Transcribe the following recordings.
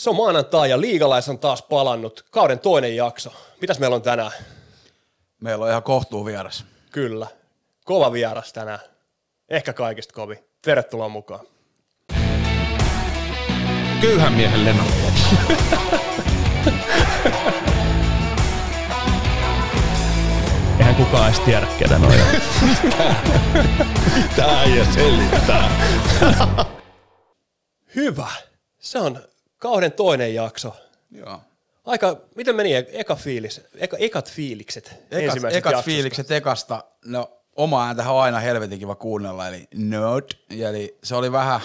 Se on maanantai ja liigalais on taas palannut. Kauden toinen jakso. Mitäs meillä on tänään? Meillä on ihan kohtuu vieras. Kyllä. Kova vieras tänään. Ehkä kaikista kovi. Tervetuloa mukaan. Köyhän miehen leno. Eihän kukaan edes tiedä, ketä noin on. Tää ei selittää. Hyvä. Se on kauden toinen jakso. Joo. Aika, miten meni e- eka fiilis, eka, ekat fiilikset Ekat, ensimmäisestä ekat jaksosta? fiilikset ekasta, no oma ääntähän on aina helvetin kiva kuunnella, eli not, eli se oli vähän,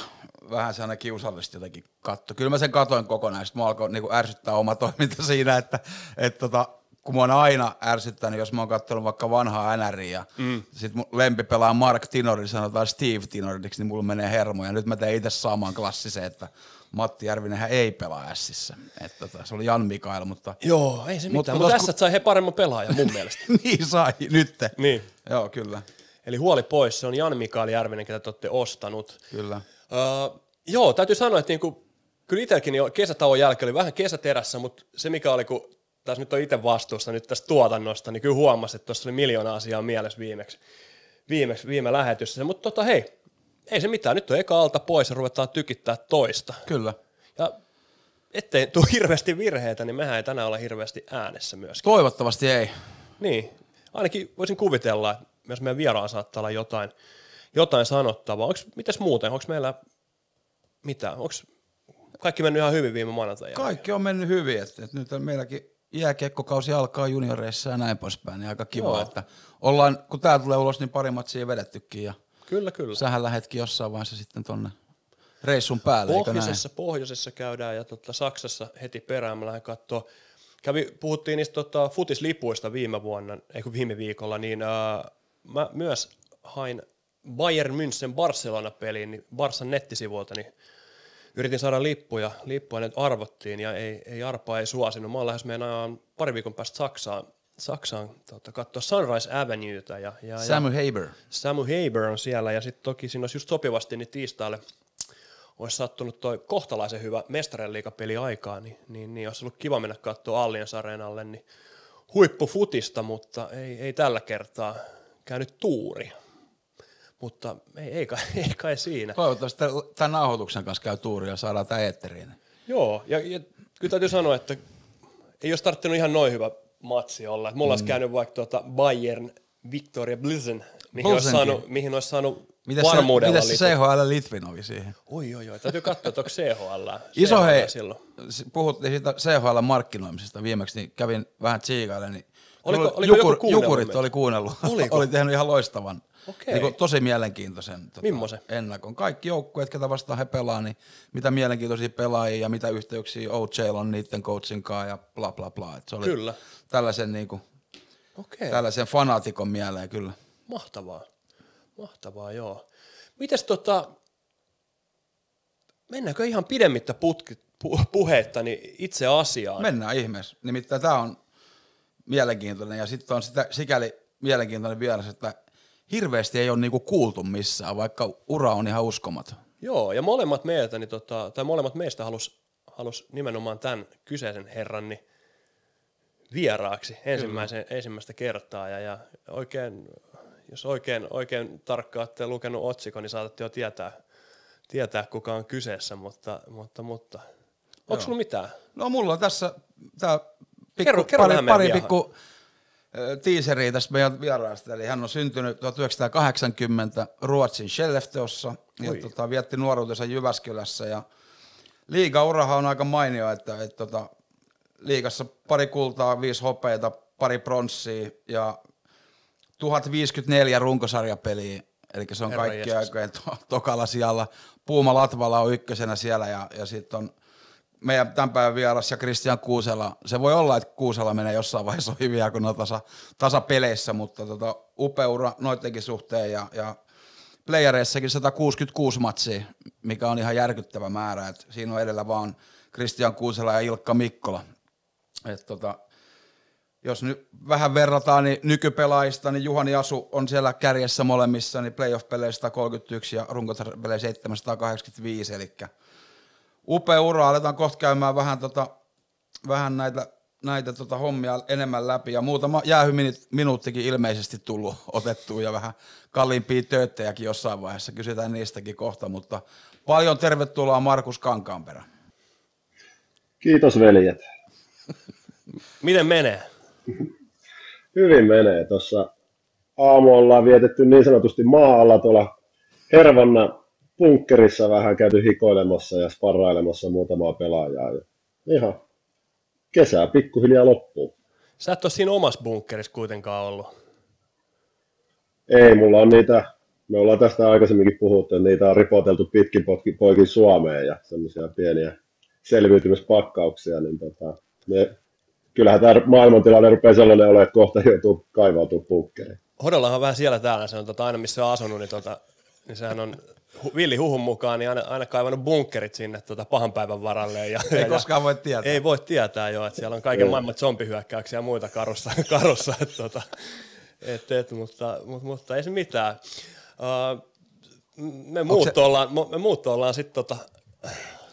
vähän sellainen kiusallista jotenkin katto. Kyllä mä sen katoin kokonaan, sitten mä alkoi niinku ärsyttää oma toiminta siinä, että et tota, kun mä oon aina ärsyttänyt, jos mä oon katsonut vaikka vanhaa NRiä, ja mm. sit mun lempi pelaa Mark Tinori, sanotaan Steve Tinoriksi, niin mulla menee hermo, ja nyt mä teen itse saman klassisen, että Matti Järvinenhän ei pelaa Ässissä. Että tota, se oli Jan Mikael, mutta Joo, ei se mitään, mut mutta olisiko- tässä sai he paremman pelaajan mun mielestä. niin sai, nyt. Niin. Joo, kyllä, Eli huoli pois, se on Jan Mikael Järvinen, ketä te olette ostanut. kyllä. Uh, joo, täytyy sanoa, että niinku, kyllä itselläkin jo kesätauon jälkeen oli vähän kesäterässä, mutta se mikä oli, kun tässä nyt on itse vastuussa nyt tästä tuotannosta, niin kyllä huomasi, että tuossa oli miljoona asiaa mielessä viimeksi, viimeksi viime lähetyssä. Mutta tota, hei, ei se mitään, nyt on eka alta pois ja ruvetaan tykittää toista. Kyllä. Ja ettei tule hirveästi virheitä, niin mehän ei tänään olla hirveästi äänessä myöskään. Toivottavasti ei. Niin, ainakin voisin kuvitella, että myös meidän vieraan saattaa olla jotain, jotain sanottavaa. Onks, mitäs muuten, onko meillä mitä? Onko kaikki mennyt ihan hyvin viime maanantaina? Kaikki on mennyt hyvin, että, että nyt meilläkin jääkiekkokausi alkaa junioreissa ja näin poispäin, niin aika kiva, Joo. että ollaan, kun tää tulee ulos, niin pari matsia vedettykin ja Kyllä, kyllä. sähän lähetkin jossain vaiheessa sitten tonne reissun päälle, eikö näin? Pohjoisessa, pohjoisessa käydään ja tota, Saksassa heti perään mä lähden katsoa. Kävi, puhuttiin niistä tota, futislipuista viime vuonna, ei kun viime viikolla, niin ää, mä myös hain Bayern München Barcelona-peliin niin Barsan nettisivuilta, niin yritin saada lippuja, lippuja nyt arvottiin ja ei, ei arpa ei suosinut. Mä oon lähes meinaan pari viikon päästä Saksaan, Saksaan tota, katsoa Sunrise Avenueta ja, ja, ja Samu Haber. Samu Haber on siellä ja sitten toki siinä olisi just sopivasti niin tiistaille olisi sattunut toi kohtalaisen hyvä mestarien liigapeli aikaa, niin, niin, niin olisi ollut kiva mennä katsoa Allianz Areenalle, niin huippufutista, mutta ei, ei tällä kertaa käynyt tuuri. Mutta ei, ei, kai, ei kai siinä. Toivottavasti tämän nauhoituksen kanssa käy tuuri ja saadaan tää eetteriin. Joo, ja, ja kyllä täytyy sanoa, että ei olisi tarttunut ihan noin hyvä matsi olla. Mulla mm. olisi käynyt vaikka tuota Bayern Victoria Blizen, mihin olisi saanut, mihin olisi saanut se, varmuudella miten se. CHL Litvinovi siihen? Oi, oi, oi. Täytyy katsoa, että onko CHL. Iso CHL hei, Silloin. puhuttiin siitä CHL markkinoimisesta viimeksi, niin kävin vähän tsiikaille, niin Oliko- oliko joku jukur, kuunnellut Jukurit meitä? oli kuunnellut, Oliko? oli tehnyt ihan loistavan, Okei. niin kuin, tosi mielenkiintoisen tota, Mimmosen? ennakon. Kaikki joukkueet, ketä vastaan he pelaa, niin mitä mielenkiintoisia pelaajia ja mitä yhteyksiä OJ on niiden coachin kanssa ja bla bla bla. Et se oli Kyllä. tällaisen, niin kuin, Okei, tällaisen fanaatikon mieleen kyllä. mahtavaa. Mahtavaa, joo. Mites tota, mennäänkö ihan pidemmittä putki, pu, puheitta niin itse asiaan? Mennään ihmeessä. Nimittäin tämä on mielenkiintoinen ja sitten on sitä, sikäli mielenkiintoinen vieras, että hirveästi ei ole niinku kuultu missään, vaikka ura on ihan uskomaton. Joo, ja molemmat meiltä, niin tota, tai molemmat meistä halus, halus nimenomaan tämän kyseisen herran niin vieraaksi ensimmäisen, ensimmäistä kertaa. Ja, ja oikein, jos oikein, oikein tarkkaan olette lukenut otsikon, niin saatatte jo tietää, tietää kuka on kyseessä, mutta, mutta, mutta. onko sulla mitään? No mulla on tässä tää pikku, Kerro- kerro pari, pari pikku tiiseriä tästä meidän vieraasta. Eli hän on syntynyt 1980 Ruotsin Skellefteåssa ja Oi. tota, vietti nuoruutensa Jyväskylässä. Ja liigaurahan on aika mainio, että, että tota, liigassa pari kultaa, viisi hopeita, pari pronssia ja 1054 runkosarjapeliä, eli se on Herra kaikki aikojen to- tokalla siellä. Puuma Latvala on ykkösenä siellä ja, ja sitten on meidän tämän päivän vieras ja Kristian Kuusela. Se voi olla, että Kuusela menee jossain vaiheessa ohi vielä, kun on tasa, tasapeleissä, mutta tota, upea ura noidenkin suhteen ja, ja playereissakin 166 matsia, mikä on ihan järkyttävä määrä. Et siinä on edellä vaan Kristian Kuusela ja Ilkka Mikkola. Et tota, jos nyt vähän verrataan niin nykypelaajista, niin Juhani Asu on siellä kärjessä molemmissa, niin playoff-peleissä 131 ja runkosarjapeleissä 785, eli upea ura, aletaan kohta käymään vähän, tota, vähän näitä, näitä tota hommia enemmän läpi ja muutama jäähyminuuttikin ilmeisesti tullut otettua ja vähän kalliimpia tööttejäkin jossain vaiheessa, kysytään niistäkin kohta, mutta paljon tervetuloa Markus Kankaanperä. Kiitos veljet. Miten menee? Hyvin menee. Tuossa aamu ollaan vietetty niin sanotusti maa-alla tuolla Hervanna punkkerissa vähän käyty hikoilemassa ja sparrailemassa muutamaa pelaajaa. Ja ihan kesää pikkuhiljaa loppuu. Sä et ole siinä omassa bunkkerissa kuitenkaan ollut. Ei, mulla on niitä, me ollaan tästä aikaisemminkin puhuttu, että niitä on ripoteltu pitkin poikin Suomeen ja semmoisia pieniä selviytymispakkauksia, niin tota, ne, kyllähän tämä maailmantilanne rupeaa sellainen olemaan, että kohta joutuu kaivautumaan bunkkeriin. Hodollahan vähän siellä täällä, se on tota, aina missä on asunut, niin, tota, niin sehän on Villi Huhun mukaan niin aina, aina kaivannut bunkkerit sinne tota, pahan päivän varalle. Ja, ei ja, koskaan voi tietää. Ei voi tietää jo, että siellä on kaiken maailman zombihyökkäyksiä ja muita karussa, karussa et, tota, et, et, mutta, mutta, mutta, ei se mitään. Uh, me, muut se... ollaan, me muut ollaan sitten tota,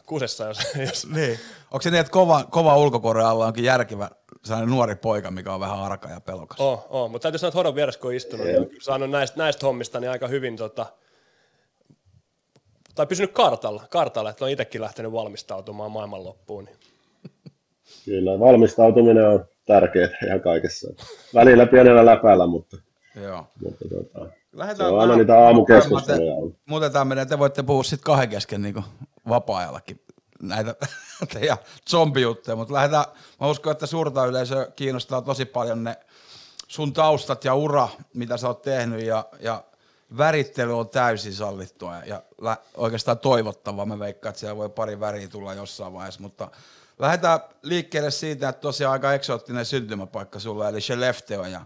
kusessa, jos, jos... Niin. Onko se niin, että kova, kova ulkokorre alla onkin järkevä sellainen nuori poika, mikä on vähän arka ja pelokas? Oo, oo. mutta täytyy sanoa, että Hodon vieressä kun on istunut, niin saanut näistä, näistä hommista niin aika hyvin tota, tai pysynyt kartalla, kartalla, että on itsekin lähtenyt valmistautumaan maailmanloppuun. Niin. Kyllä, valmistautuminen on tärkeää ihan kaikessa. Välillä pienellä läpällä, mutta, Joo. mutta tota, Lähdetään se on aina niitä aamukeskusteluja. Muutetaan meidän, te voitte puhua sitten kahden kesken niin vapaa-ajallakin näitä teidän zombijuttuja, mutta lähdetään, mä uskon, että suurta yleisöä kiinnostaa tosi paljon ne sun taustat ja ura, mitä sä oot tehnyt ja, ja värittely on täysin sallittua ja lä- oikeastaan toivottavaa. Mä veikkaan, että siellä voi pari väriä tulla jossain vaiheessa, mutta lähdetään liikkeelle siitä, että tosiaan aika eksoottinen syntymäpaikka sulla, eli Skellefteå, ja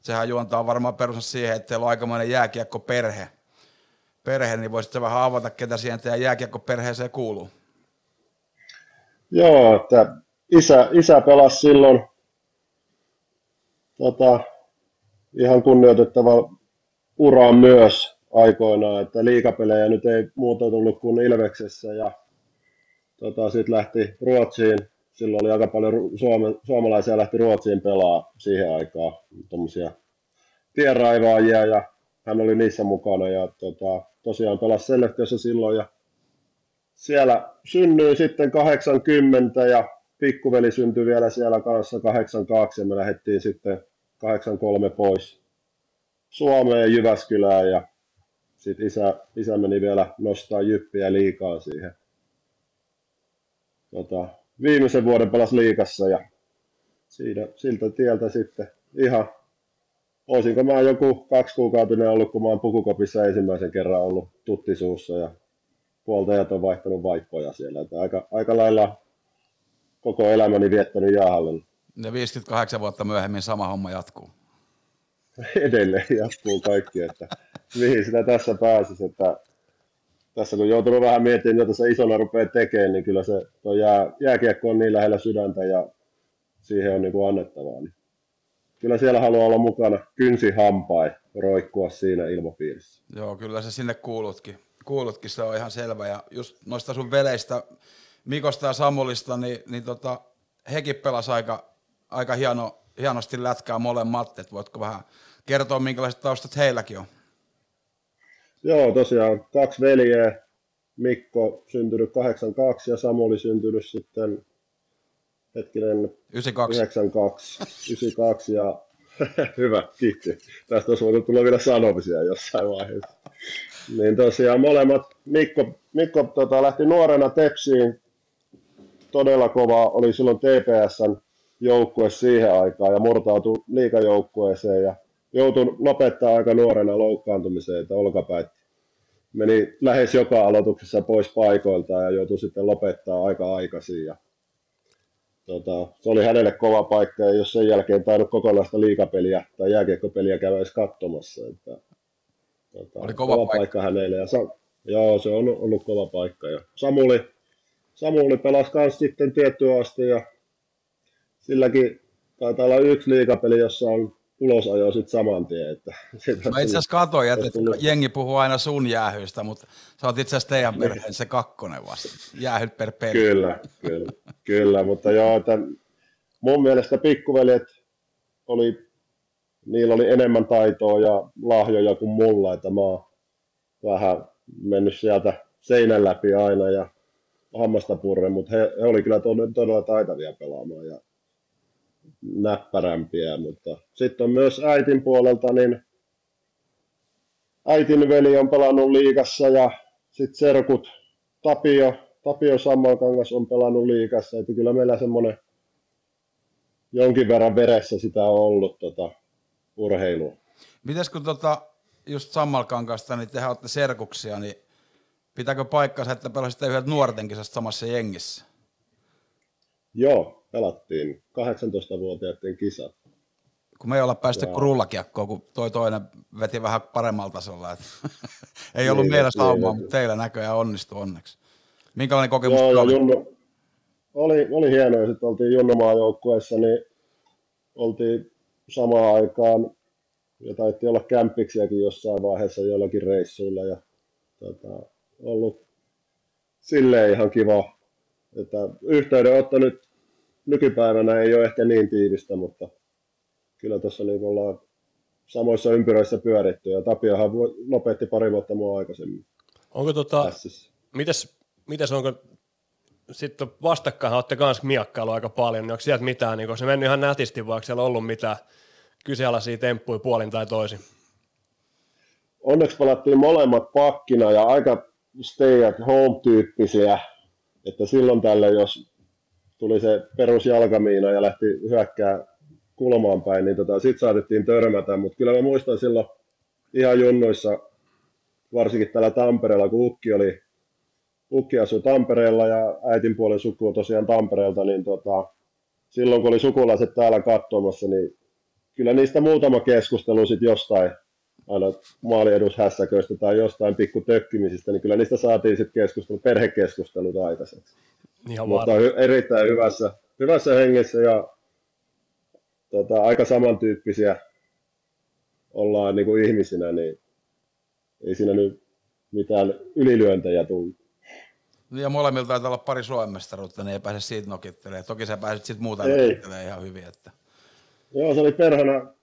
sehän juontaa varmaan perustus siihen, että teillä on aikamoinen jääkiekko perhe. Niin voisitko vähän avata, ketä siihen teidän jääkiekko perheeseen kuuluu? Joo, että isä, isä pelasi silloin tota, ihan kunnioitettava uraan myös aikoinaan, että liikapelejä nyt ei muuta tullut kuin Ilveksessä ja tota, sitten lähti Ruotsiin. Silloin oli aika paljon suome, suomalaisia lähti Ruotsiin pelaa siihen aikaan, tuommoisia tienraivaajia ja hän oli niissä mukana ja tota, tosiaan pelasi Seleftiössä silloin ja siellä synnyi sitten 80 ja pikkuveli syntyi vielä siellä kanssa 82 ja me lähdettiin sitten 83 pois Suomeen Jyväskylään ja sitten isä, isä meni vielä nostaa jyppiä liikaa siihen. Tota, viimeisen vuoden pelas liikassa ja siinä, siltä tieltä sitten ihan, olisinko mä joku kaksi kuukautinen ollut, kun mä oon pukukopissa ensimmäisen kerran ollut tuttisuussa ja puoltajat on vaihtanut vaippoja siellä. Että aika, aika lailla koko elämäni viettänyt jäähallilla. Ja 58 vuotta myöhemmin sama homma jatkuu. edelleen jatkuu kaikki, että mihin sitä tässä pääsisi, että tässä kun joutunut vähän miettimään, mitä se isona rupeaa tekemään, niin kyllä se tuo jää, jääkiekko on niin lähellä sydäntä ja siihen on niin kuin annettavaa. Niin kyllä siellä haluaa olla mukana kynsi hampain, roikkua siinä ilmapiirissä. Joo, kyllä se sinne kuulutkin. Kuulutkin, se on ihan selvä. Ja just noista sun veleistä, Mikosta ja Samulista, niin, niin tota, hekin pelasi aika, aika hieno, hienosti lätkää molemmat, että voitko vähän kertoa, minkälaiset taustat heilläkin on? Joo, tosiaan kaksi veljeä. Mikko syntynyt 82 ja Samuli syntynyt sitten hetkinen 92. 92, 92 ja hyvä, kiitti. Tästä olisi voinut tulla vielä sanomisia jossain vaiheessa. Niin tosiaan molemmat, Mikko, Mikko tota, lähti nuorena Tepsiin, todella kova, oli silloin TPSn joukkue siihen aikaan ja murtautui liikajoukkueeseen ja joutui lopettaa aika nuorena loukkaantumiseen, että olkapäät meni lähes joka aloituksessa pois paikoilta ja joutui sitten lopettaa aika aikaisin. Ja, tota, se oli hänelle kova paikka ja jos sen jälkeen tainnut kokonaista liikapeliä tai jääkiekkopeliä käydä edes katsomassa. Että, tota, oli kova, kova paikka. paikka hänelle. Ja Sa- joo, se on ollut kova paikka. Ja Samuli, Samuli pelasi myös sitten tiettyä asti ja silläkin taitaa olla yksi liikapeli, jossa on ulosajoa sitten saman tien. Että siitä Mä itse asiassa katoin, että tullut- jengi puhuu aina sun jäähyistä, mutta sä oot itse asiassa teidän perheen se kakkonen vasta. Jäähyt per peli. Kyllä, kyllä, kyllä, mutta joo, että mun mielestä pikkuveljet oli, niillä oli enemmän taitoa ja lahjoja kuin mulla, että mä oon vähän mennyt sieltä seinän läpi aina ja hammasta purren, mutta he, he oli kyllä todella taitavia pelaamaan ja näppärämpiä, mutta sitten on myös äitin puolelta, niin äitin veli on pelannut liigassa ja sitten serkut Tapio, Tapio Sammalkangas on pelannut liigassa, että kyllä meillä semmoinen jonkin verran veressä sitä on ollut tota, urheilua. Mites kun tota, just Sammalkankasta, niin tehän olette serkuksia, niin pitääkö paikkansa, että pelasitte yhdet nuorten kisasta samassa jengissä? Joo, pelattiin 18-vuotiaiden kisat. Kun me ei olla päästy kuin rullakiekkoon, kun toi toinen veti vähän paremmalla tasolla. Et ei ollut Niin, meillä niin, saumaa, niin. mutta teillä näköjään onnistui onneksi. Minkälainen kokemus Joo, oli? Junnu, oli, oli hienoa, sitten oltiin Junnumaan joukkueessa, niin oltiin samaan aikaan, ja taittiin olla kämpiksiäkin jossain vaiheessa joillakin reissuilla, ja tota, ollut silleen ihan kiva, että yhteydenotto nyt nykypäivänä ei ole ehkä niin tiivistä, mutta kyllä tuossa niin ollaan samoissa ympyröissä pyöritty, ja Tapiohan lopetti pari vuotta mua aikaisemmin Onko tota, mites, mites onko, sitten vastakkain olette kans miakkailu aika paljon, niin onko sieltä mitään, niin onko se mennyt ihan nätisti, vaikka siellä on ollut mitään kyseenalaisia temppuja puolin tai toisin? onneksi pelattiin molemmat pakkina ja aika stay at home tyyppisiä, että silloin tällä jos tuli se perusjalkamiina ja lähti hyökkää kulmaan päin, niin tota, sitten saatettiin törmätä, mutta kyllä mä muistan silloin ihan junnuissa, varsinkin täällä Tampereella, kun Ukki oli, Ukki asui Tampereella ja äitin puolen suku on tosiaan Tampereelta, niin tota, silloin kun oli sukulaiset täällä katsomassa, niin kyllä niistä muutama keskustelu sitten jostain aina maaliedushässäköistä tai jostain pikku tökkimisistä, niin kyllä niistä saatiin sitten keskustelu, perhekeskustelut aikaiseksi. Ihan Mutta hy- erittäin hyvässä, hyvässä hengessä ja tota, aika samantyyppisiä ollaan niin kuin ihmisinä, niin ei siinä nyt mitään ylilyöntejä tullut. Niin Ja molemmilta taitaa olla pari Suomen mestaruutta, niin ei pääse siitä nokittelemaan. Toki sä pääsit sitten muuta Ei. nokittelemaan ihan hyvin. Että. Joo, se oli perhana.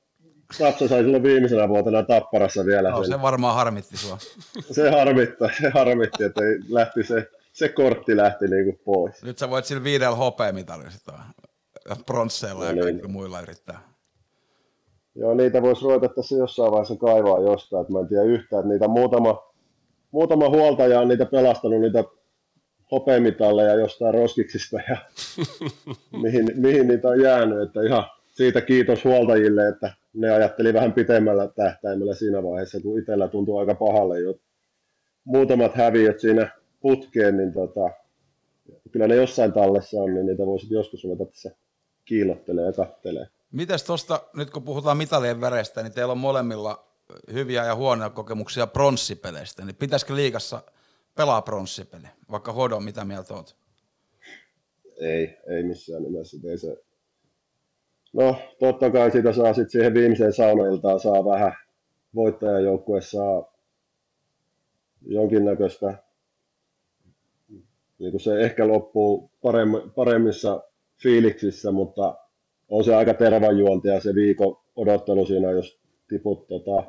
Tapsa sai silloin viimeisenä vuotena Tapparassa vielä No, sen. se varmaan harmitti sua. Se harmitti, se harmitti, että ei lähti se, se kortti lähti niin kuin pois. Nyt sä voit sillä viidellä hopeamitalilla sitä pronsseilla ja No niin. muilla yrittää. Joo, niitä voisi ruveta tässä jossain vaiheessa kaivaa jostain, että mä en tiedä yhtään, että niitä muutama, muutama huoltaja on niitä pelastanut, niitä hopeamitalleja jostain roskiksista ja mihin, mihin niitä on jäänyt, että ihan siitä kiitos huoltajille, että ne ajatteli vähän pitemmällä tähtäimellä siinä vaiheessa, kun itsellä tuntuu aika pahalle jo muutamat häviöt siinä putkeen, niin tota, kyllä ne jossain tallessa on, niin niitä voisi joskus ruveta tässä kiilottelee ja kattelee. Mites tosta, nyt kun puhutaan mitalien värestä, niin teillä on molemmilla hyviä ja huonoja kokemuksia pronssipeleistä, niin pitäisikö liikassa pelaa pronssipeli, vaikka hodo, mitä mieltä oot? Ei, ei missään nimessä. Ei se... No, totta kai siitä saa sitten siihen viimeiseen saunailtaan saa vähän voittajajoukkue saa jonkinnäköistä, niin kuin se ehkä loppuu paremmi, paremmissa fiiliksissä, mutta on se aika tervajuontia se viikon odottelu siinä, jos tiput tota,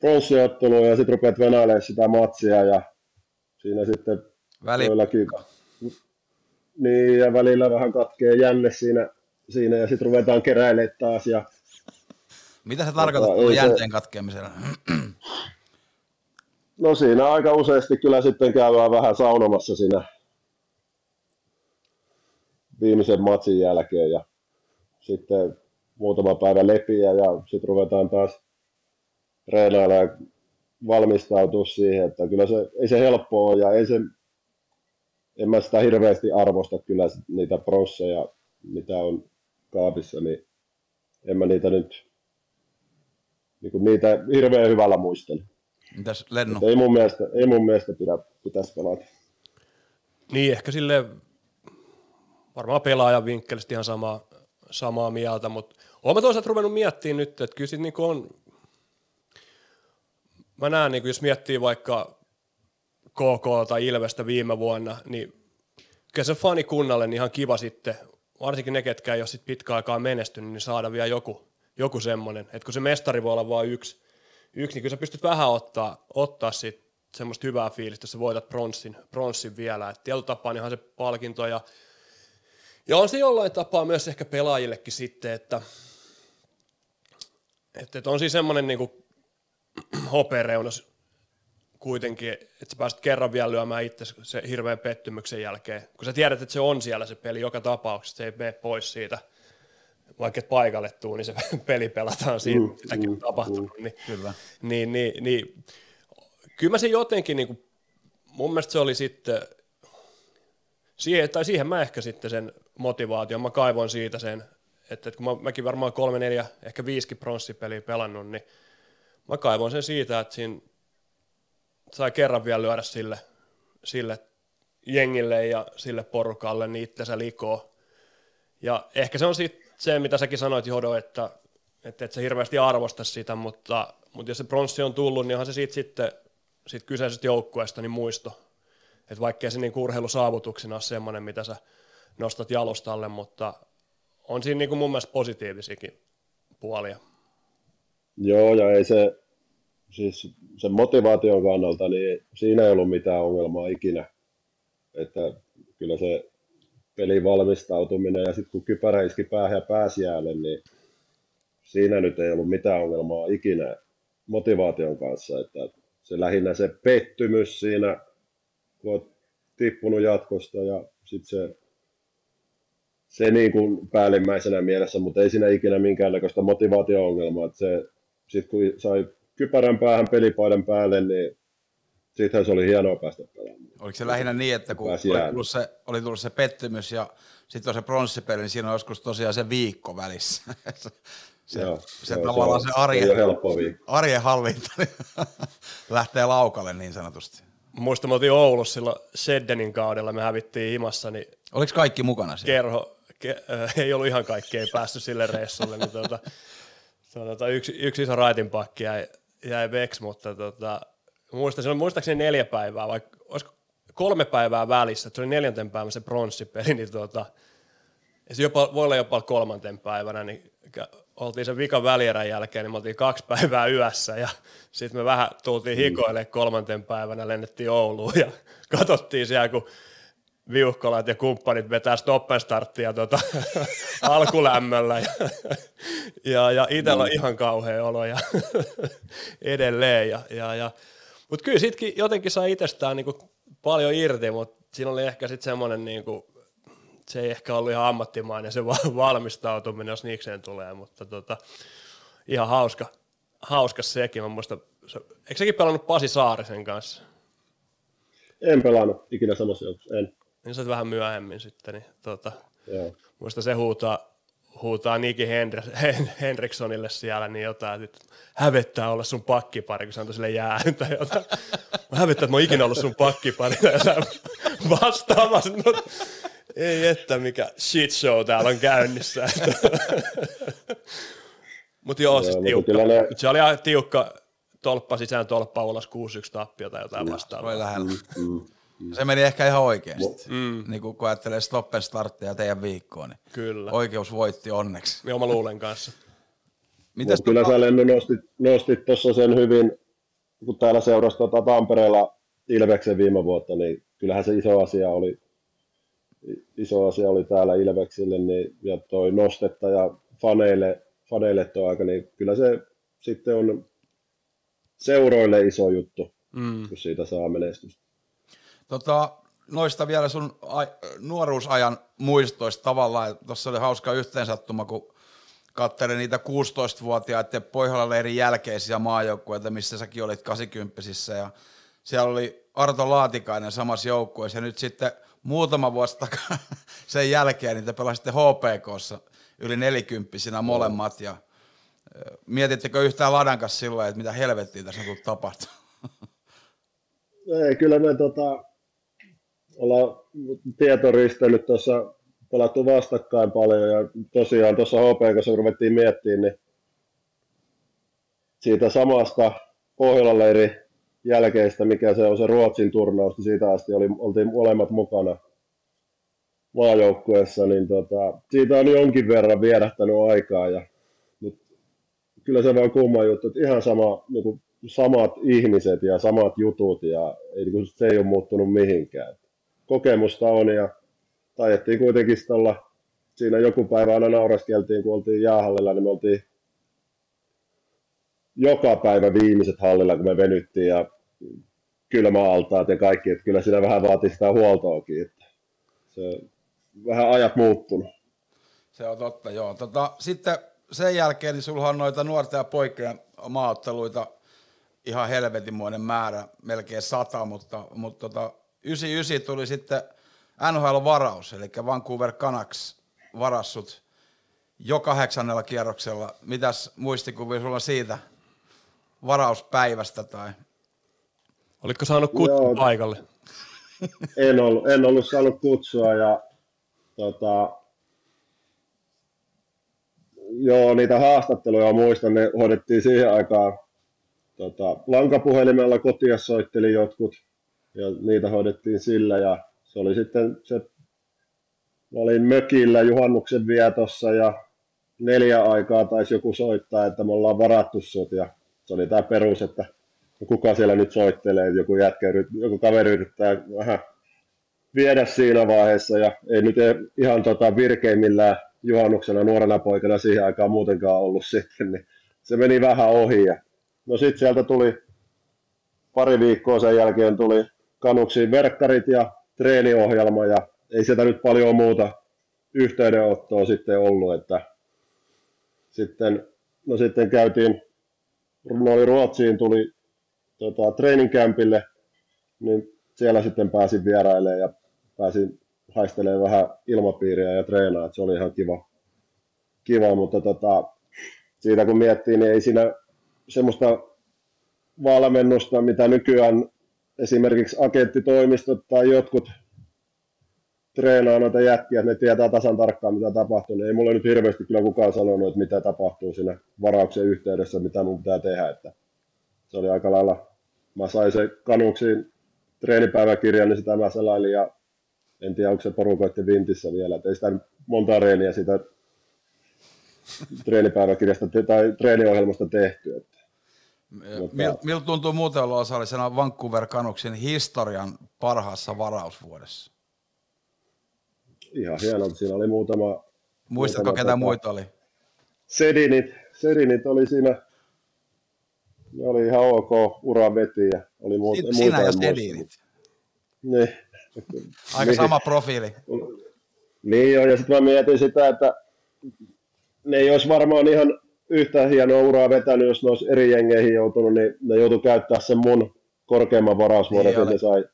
pronssiotteluun ja sitten rupeat venailemaan sitä matsia ja siinä sitten Väli, joillakin niin, ja välillä vähän katkee jänne siinä, siinä ja sitten ruvetaan keräilemään taas. Ja, mitä Tota, tuolla ei se- jänteen katkeamisella? No siinä aika useasti kyllä sitten käydään vähän saunomassa siinä viimeisen matsin jälkeen ja sitten muutama päivä lepiä ja sitten ruvetaan taas treenailla ja valmistautua siihen, että kyllä se, ei se helppoa ole ja ei se, en mä sitä hirveästi arvosta kyllä niitä prosseja, mitä on kaapissa, niin en mä niitä nyt, niin niitä hirveän hyvällä muistele. Mitäs Lennu? Mutta ei mun mielestä, ei mun mielestä pidä, pitäisi pelata. Niin, ehkä sille varmaan pelaajan vinkkelistä ihan samaa, samaa mieltä, mutta Olen toisaalta ruvennut miettimään nyt, että kyllä sit niinku on, mä näen, niinku, jos miettii vaikka KK tai Ilvestä viime vuonna, niin kyllä se fanikunnalle niin ihan kiva sitten, varsinkin ne, ketkä ei ole sit pitkä aikaa menestynyt, niin saada vielä joku, joku semmoinen, että kun se mestari voi olla vain yksi, yksi, niin kyllä sä pystyt vähän ottaa, ottaa siitä semmoista hyvää fiilistä, jos sä voitat pronssin, pronssin vielä, että tietyllä tapaa niin se palkinto ja ja on se jollain tapaa myös ehkä pelaajillekin sitten, että, että, on siis semmoinen niin hopereunas kuitenkin, että sä pääset kerran vielä lyömään itse se hirveän pettymyksen jälkeen, kun sä tiedät, että se on siellä se peli joka tapauksessa, se ei mene pois siitä, vaikka et paikalle tuu, niin se peli pelataan siinä, mm, sitäkin mm, on tapahtunut, mm, niin, Kyllä. Niin, niin, niin, kyllä mä se jotenkin, niin kuin, mun mielestä se oli sitten, siihen, tai siihen mä ehkä sitten sen motivaation, mä kaivoin siitä sen, että, että kun mä, mäkin varmaan kolme, neljä, ehkä viisikin pronssipeliä pelannut, niin mä kaivoin sen siitä, että siinä sai kerran vielä lyödä sille, sille jengille ja sille porukalle niin itsensä likoon. Ja ehkä se on sitten se, mitä säkin sanoit Jodo, että, että et se hirveästi arvosta sitä, mutta, mutta jos se pronssi on tullut, niin onhan se siitä sitten siitä kyseisestä joukkueesta niin muisto. Että vaikkei se niin urheilusaavutuksena ole semmoinen, mitä sä nostat jalustalle, mutta on siinä niin kuin mun mielestä positiivisiakin puolia. Joo, ja ei se, siis sen motivaation kannalta, niin siinä ei ollut mitään ongelmaa ikinä. Että kyllä se pelin valmistautuminen ja sitten kun kypärä iski päähän ja pääsiälle, niin siinä nyt ei ollut mitään ongelmaa ikinä motivaation kanssa. Että se lähinnä se pettymys siinä, kun olet tippunut jatkosta ja sitten se, se niin kuin päällimmäisenä mielessä, mutta ei siinä ikinä minkäännäköistä motivaatio-ongelmaa. Että se, sit kun sai kypärän päähän pelipaidan päälle, niin sittenhän se oli hienoa päästä pelaamaan. Oliko se lähinnä niin, että kun oli tullut, se, oli tullut se pettymys ja sitten on se pronssipeli, niin siinä on joskus tosiaan se viikko välissä. se, joo, se joo, tavallaan se, on, se arjen, arjen hallinta niin lähtee laukalle niin sanotusti. Muistan, me oltiin Oulussa silloin Seddenin kaudella, me hävittiin himassa. Niin Oliko kaikki mukana siellä? Kerho, ke, äh, ei ollut ihan kaikki, ei päässyt sille reissulle. niin tuota, tuota, yksi, yksi iso raitinpakki jäi, jäi veks, mutta tota, muistan, se oli muistaakseni neljä päivää, vaikka olisiko kolme päivää välissä, että se oli neljänten päivän se pronssipeli, niin ja se jopa, voi olla jopa kolmanten päivänä, niin oltiin sen vikan välierän jälkeen, niin me oltiin kaksi päivää yössä ja sitten me vähän tultiin hikoille kolmanten päivänä, lennettiin Ouluun ja katsottiin siellä, kun viuhkolat ja kumppanit vetää stoppenstarttia tota, alkulämmöllä ja, ja, ja itsellä on ihan kauhea olo ja edelleen. Ja, ja, ja. Mutta kyllä sitkin jotenkin saa itsestään niinku paljon irti, mutta siinä oli ehkä sitten semmoinen, niinku, se ei ehkä ollut ihan ammattimainen se valmistautuminen, jos niikseen tulee, mutta tota, ihan hauska, hauska sekin. Mä muista, se, eikö sekin pelannut Pasi Saarisen kanssa? En pelannut ikinä samassa joukossa, en. Niin sä vähän myöhemmin sitten, niin tota, Joo. muista se huutaa, huutaa Niki Henrikssonille siellä niin jotain, että hävettää olla sun pakkipari, kun se antoi sille jäähyntä jotain. Mä hävettää, että mä oon ikinä ollut sun pakkipari. Ja vastaamassa, no, ei että mikä shit show täällä on käynnissä. Mutta joo, joo siis tiukka. Ne... Se oli ihan tiukka tolppa sisään, tolppa ulos, 6-1 tappio tai jotain vastaavaa. Oli lähellä. Mm, mm. Se meni ehkä ihan oikeasti. Mm. Niin kun ajattelee stoppen starttia teidän viikkoon, niin Kyllä. oikeus voitti onneksi. Joo, mä luulen kanssa. Mitäs kyllä tuota... sä Lenny nostit, nostit tuossa sen hyvin, kun täällä seurasi tuota Tampereella Ilveksen viime vuotta, niin kyllähän se iso asia oli, iso asia oli täällä Ilveksille, niin, ja toi nostetta ja faneille, faneille tuo aika, niin kyllä se sitten on seuroille iso juttu, mm. kun siitä saa menestystä. Tota, noista vielä sun a- nuoruusajan muistoista tavallaan. Tuossa oli hauska yhteensattuma, kun katselin niitä 16-vuotiaiden Pohjola-leirin jälkeisiä maajoukkueita, missä säkin olit 80 ja siellä oli Arto Laatikainen samassa joukkueessa ja nyt sitten muutama vuosi takaa sen jälkeen te pelasitte HPKssa yli nelikymppisinä molemmat ja mietittekö yhtään Ladan kanssa silloin, että mitä helvettiä tässä on tapahtumaan? Ei, kyllä me tota, ollaan tietoristellyt tuossa pelattu vastakkain paljon ja tosiaan tuossa HP, kun ruvettiin miettimään, niin siitä samasta Pohjolan leiri jälkeistä, mikä se on se Ruotsin turnaus, niin siitä asti oli, oltiin molemmat mukana maajoukkueessa, niin tota, siitä on jonkin verran vierähtänyt aikaa ja nyt kyllä se vaan kumma juttu, että ihan sama, niin kuin samat ihmiset ja samat jutut ja ei, niin se ei ole muuttunut mihinkään. Kokemusta on ja taidettiin kuitenkin olla siinä joku päivä aina nauraskeltiin, kun oltiin jäähallilla, niin me oltiin joka päivä viimeiset hallilla, kun me venyttiin ja kylmäaltaat ja kaikki, että kyllä siinä vähän vaatii sitä huoltoakin. Että se vähän ajat muuttunut. Se on totta, joo. Tota, sitten sen jälkeen niin sulla on noita nuorten ja poikien maaotteluita ihan helvetinmoinen määrä, melkein sata, mutta, mutta tota, 99 tuli sitten NHL-varaus, eli Vancouver Canucks varassut jo kahdeksannella kierroksella. Mitäs muistikuvia sulla siitä varauspäivästä tai Olitko saanut kutsun Joo. paikalle? En ollut, en ollut saanut kutsua ja tota, joo, niitä haastatteluja muistan, ne hoidettiin siihen aikaan tota, lankapuhelimella kotia soitteli jotkut ja niitä hoidettiin sillä ja se oli sitten se, mä olin mökillä juhannuksen vietossa ja neljä aikaa taisi joku soittaa, että me ollaan varattu sut ja se oli tämä perus, että kuka siellä nyt soittelee, joku jätkä, joku kaveri yrittää vähän viedä siinä vaiheessa ja ei nyt ihan tota virkeimmillään juhannuksena nuorena poikana siihen aikaan muutenkaan ollut sitten, niin se meni vähän ohi. Ja no sitten sieltä tuli pari viikkoa sen jälkeen tuli kanuksiin verkkarit ja treeniohjelma ja ei sieltä nyt paljon muuta yhteydenottoa sitten ollut, että sitten, no sitten käytiin, no oli Ruotsiin, tuli tota, treeninkämpille, niin siellä sitten pääsin vierailemaan ja pääsin haistelemaan vähän ilmapiiriä ja treenaa, että se oli ihan kiva, kiva mutta tota, siitä kun miettii, niin ei siinä semmoista valmennusta, mitä nykyään esimerkiksi agenttitoimistot tai jotkut treenaa noita jätkiä, että ne tietää tasan tarkkaan, mitä tapahtuu, ei mulle nyt hirveästi kyllä kukaan sanonut, että mitä tapahtuu siinä varauksen yhteydessä, mitä mun pitää tehdä. Että se oli aika lailla, mä sain se kanuksiin treenipäiväkirjan, niin sitä mä selailin ja en tiedä, onko se porukoiden vintissä vielä, että ei sitä monta reeniä sitä treenipäiväkirjasta tai treeniohjelmasta tehty. Että. Miltä mil tuntuu muuten olla osallisena Vancouver Canucksin historian parhaassa varausvuodessa? Ihan hienoa, siinä oli muutama... Muistatko, muutama ketä tota, muita oli? Sedinit, Sedinit oli siinä, ne oli ihan ok, ura veti ja oli muuta, Sinä muuta ja Sedinit. Niin. Aika niin. sama profiili. Niin joo, ja sitten mä mietin sitä, että ne ei olisi varmaan ihan yhtä hienoa uraa vetänyt, jos ne olisi eri jengeihin joutunut, niin ne joutui käyttää sen mun korkeamman varausvuoden, että ne sai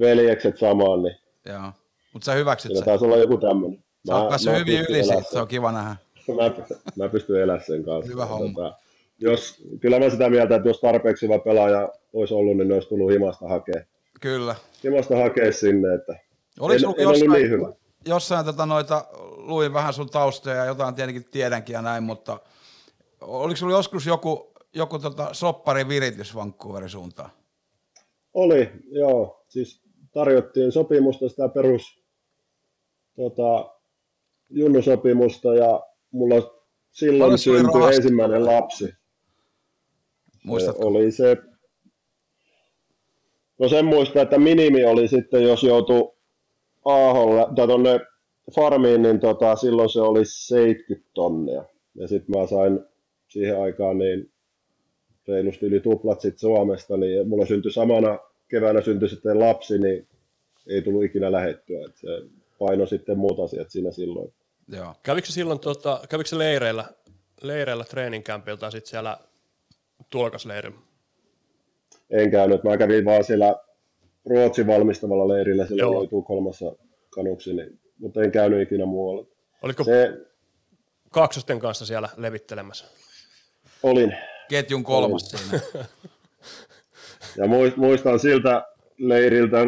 veljekset samaan. Niin joo, mutta sä hyväksyt sen. taisi olla joku tämmöinen. Sä oot päässyt hyvin yli siitä, se on kiva nähdä. Mä, mä pystyn elämään sen kanssa. Hyvä homma. Tota, jos, kyllä mä sitä mieltä, että jos tarpeeksi hyvä pelaaja olisi ollut, niin ne olisi tullut himasta hakea. Kyllä. Himasta hakea sinne, että Oliko en, en jossain, ollut niin hyvä. Jossain tätä noita, luin vähän sun taustoja ja jotain tietenkin tiedänkin ja näin, mutta oliko sulla joskus joku, joku tota soppari viritys Vancouverin suuntaan? Oli, joo. Siis tarjottiin sopimusta, sitä perus tota, junnusopimusta ja mulla silloin syntyi ensimmäinen lapsi. Muistatko? Se oli se, no sen muista, että minimi oli sitten, jos joutui Aaholle, tai tuonne farmiin, niin tota, silloin se oli 70 tonnia. Ja sitten mä sain siihen aikaan niin reilusti yli tuplat sit Suomesta, niin mulla syntyi samana keväänä syntyi sitten lapsi, niin ei tullut ikinä lähettyä. Et se paino sitten muut asiat siinä silloin. Joo. Kävikö silloin, tota, kävikö se leireillä, leireillä treeninkämpiltä sitten siellä tuolkasleirillä? En käynyt, mä kävin vaan siellä Ruotsin valmistavalla leirillä, siellä oli kolmassa kanuksi, niin, mutta en käynyt ikinä muualla. Oliko se, kaksosten kanssa siellä levittelemässä? Olin. Ketjun kolmas siinä. ja muistan siltä leiriltä,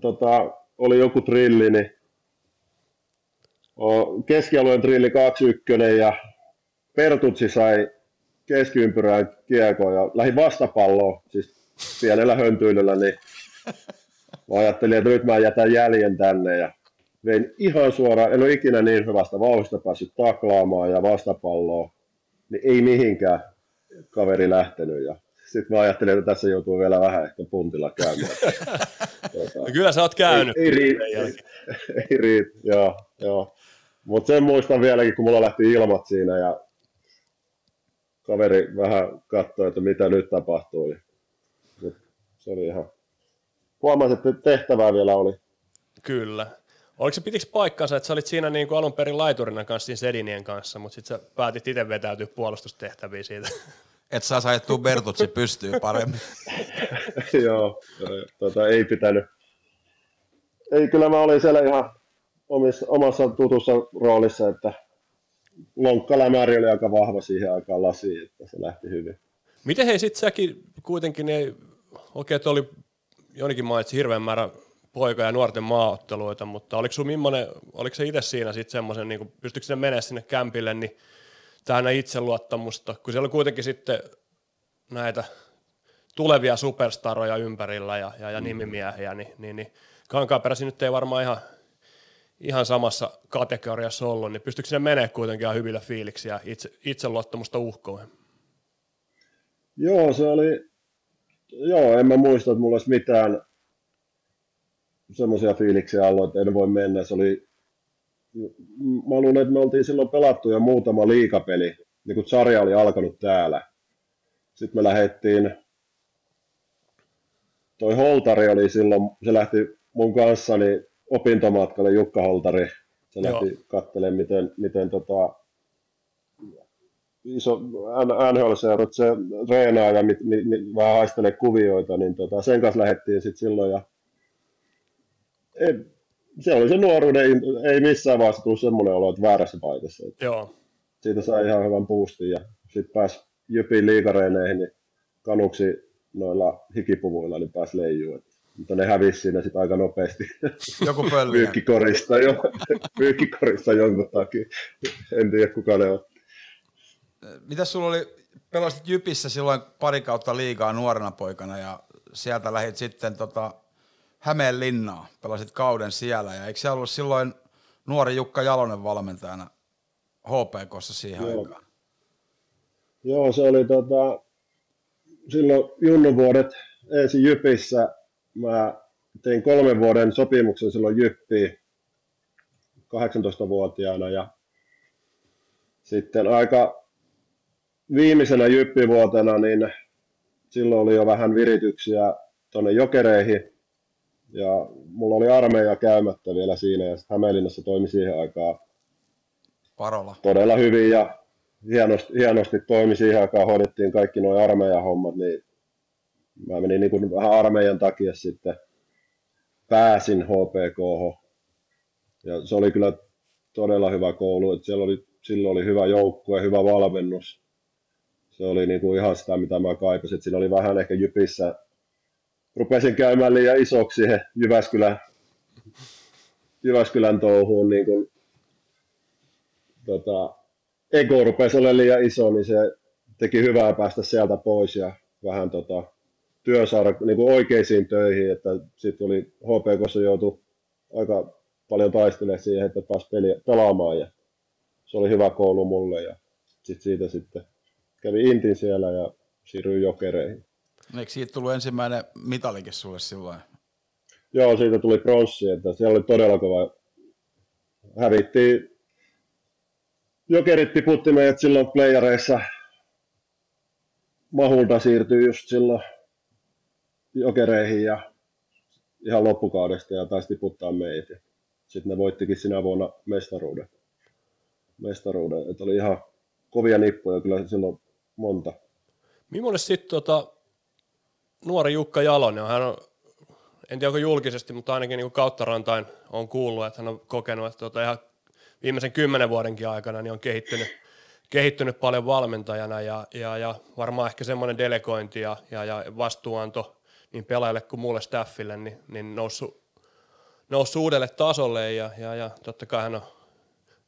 tota, oli joku trilli, niin keskialueen trilli 21 ja Pertutsi sai keskiympyrään kiekon ja lähdin vastapalloon, siis pienellä höntyilyllä, niin mä ajattelin, että nyt mä jätän jäljen tänne ja vein ihan suoraan, en ole ikinä niin hyvästä vauhdista päässyt taklaamaan ja vastapalloa, niin ei mihinkään kaveri lähtenyt ja sitten mä ajattelin, että tässä joutuu vielä vähän ehkä puntilla käymään. tuota, no kyllä sä oot käynyt. Ei, ei riitä, ei, ei riitä, joo, joo. Mutta sen muistan vieläkin, kun mulla lähti ilmat siinä ja kaveri vähän katsoi, että mitä nyt tapahtuu. Mut se oli ihan... Huomasin, että tehtävää vielä oli. Kyllä. Oliko se pitikö paikkansa, että sä olit siinä niin kuin alun perin laiturina kanssa siinä Sedinien kanssa, mutta sitten sä päätit itse vetäytyä puolustustehtäviin siitä? Et saa saettua Bertutsi pystyy paremmin. Joo, tota, ei pitänyt. Ei, kyllä mä olin siellä ihan omissa, omassa tutussa roolissa, että lonkkalämäri oli aika vahva siihen aikaan lasiin, että se lähti hyvin. Miten hei sitten säkin kuitenkin, ei, okei, että oli jonikin mainitsi hirveän määrä poika- ja nuorten maaotteluita, mutta oliko sun millainen, oliko se itse siinä sitten semmoisen, niin pystyykö sinne menemään sinne kämpille, niin täynnä itseluottamusta, kun siellä oli kuitenkin sitten näitä tulevia superstaroja ympärillä ja, ja, ja mm. nimimiehiä, niin, niin, niin Kankaaperäsi nyt ei varmaan ihan, ihan samassa kategoriassa ollut, niin pystyykö sinne menemään kuitenkin ihan hyvillä fiiliksi ja itse, itseluottamusta uhkoon? Joo, se oli, joo, en mä muista, että mulla olisi mitään semmoisia fiiliksiä ollut, että en voi mennä. Se oli, mä luulen, että me oltiin silloin pelattu jo muutama liikapeli, niin kun sarja oli alkanut täällä. Sitten me lähdettiin, toi Holtari oli silloin, se lähti mun kanssani opintomatkalle, Jukka Holtari. Se Joo. lähti katselemaan, miten, miten tota, iso NHL-seurat se reenaa ja mit, mit, mit, vähän haistelee kuvioita, niin tota, sen kanssa lähdettiin sitten silloin ja ei, se oli se nuoruuden, ei missään vaiheessa tullut semmoinen olo, että väärässä paikassa. Joo. Siitä sai ihan hyvän boostin ja sitten pääsi Jypin liikareineihin, niin kanuksi noilla hikipuvuilla niin pääsi leijuun. Mutta ne hävisi siinä sitten aika nopeasti. Joku pölli. Pyykkikorista, jo, pyykkikorista jonkun takia. En tiedä kuka ne on. Mitä sulla oli, pelasit Jypissä silloin pari kautta liigaa nuorena poikana ja sieltä lähit sitten tota, Hämeenlinnaa, pelasit kauden siellä ja eikö se ollut silloin nuori Jukka Jalonen valmentajana HPKssa siihen Joo. aikaan? Joo, se oli tota, silloin junnuvuodet ensin Jypissä. Mä tein kolmen vuoden sopimuksen silloin Jyppiin 18-vuotiaana ja sitten aika viimeisenä Jyppivuotena, niin silloin oli jo vähän virityksiä tuonne jokereihin ja mulla oli armeija käymättä vielä siinä ja Hämeenlinnassa toimi siihen aikaan Parola. todella hyvin ja hienosti, hienosti toimi siihen aikaan, hoidettiin kaikki nuo armeijan hommat, niin mä menin niin kuin vähän armeijan takia sitten pääsin HPK. Ja se oli kyllä todella hyvä koulu, että siellä oli, silloin oli hyvä joukkue, hyvä valmennus. Se oli niin kuin ihan sitä, mitä mä kaipasin. Siinä oli vähän ehkä Jypissä rupesin käymään liian isoksi siihen Jyväskylän, Jyväskylän touhuun, niin kuin, tota, ego rupesi olemaan liian iso, niin se teki hyvää päästä sieltä pois ja vähän tota, työ saada niin kuin oikeisiin töihin, että sitten oli HPKssa joutu aika paljon taistelemaan siihen, että pääsi peliä, pelaamaan ja se oli hyvä koulu mulle ja sitten siitä sitten kävi Intin siellä ja siirryin jokereihin. Eikö siitä tullut ensimmäinen mitalikin sulle silloin? Joo, siitä tuli pronssi, että siellä oli todella kova. Hävittiin, jokerit tiputti meidät silloin playareissa. Mahulta siirtyi just silloin jokereihin ja ihan loppukaudesta ja taisi tiputtaa meitä. Sitten ne voittikin sinä vuonna mestaruuden. mestaruuden. Että oli ihan kovia nippuja kyllä silloin monta. Millainen sitten tota, nuori Jukka Jalonen, hän on, en tiedä onko julkisesti, mutta ainakin niin kautta rantain on kuullut, että hän on kokenut, että tota ihan viimeisen kymmenen vuodenkin aikana niin on kehittynyt, kehittynyt paljon valmentajana ja, ja, ja varmaan ehkä semmoinen delegointi ja, ja, ja vastuuanto niin pelaajille kuin muulle staffille niin, niin noussut, noussut uudelle tasolle ja, ja, ja totta kai hän on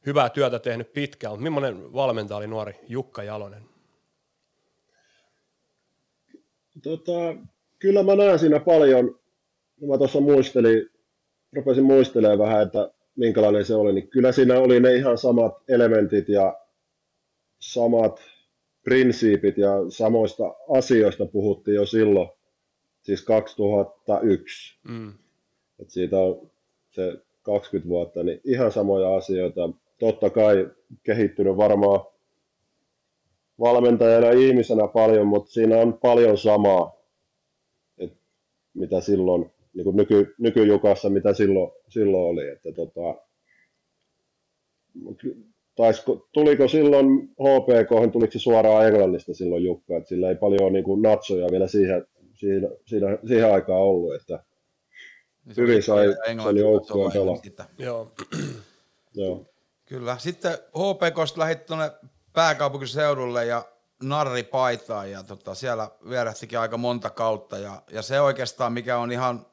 hyvää työtä tehnyt pitkään, mutta millainen valmentaja oli nuori Jukka Jalonen? Tota, kyllä mä näen siinä paljon, mä tuossa muistelin, rupesin muistelemaan vähän, että minkälainen se oli, niin kyllä siinä oli ne ihan samat elementit ja samat prinsiipit ja samoista asioista puhuttiin jo silloin, siis 2001. Mm. Et siitä on se 20 vuotta, niin ihan samoja asioita. Totta kai kehittynyt varmaan valmentajana ja ihmisenä paljon, mutta siinä on paljon samaa, että mitä silloin, niin kuin nyky, nykyjukassa, mitä silloin, silloin oli. Että tota, taisko, tuliko silloin HPK, tuliko se suoraan Englannista silloin Jukka, että sillä ei paljon niin kuin natsoja vielä siihen, siihen, siihen, siihen aikaan ollut, että niin hyvin sai sen joukkueen pelaa. Joo. Joo. Kyllä. Sitten HPKsta lähit tuonne pääkaupunkiseudulle ja narri paitaan ja tota, siellä vierähtikin aika monta kautta ja, ja se oikeastaan mikä on ihan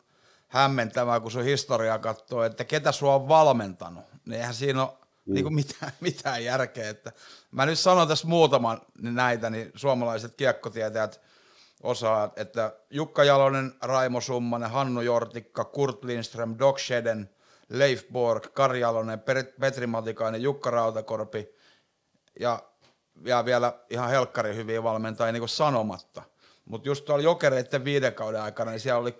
hämmentävää, kun sun historiaa katsoo, että ketä sua on valmentanut, niin eihän siinä ole mm. niin kuin mitään, mitään järkeä. Että mä nyt sanon tässä muutaman näitä, niin suomalaiset kiekkotietäjät osaa, että Jukka Jalonen, Raimo Summanen, Hannu Jortikka, Kurt Lindström, Doc Sheden, Leif Borg, Kari Jalonen, Petri Matikainen, Jukka Rautakorpi ja, ja vielä ihan helkkari hyviä valmentajia niin sanomatta. Mutta just tuolla jokereiden viiden kauden aikana, niin siellä oli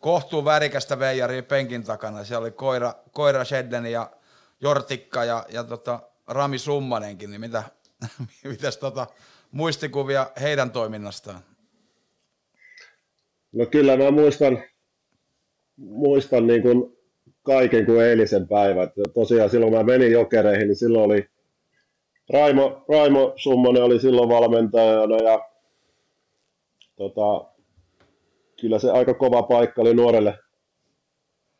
kohtuu värikästä veijaria penkin takana. Siellä oli Koira, Koira Shedden ja Jortikka ja, ja tota, Rami Summanenkin, niin mitä, mitäs tota, muistikuvia heidän toiminnastaan? No kyllä mä muistan, muistan niin kuin kaiken kuin eilisen päivän. Tosiaan silloin mä menin jokereihin, niin silloin oli Raimo, Raimo Summonen oli silloin valmentajana ja tota, kyllä se aika kova paikka oli nuorelle.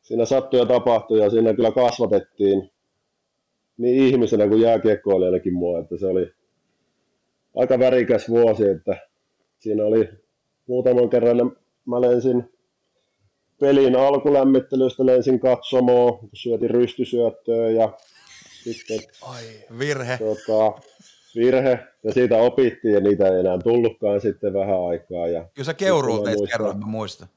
Siinä sattui ja tapahtui ja siinä kyllä kasvatettiin niin ihmisenä kuin jääkiekkoilijallakin mua, että se oli aika värikäs vuosi, että siinä oli muutaman kerran mä lensin pelin alkulämmittelystä lensin katsomoon, syötin rystysyöttöä ja sitten Ai, virhe. Tota, virhe, ja siitä opittiin, ja niitä ei enää tullutkaan sitten vähän aikaa. Ja Kyllä sä keuruun teit kerran, mä muistan.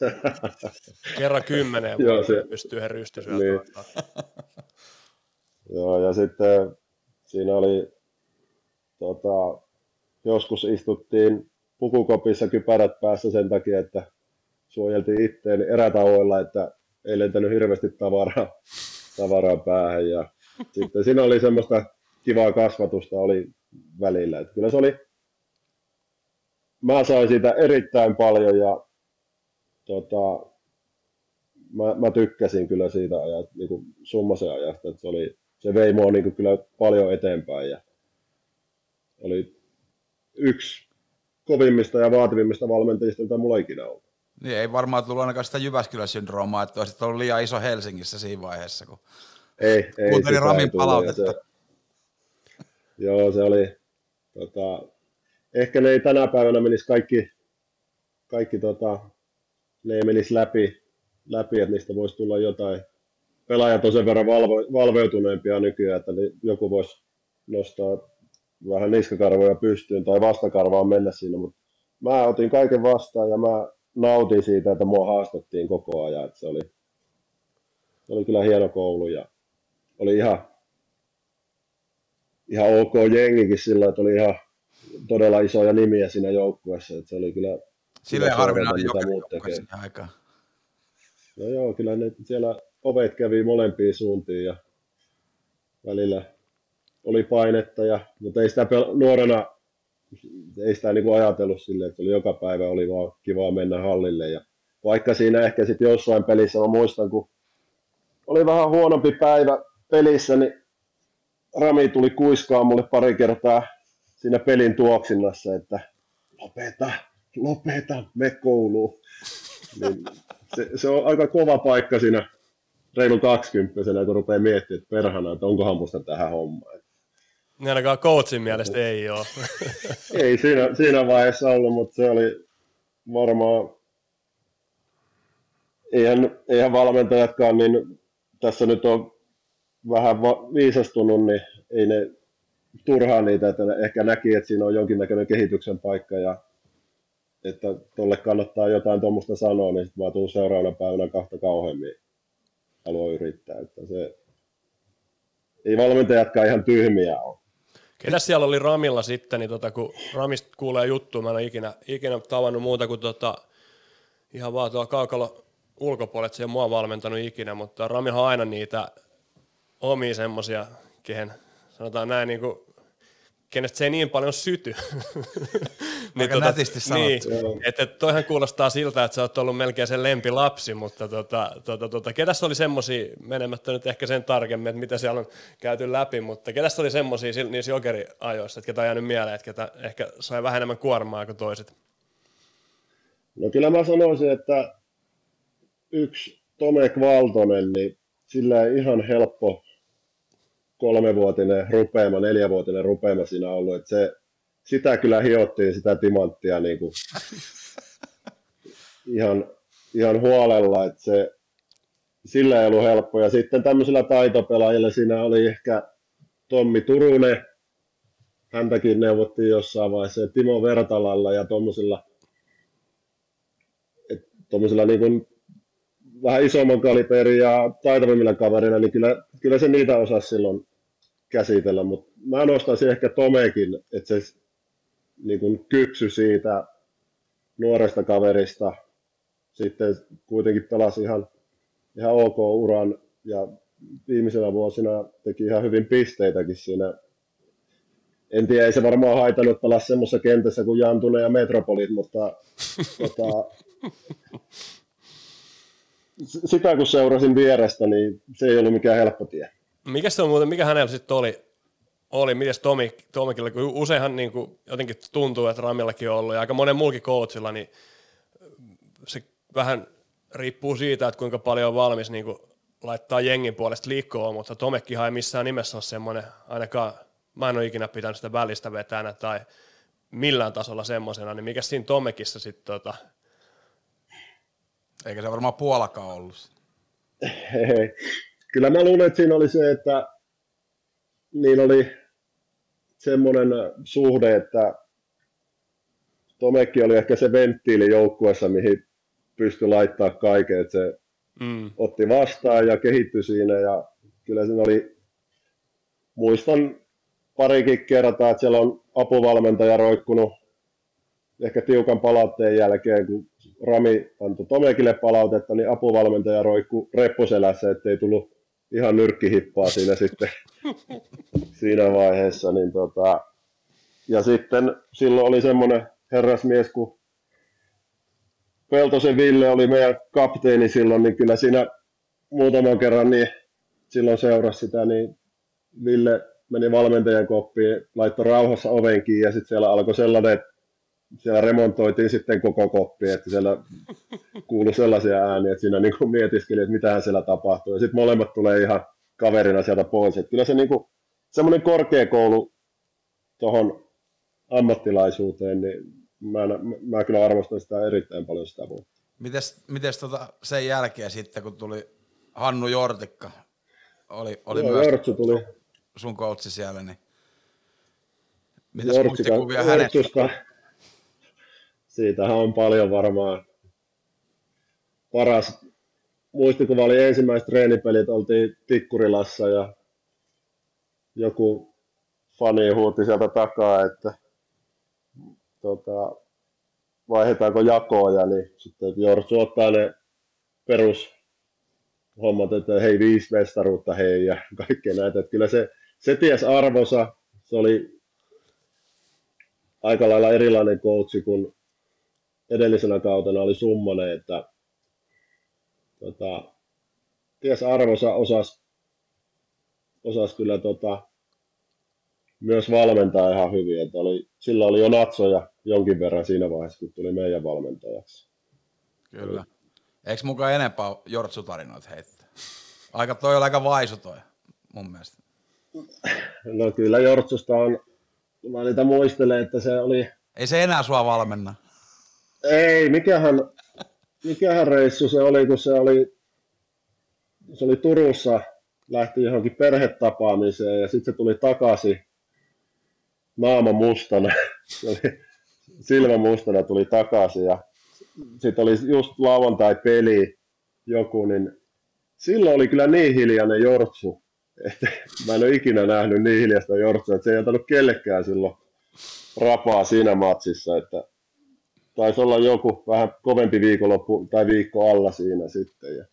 kerran kymmenen Joo, se, pystyy yhden. Niin. Joo, ja sitten siinä oli, tota, joskus istuttiin pukukopissa kypärät päässä sen takia, että suojeltiin itteen erätauoilla, että ei lentänyt hirveästi tavaraa, tavaraa päähän. Ja sitten siinä oli semmoista kivaa kasvatusta oli välillä. Että kyllä se oli, mä sain siitä erittäin paljon ja tota, mä, mä, tykkäsin kyllä siitä ajat, niin kuin summasen ajasta, että se, oli, se vei mua niin kuin kyllä paljon eteenpäin ja oli yksi kovimmista ja vaativimmista valmentajista, mitä mulla ikinä ollut. Niin, ei varmaan tullut ainakaan sitä Jyväskylä-syndroomaa, että olisit ollut liian iso Helsingissä siinä vaiheessa, kun ei, ei kuuntelin Ramin palautetta. Se, joo, se oli, tota, ehkä ne ei tänä päivänä menisi kaikki, kaikki tota, ne ei menisi läpi, läpi, että niistä voisi tulla jotain. Pelaajat on sen verran valvo, valveutuneempia nykyään, että joku voisi nostaa vähän niskakarvoja pystyyn tai vastakarvaan mennä siinä, mutta mä otin kaiken vastaan ja mä nautin siitä, että mua haastattiin koko ajan. Että se, oli, se oli kyllä hieno koulu ja oli ihan, ihan ok jengikin sillä, että oli ihan todella isoja nimiä siinä joukkueessa. Että se oli kyllä Silleen harvinainen jokerin aikaa. No joo, kyllä ne siellä ovet kävi molempiin suuntiin ja välillä oli painetta, ja, mutta ei sitä pel- nuorena ei sitä niin kuin ajatellut silleen, että oli joka päivä oli vaan kiva mennä hallille. Ja vaikka siinä ehkä sitten jossain pelissä, mä muistan, kun oli vähän huonompi päivä pelissä, niin Rami tuli kuiskaa mulle pari kertaa siinä pelin tuoksinnassa, että lopeta, lopeta, me kouluun. Niin se, se, on aika kova paikka siinä reilu 20 kun rupeaa miettimään, että perhana, että onkohan musta tähän hommaan. Niin ainakaan coachin mielestä ei ole. ei siinä, siinä vaiheessa ollut, mutta se oli varmaan, eihän, eihän valmentajatkaan, niin tässä nyt on vähän viisastunut, niin ei ne turhaan niitä, että ehkä näki, että siinä on jonkinnäköinen kehityksen paikka ja että tuolle kannattaa jotain tuommoista sanoa, niin sitten vaan tuu seuraavana päivänä kahta kauheammin haluaa yrittää. Että se, ei valmentajatkaan ihan tyhmiä ole. Ketäs siellä oli Ramilla sitten, niin tota, kun Ramista kuulee juttuja, mä en ole ikinä, ikinä tavannut muuta kuin tota, ihan vaan tuolla kaukalo ulkopuolella, että se ei mua valmentanut ikinä, mutta Ramihan aina niitä omia semmosia, kehen sanotaan näin niin kuin, kenestä se ei niin paljon syty. niin, Aika nätisti sanottu. Niin, että toihan kuulostaa siltä, että sä oot ollut melkein sen lempilapsi, mutta tota, tota, tota, ketäs oli semmosia, menemättä nyt ehkä sen tarkemmin, että mitä siellä on käyty läpi, mutta ketäs oli semmosia niissä jokeriajoissa, että ketä on jäänyt mieleen, että ketä ehkä sai vähän enemmän kuormaa kuin toiset? No kyllä mä sanoisin, että yksi Tomek Valtonen, niin sillä ei ihan helppo kolmevuotinen rupeama, neljävuotinen rupeama siinä ollut, että se, sitä kyllä hiottiin, sitä timanttia niin kuin ihan, ihan huolella, että se, sillä ei ollut helppo. Ja sitten tämmöisillä taitopelaajilla siinä oli ehkä Tommi Turunen, häntäkin neuvottiin jossain vaiheessa, Timo Vertalalla ja tuommoisilla, tuommoisilla niin kuin vähän isomman kaliberin ja taitavimmilla kaverilla, niin kyllä, kyllä se niitä osasi silloin käsitellä, mutta mä nostaisin ehkä Tomekin, että se niin kuin kypsy siitä nuoresta kaverista, sitten kuitenkin pelasi ihan, ihan ok uran ja viimeisenä vuosina teki ihan hyvin pisteitäkin siinä. En tiedä, ei se varmaan haitannut pelaa semmoisessa kentässä kuin Jantunen ja Metropolit, mutta tota, sitä kun seurasin vierestä, niin se ei ollut mikään helppo tie. Mikä se on muuten, mikä hänellä sitten oli, oli mites Tomi, Tomikilla, kun useinhan niin kuin jotenkin tuntuu, että Ramillakin on ollut ja aika monen muukin coachilla, niin se vähän riippuu siitä, että kuinka paljon on valmis niin kuin laittaa jengin puolesta liikkoa, mutta Tomekkihan ei missään nimessä ole semmoinen, ainakaan mä en ole ikinä pitänyt sitä välistä vetänä tai millään tasolla semmoisena, niin mikä siinä Tomekissa sitten tota, eikä se varmaan puolakaan ollut. Kyllä mä luulen, että siinä oli se, että niin oli semmoinen suhde, että Tomekki oli ehkä se venttiili joukkueessa, mihin pystyi laittaa kaiken, että se mm. otti vastaan ja kehittyi siinä ja kyllä siinä oli, muistan parikin kertaa, että siellä on apuvalmentaja roikkunut ehkä tiukan palautteen jälkeen, kun Rami antoi Tomekille palautetta, niin apuvalmentaja roikku reppuselässä, ettei tullut ihan nyrkkihippaa siinä sitten siinä vaiheessa. Niin tota, ja sitten silloin oli semmoinen herrasmies, kun Peltosen Ville oli meidän kapteeni silloin, niin kyllä siinä muutaman kerran niin silloin seurasi sitä, niin Ville meni valmentajan koppiin, laittoi rauhassa ovenkin ja sitten siellä alkoi sellainen siellä remontoitiin sitten koko koppi, että siellä kuului sellaisia ääniä, että siinä niin mietiskeli, että mitähän siellä tapahtuu. Ja sitten molemmat tulee ihan kaverina sieltä pois. Että kyllä se niin kuin, semmoinen korkeakoulu tuohon ammattilaisuuteen, niin mä, mä kyllä arvostan sitä erittäin paljon sitä vuotta. Mites, mites tota sen jälkeen sitten, kun tuli Hannu Jortikka, oli, oli Joo, myös Jortsu tuli. sun koutsi siellä, niin mitäs muistikuvia hänestä? Siitähän on paljon varmaan paras muistikuva oli ensimmäiset treenipelit, oltiin Tikkurilassa ja joku fani huuti sieltä takaa, että tota, vaihdetaanko jakoja, niin sitten Jorsu ottaa ne perus hommat, että hei viisi mestaruutta hei ja kaikkea näitä. Että kyllä se, se ties arvosa, se oli aika lailla erilainen coachi kuin edellisenä kautena oli Summonen, että tota, ties arvosa osas, osas kyllä tota, myös valmentaa ihan hyvin. Että oli, sillä oli jo natsoja jonkin verran siinä vaiheessa, kun tuli meidän valmentajaksi. Kyllä. Eikö mukaan enempää jortsutarinoita heittää? Aika, toi on aika vaisu toi, mun mielestä. No kyllä Jortsusta on, mä niitä muistelen, että se oli... Ei se enää sua valmenna. Ei, mikähän, mikähän reissu se oli, kun se oli, se oli Turussa lähti johonkin perhetapaamiseen ja sitten se tuli takaisin naama mustana, silmä mustana tuli takaisin ja sitten oli just lauantai-peli joku, niin silloin oli kyllä niin hiljainen jortsu, että mä en ole ikinä nähnyt niin hiljaista jortsua, että se ei antanut kellekään silloin rapaa siinä matsissa, että taisi olla joku vähän kovempi viikonloppu tai viikko alla siinä sitten. Ja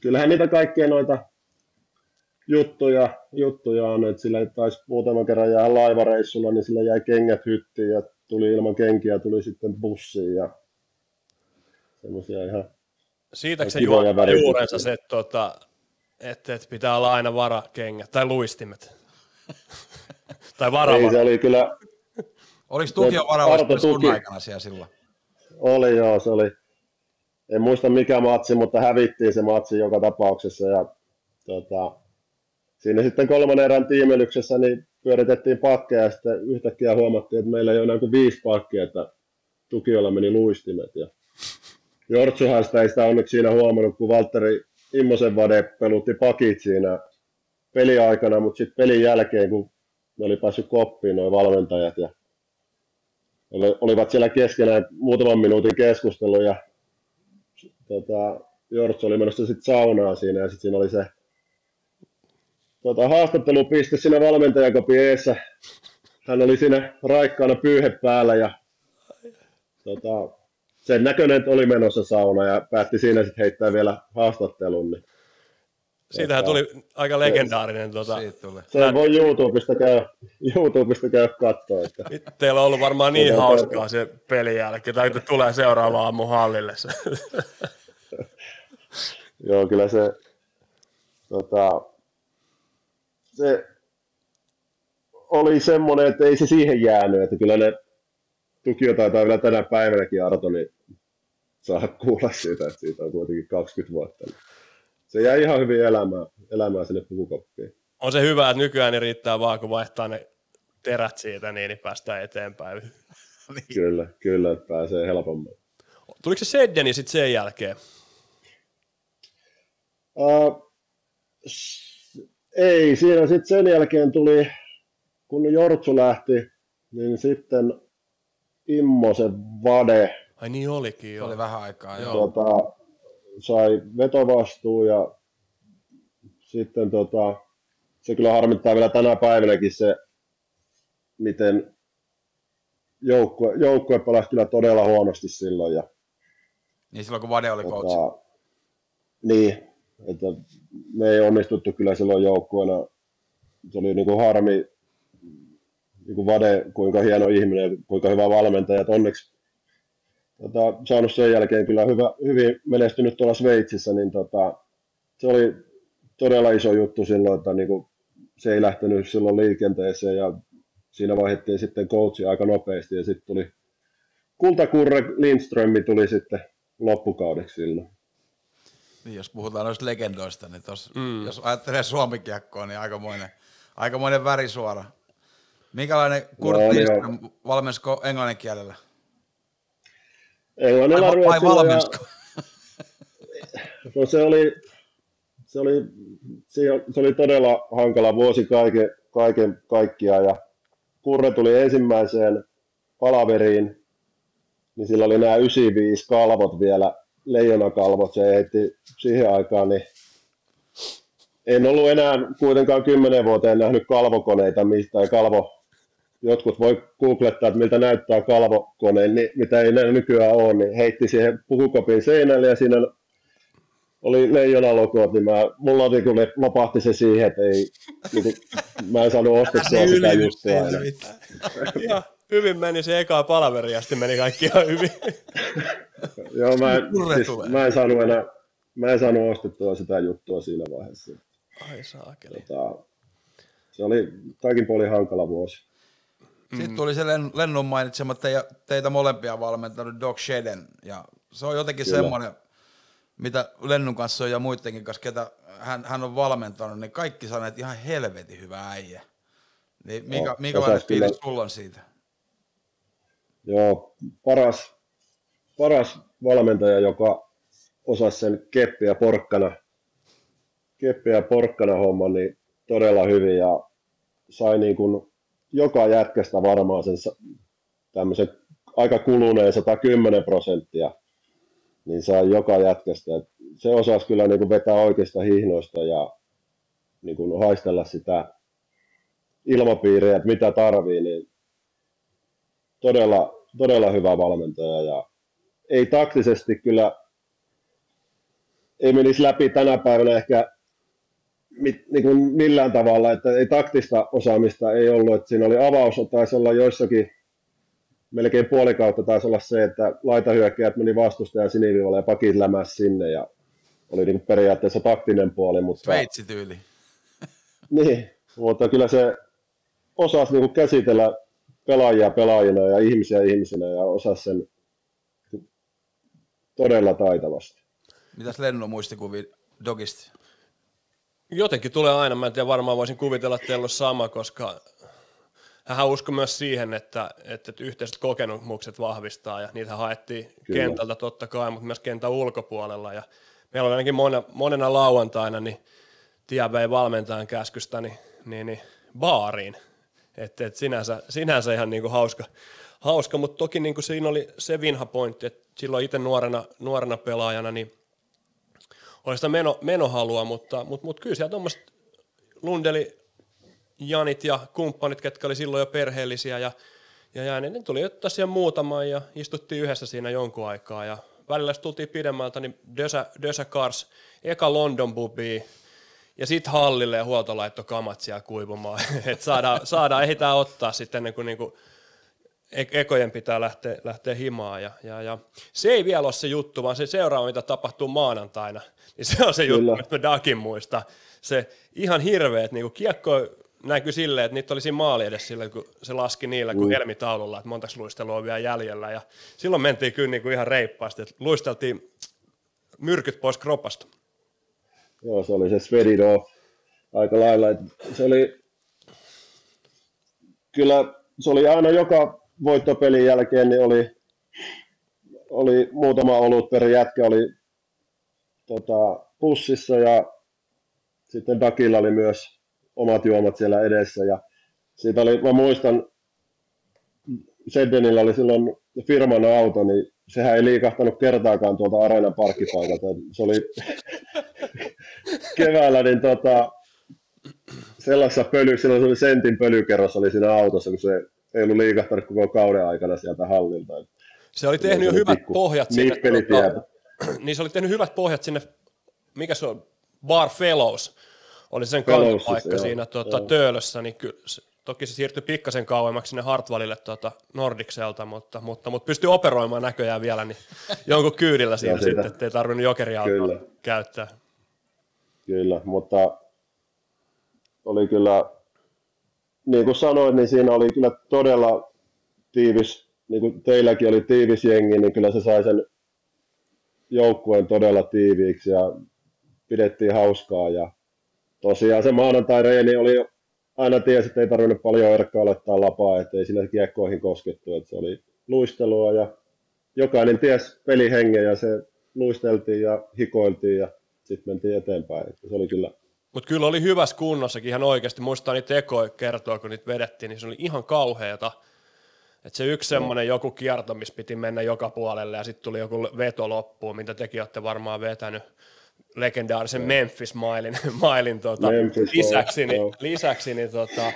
kyllähän niitä kaikkia noita juttuja, juttuja on, että sillä taisi muutaman kerran jää laivareissulla, niin sillä jäi kengät hyttiin ja tuli ilman kenkiä, tuli sitten bussiin ja semmoisia ihan Siitäkö se juontaa juurensa se, että, tota, että, että pitää olla aina varakengät tai luistimet? tai ei varava. se oli kyllä, Oliko Tukio Arto varovasti sun aikana siellä silloin? oli joo, se oli, en muista mikä matsi, mutta hävittiin se matsi joka tapauksessa ja tota, siinä sitten kolmannen erän tiimelyksessä niin pyöritettiin pakkeja ja sitten yhtäkkiä huomattiin, että meillä ei ole enää kuin viisi pakkia, että tukiolla meni luistimet ja Jortsuhan sitä ei sitä onneksi siinä huomannut, kun Valtteri Immosen vade pelutti pakit siinä peliaikana, mutta sitten pelin jälkeen, kun ne oli päässyt koppiin nuo valmentajat ja olivat siellä keskenään muutaman minuutin keskustelu ja tota, Jortsu oli menossa sitten saunaan siinä ja sitten siinä oli se tota, haastattelupiste siinä valmentajakopin eessä. Hän oli siinä raikkaana pyyhe päällä ja tota, sen näköinen, että oli menossa sauna ja päätti siinä sitten heittää vielä haastattelun. Niin Siitähän tuli aika legendaarinen. Tota, tuli. se voi YouTubesta käydä, YouTubesta käydä katsoa. Että, nyt teillä on ollut varmaan niin Kyllä, hauskaa se pelin jälkeen, tai tulee seuraava aamu hallille. se. joo, kyllä se, tota, se oli semmoinen, että ei se siihen jäänyt, että kyllä ne Tukio taitaa vielä tänä päivänäkin Arto, niin saa kuulla siitä, että siitä on kuitenkin 20 vuotta. Niin se jäi ihan hyvin elämään, elämään sinne pukukoppiin. on se hyvä, että nykyään niin riittää vaan, kun vaihtaa ne terät siitä, niin, niin päästään eteenpäin. Kyllä, kyllä, että pääsee helpommin. Tuliko se Seddeni sitten sen jälkeen? Uh, ei, siinä sitten sen jälkeen tuli, kun Jortsu lähti, niin sitten Immosen Vade Ai niin olikin Se jo. oli vähän aikaa, joo. tota, sai vetovastuu ja sitten tota, se kyllä harmittaa vielä tänä päivänäkin se, miten joukkue, joukkue pelasi kyllä todella huonosti silloin. Ja, Niin silloin kun Vade oli coach. tota, niin, että me ei onnistuttu kyllä silloin joukkueena. Se oli niin kuin harmi, niin kuin Vade, kuinka hieno ihminen, kuinka hyvä valmentaja. Että onneksi tota, saanut sen jälkeen kyllä hyvä, hyvin menestynyt tuolla Sveitsissä, niin tota, se oli todella iso juttu silloin, että niin kuin, se ei lähtenyt silloin liikenteeseen ja siinä vaihdettiin sitten coachi aika nopeasti ja sitten tuli Kultakurre Lindströmi tuli sitten loppukaudeksi silloin. Niin, jos puhutaan noista legendoista, niin tos, mm. jos ajattelee suomikiekkoa, niin aikamoinen, aikamoinen värisuora. Minkälainen Kurt Joo, Lindström valmensiko englannin kielellä? Englannilla Vai, vai Ruotsilla ja, no se oli, se oli, se oli todella hankala vuosi kaiken, kaiken kaikkiaan. Ja Kurre tuli ensimmäiseen palaveriin, niin sillä oli nämä 95 kalvot vielä, leijonakalvot, se heitti siihen aikaan, niin en ollut enää kuitenkaan kymmenen vuoteen nähnyt kalvokoneita mistä kalvo, jotkut voi googlettaa, että miltä näyttää kalvokone, niin mitä ei enää nykyään ole, niin heitti siihen pukukopin seinälle ja siinä oli leijonalokot, niin mä, mulla oli kyllä lopahti se siihen, että ei, niin mä en saanut ostettua sitä enää. Ja hyvin meni se eka palaveri ja sitten meni kaikki ihan hyvin. Joo, mä en, siis, tulee. mä en saanut enää, mä en saanut ostettua sitä juttua siinä vaiheessa. Ai saakeli. Tota, se oli kaikin puolin hankala vuosi. Sitten tuli se Len, Lennun mainitsema teitä, teitä molempia valmentanut Doc Sheden, ja se on jotenkin Kyllä. semmoinen, mitä Lennun kanssa on ja muidenkin kanssa, ketä hän, hän on valmentanut, niin kaikki sanoo, että ihan helvetin hyvä äijä. Niin mikä, Joo, minkälainen kyllä- fiilis sulla on siitä? Joo, paras, paras valmentaja, joka osasi sen keppi ja porkkana, keppi ja porkkana homma niin todella hyvin ja sai niin kuin joka jätkästä varmaan sen tämmöisen aika kuluneen 110 prosenttia, niin sai joka jätkästä. Se osasi kyllä niin kuin vetää oikeista hihnoista ja niin kuin haistella sitä ilmapiiriä, että mitä tarvii, niin todella, todella hyvä valmentaja ja ei taktisesti kyllä ei menisi läpi tänä päivänä ehkä mit, niin kuin millään tavalla, että ei taktista osaamista ei ollut, että siinä oli avaus, taisi olla joissakin melkein puoli kautta taisi olla se, että laitahyökkäjät meni vastustajan siniviivalle ja pakit lämäs sinne ja oli niin periaatteessa taktinen puoli. Mutta, Sveitsi-tyyli. niin, mutta kyllä se osasi niin kuin käsitellä pelaajia pelaajina ja ihmisiä ihmisinä ja osasi sen todella taitavasti. Mitäs Lenno muistikuvi Dogista? Jotenkin tulee aina, mä en tiedä, varmaan voisin kuvitella, että teillä on sama, koska hän uskoi myös siihen, että, että yhteiset kokemukset vahvistaa ja niitä haettiin Kyllä. kentältä totta kai, mutta myös kentän ulkopuolella ja meillä oli ainakin monena, monena lauantaina, niin tie vei valmentajan käskystä niin, niin, niin baariin, että et sinänsä, sinänsä ihan niinku hauska, hauska, mutta toki niinku siinä oli se vinha pointti, että silloin itse nuorena, nuorena pelaajana, niin oli sitä meno, menohalua, mutta, mutta, mutta kyllä siellä tuommoiset Lundeli, Janit ja kumppanit, ketkä oli silloin jo perheellisiä ja, ja, ne, ne tuli ottaa siihen muutaman ja istuttiin yhdessä siinä jonkun aikaa ja välillä tultiin pidemmältä, niin Dösä, Dösä Kars, eka London Bubi ja sitten hallille ja huoltolaitto kamat siellä kuivumaan, että saadaan, saadaan, ehditään ottaa sitten ennen kuin, niin kuin ekojen pitää lähteä, lähteä himaan. Ja, ja, ja, se ei vielä ole se juttu, vaan se seuraava, mitä tapahtuu maanantaina, niin se on se Kyllä. juttu, että mä Dakin muista. Se ihan hirveet, niin kiekko näkyy silleen, että niitä oli siinä maali edes silleen, kun se laski niillä kuin mm. helmitaululla, että montaks luistelua on vielä jäljellä. Ja silloin mentiin kyllä niin kuin ihan reippaasti, että luisteltiin myrkyt pois kropasta. Joo, se oli se svedid off aika lailla. Se oli, kyllä se oli aina joka voittopelin jälkeen, niin oli, oli muutama olut per jätkä oli tota, pussissa ja sitten Dakilla oli myös omat juomat siellä edessä ja siitä oli, mä muistan, Seddenillä oli silloin firman auto, niin sehän ei liikahtanut kertaakaan tuolta areenan parkkipaikalta. Se oli keväällä, niin tota, sellaisessa pöly, silloin se oli sentin pölykerros oli siinä autossa, kun se ei ollut liikahtanut koko kauden aikana sieltä hallilta. Se oli tehnyt jo hyvät pikku, pohjat sinne. niin se oli tehnyt hyvät pohjat sinne, mikä se on, Bar Fellows, oli sen kantopaikka siinä tuota, Töölössä, niin ky, toki se siirtyi pikkasen kauemmaksi sinne Hartwallille tuota, Nordikselta, mutta, mutta, mutta pystyi operoimaan näköjään vielä niin jonkun kyydillä siinä sitten, ettei tarvinnut jokeriautoa käyttää. Kyllä, mutta oli kyllä, niin kuin sanoin, niin siinä oli kyllä todella tiivis, niin kuin teilläkin oli tiivis jengi, niin kyllä se sai sen joukkueen todella tiiviiksi ja pidettiin hauskaa ja tosiaan se maanantai-reeni oli, aina tiesi, että ei tarvinnut paljon erkkaa olettaa lapaa, ettei sinne kiekkoihin koskettu, että se oli luistelua ja jokainen ties pelihengen ja se luisteltiin ja hikoiltiin ja sitten mentiin eteenpäin. Että se oli kyllä mutta kyllä oli hyvässä kunnossakin ihan oikeasti. Muistaa niitä ekoja kertoa, kun niitä vedettiin, niin se oli ihan kauheata. Että se yksi semmoinen joku kierto, missä piti mennä joka puolelle ja sitten tuli joku veto loppuun, mitä tekin olette varmaan vetänyt legendaarisen no. Memphis-mailin mailin, tota, Memphis, lisäksi, niin, lisäksi niin, tota,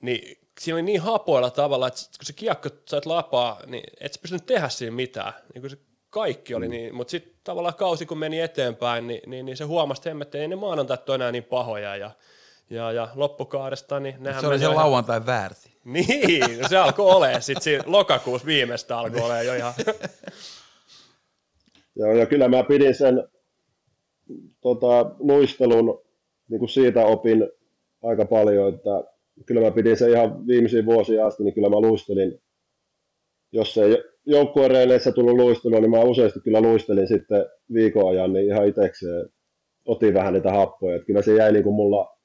niin siinä oli niin hapoilla tavalla, että kun se kiekko sait lapaa, niin et sä pystynyt tehdä siinä mitään. Niin kun se kaikki oli mm. niin, mutta sitten tavallaan kausi kun meni eteenpäin, niin, niin, niin se huomasi, että ei ne maanantait ole enää niin pahoja ja, ja, ja loppukaudesta, niin nehän Se oli se lauantai väärti. Niin, no se alkoi olemaan, sitten lokakuussa viimeistä alkoi olemaan jo ihan. Joo, ja kyllä mä pidin sen tota, luistelun, niin kuin siitä opin aika paljon, että kyllä mä pidin sen ihan viimeisiin vuosia asti, niin kyllä mä luistelin, jos ei joukkuereileissä tullut luistelua, niin mä useasti kyllä luistelin sitten viikon ajan, niin ihan itsekseen otin vähän niitä happoja. Että kyllä se jäi niin kuin mulla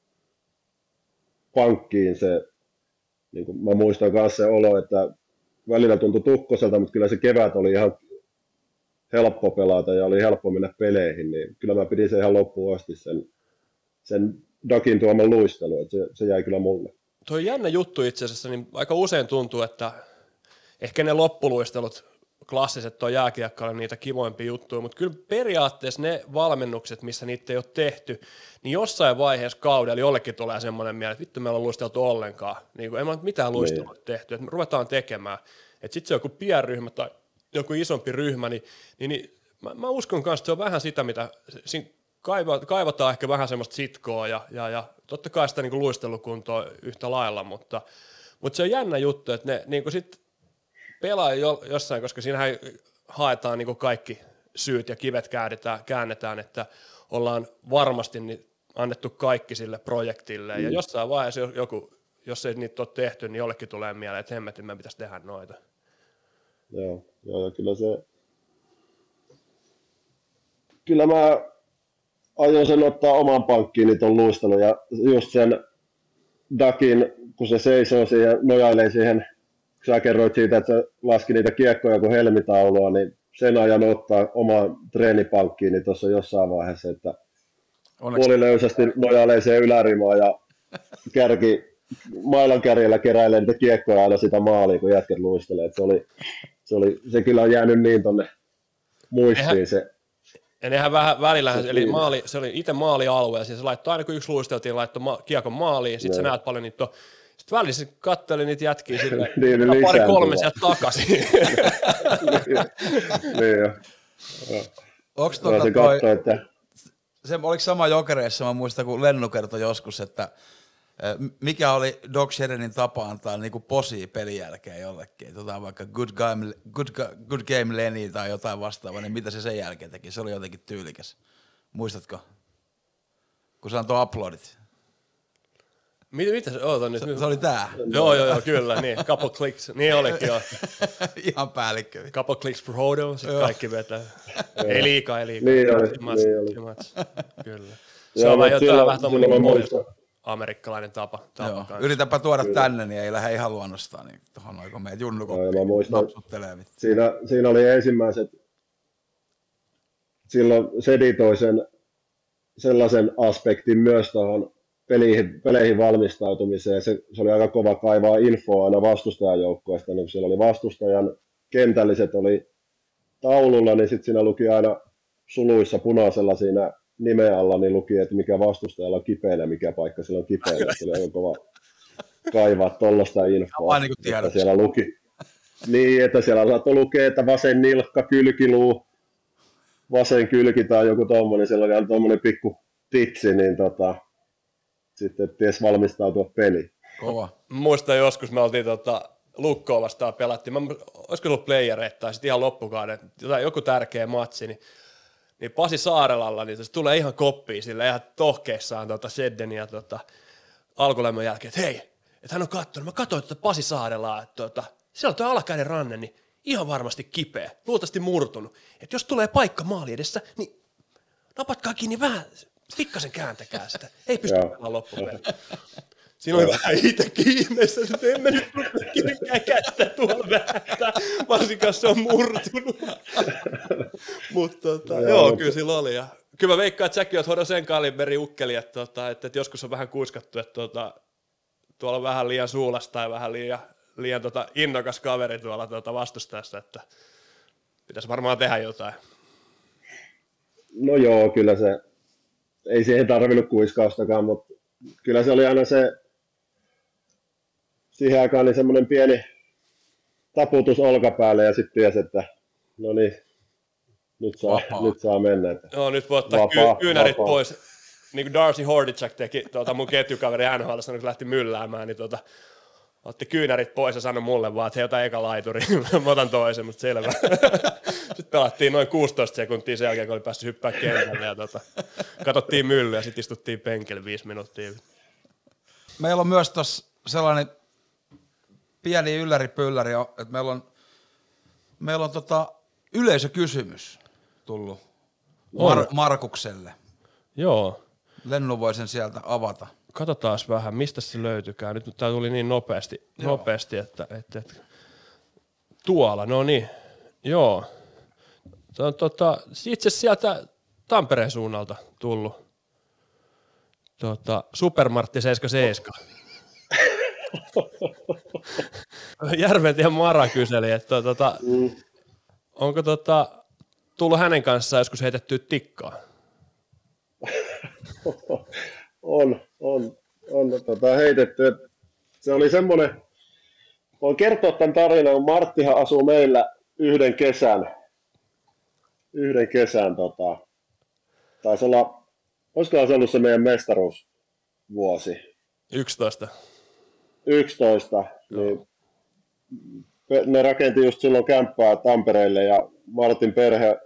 pankkiin se, niin kuin mä muistan myös se olo, että välillä tuntui tukkoselta, mutta kyllä se kevät oli ihan helppo pelata ja oli helppo mennä peleihin, niin kyllä mä pidin sen ihan loppuun asti sen sen Dakin tuoman luistelu, että se, se jäi kyllä mulle. Tuo jännä juttu itse asiassa, niin aika usein tuntuu, että ehkä ne loppuluistelut, klassiset tuo jääkiekkoilla niitä kivoimpia juttuja, mutta kyllä periaatteessa ne valmennukset, missä niitä ei ole tehty, niin jossain vaiheessa kaudella jollekin tulee semmoinen mieleen, että vittu meillä on luisteltu ollenkaan, niin kuin, ei me ole mitään luistelua niin. tehty, että me ruvetaan tekemään, että sitten se joku pienryhmä tai joku isompi ryhmä, niin, niin, niin mä, mä uskon kanssa, että se on vähän sitä, mitä siinä kaiva, kaivataan ehkä vähän semmoista sitkoa ja, ja, ja totta kai sitä niin luistelukuntoa yhtä lailla, mutta, mutta se on jännä juttu, että ne niin sit pelaa jo, jossain, koska siinähän haetaan niin kaikki syyt ja kivet käännetään, käännetään, että ollaan varmasti niin annettu kaikki sille projektille mm. ja jossain vaiheessa joku, jos ei niitä ole tehty, niin jollekin tulee mieleen, että hemmetin, me pitäisi tehdä noita. Joo, joo ja kyllä se, kyllä mä aion sen ottaa oman pankkiini tuon luistelun ja just sen Dakin, kun se seisoo siihen, nojailee siihen, kun sä kerroit siitä, että laski niitä kiekkoja kuin helmitaulua, niin sen ajan ottaa oman treenipankkiini tuossa jossain vaiheessa, että Onneksi... puolilöysästi nojailee siihen ylärimaan ja kärki, mailan kärjellä keräilee niitä kiekkoja aina sitä maaliin, kun jätket luistelee. se, oli, se, oli, se kyllä on jäänyt niin tonne muistiin Eihän, se. ja nehän vähän välillä, se, eli maali, se oli itse maalialue, ja siis se laittoi aina kun yksi luisteltiin, laittoi ma- kiekon maaliin, sitten sä näet paljon niitä sitten välissä katteli niitä jätkiä sille, niin, pari kolme sieltä takaisin. niin jo. Onko tuota se, toi, katso, että... se, oliko sama jokereissa, mä muistan, kun Lennu kertoi joskus, että mikä oli Doc Sherenin tapa antaa niinku posi pelin jälkeen jollekin, tota vaikka good game, good, good game Lenny tai jotain vastaavaa, niin mitä se sen jälkeen teki? Se oli jotenkin tyylikäs. Muistatko? Kun se antoi uploadit. Mitä, mitä se, oota nyt. Se, se oli tää. Joo, joo, joo, kyllä, niin, couple clicks, niin olikin jo. Ihan päällikkö. Couple clicks per hodo, sitten kaikki vetää. ei liikaa, ei liikaa. Niin oli, niin oli. Kyllä. Se on vähän jotain vähän tommonen amerikkalainen tapa. tapa Joo. Yritäpä tuoda Kyllä. tänne, niin ei lähde ihan luonnostaan, niin tuohon noin meidät junnukoppiin napsuttelee. Siinä, siinä oli ensimmäiset, silloin se editoi sen sellaisen aspektin myös tuohon peleihin, peleihin valmistautumiseen. Se, se, oli aika kova kaivaa infoa aina vastustajan joukkoista, niin kun siellä oli vastustajan kentälliset oli taululla, niin sitten siinä luki aina suluissa punaisella siinä nimen alla niin luki, että mikä vastustajalla on kipeänä, mikä paikka sillä on kipeänä. Sillä on kova kaivaa tuollaista infoa. niin että siellä luki. Niin, että siellä saattoi lukea, että vasen nilkka, kylkiluu, vasen kylki tai joku tuommoinen, siellä oli tuommoinen pikku titsi, niin tota, sitten ties valmistautua peliin. Kova. Muistan joskus, me oltiin tota, Lukkoa vastaan pelattiin, mä, olisiko ollut playereita tai sitten ihan loppukauden, joku tärkeä matsi, niin niin Pasi Saarelalla, niin se tulee ihan koppiin sille ihan tohkeissaan tota Sedden ja tota, alkulämmön jälkeen, että hei, että hän on katsonut, mä katsoin tuota Pasi Saarelaa, että tota, siellä on tuo alakäinen ranne, niin ihan varmasti kipeä, luultavasti murtunut. Että jos tulee paikka maali edessä, niin napatkaa kiinni vähän, pikkasen kääntäkää sitä. Ei pysty pelaamaan loppuun. Siinä oli vähän itsekin ihmeessä, että en mä nyt rupea kättä tuolla vääntää, varsinkaan se on murtunut. Mutta tota, joo, joo, kyllä sillä oli. Ja kyllä mä veikkaan, että säkin oot hoidon sen kaliberi ukkeli, että, tota, että, että, joskus on vähän kuiskattu, että tota, tuolla on vähän liian suulas tai vähän liian, liian tota, innokas kaveri tuolla tota, vastustajassa, että pitäisi varmaan tehdä jotain. No joo, kyllä se, ei siihen tarvinnut kuiskaustakaan, mutta kyllä se oli aina se siihen aikaan niin semmoinen pieni taputus olkapäälle ja sitten tiesi, että no niin, nyt saa, nyt saa mennä. Että no nyt voi ottaa vapaa, ky- kyynärit vapaa. pois. Niin kuin Darcy Hordicek teki tuota mun ketjukaveri NHL, kun lähti mylläämään, niin tuota, otti kyynärit pois ja sanoi mulle vaan, että hei, ota eka laituri. Mä otan toisen, mutta selvä. sitten pelattiin noin 16 sekuntia sen jälkeen, kun oli päässyt hyppää kentälle ja tota, katsottiin myllyä ja sitten istuttiin penkille viisi minuuttia. Meillä on myös tuossa sellainen pieni ylläri pylläri, että meillä on, meillä on tota yleisökysymys tullut Mar- Markukselle. Joo. Lennu voi sen sieltä avata. Katsotaan vähän, mistä se löytykään. Nyt tämä tuli niin nopeasti, nopeasti että, että, että, tuolla, no niin, joo. Tämä on tota, itse sieltä Tampereen suunnalta tullut, tota, Supermartti 77. Järventien Mara kyseli, että tota, Mm. onko tota, tullut hänen kanssaan joskus heitettyä tikkaa? on, on, on tota, heitetty. Et se oli semmoinen, voin kertoa tämän tarinan, kun Marttihan asuu meillä yhden kesän, yhden kesän, tota, taisi olla, olisikohan se ollut se meidän mestaruusvuosi, 11. 11, niin pe- ne rakenti just silloin kämppää Tampereelle ja Martin perhe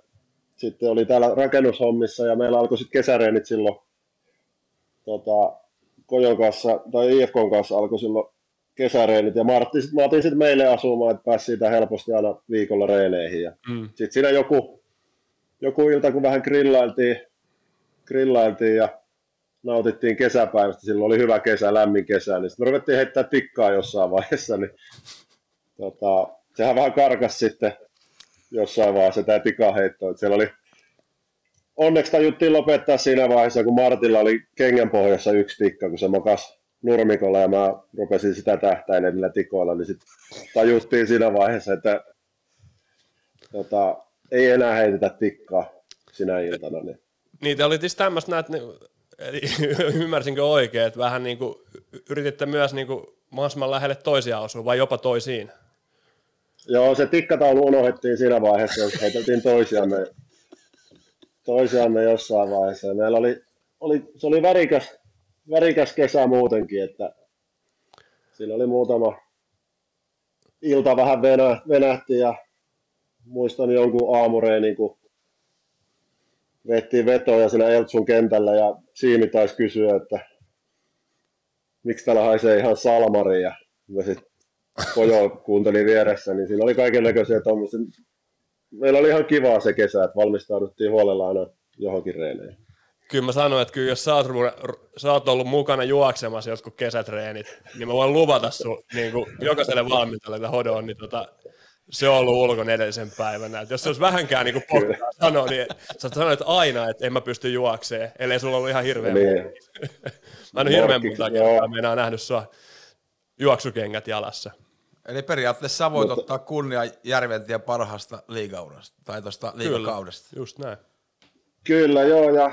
sitten oli täällä rakennushommissa ja meillä alkoi sitten kesäreenit silloin tota, Kojon kanssa, tai IFKn kanssa alkoi silloin kesäreenit ja Martti, sit, mä otin sitten meille asumaan, että pääsi siitä helposti aina viikolla reeneihin ja Mm. sitten siinä joku, joku ilta, kun vähän grillailtiin, grillailtiin ja nautittiin kesäpäivästä, silloin oli hyvä kesä, lämmin kesä, niin sitten me ruvettiin heittää tikkaa jossain vaiheessa, niin tota, sehän vähän karkas sitten jossain vaiheessa tämä tikaheitto, että siellä oli onneksi tajuttiin lopettaa siinä vaiheessa, kun Martilla oli kengän pohjassa yksi tikka, kun se makas nurmikolla ja mä rupesin sitä tähtäilemään niillä tikoilla, niin sitten tajuttiin siinä vaiheessa, että tota, ei enää heitetä tikkaa sinä iltana. Niin. Niitä oli siis tämmöistä näet, niin- eli ymmärsinkö oikein, että vähän niin kuin yrititte myös niin kuin mahdollisimman lähelle toisia osua vai jopa toisiin? Joo, se tikkataulu unohdettiin siinä vaiheessa, jos heiteltiin toisiamme, toisiamme jossain vaiheessa. Meillä oli, oli, se oli värikäs, värikäs kesä muutenkin, että siinä oli muutama ilta vähän venä, venähti ja muistan jonkun aamureenin, kun vettiin vetoja siinä Eltsun kentällä ja Siimi taisi kysyä, että miksi täällä haisee ihan salmari ja mä sit Kojo kuunteli vieressä, niin siinä oli kaiken näköisiä tuommoisia. Meillä oli ihan kivaa se kesä, että valmistauduttiin huolella aina johonkin reeneihin. Kyllä mä sanoin, että kyllä jos sä oot, sä oot ollut mukana juoksemassa jotkut kesätreenit, niin mä voin luvata sun niin kuin jokaiselle valmentajalle, että hodon, niin tota, se on ollut ulkon edellisen päivänä. Et jos se olisi vähänkään niin pokkaa sanoa, niin sä sanoit aina, että en mä pysty juokseen, ellei sulla ollut ihan hirveän Niin. Mä en ole hirveän monta kertaa meinaa nähnyt sua juoksukengät jalassa. Eli periaatteessa sä voit Mutta- ottaa kunnia Järventien parhaasta liigaudesta, tai tuosta liigakaudesta. just näin. Kyllä, joo. Ja,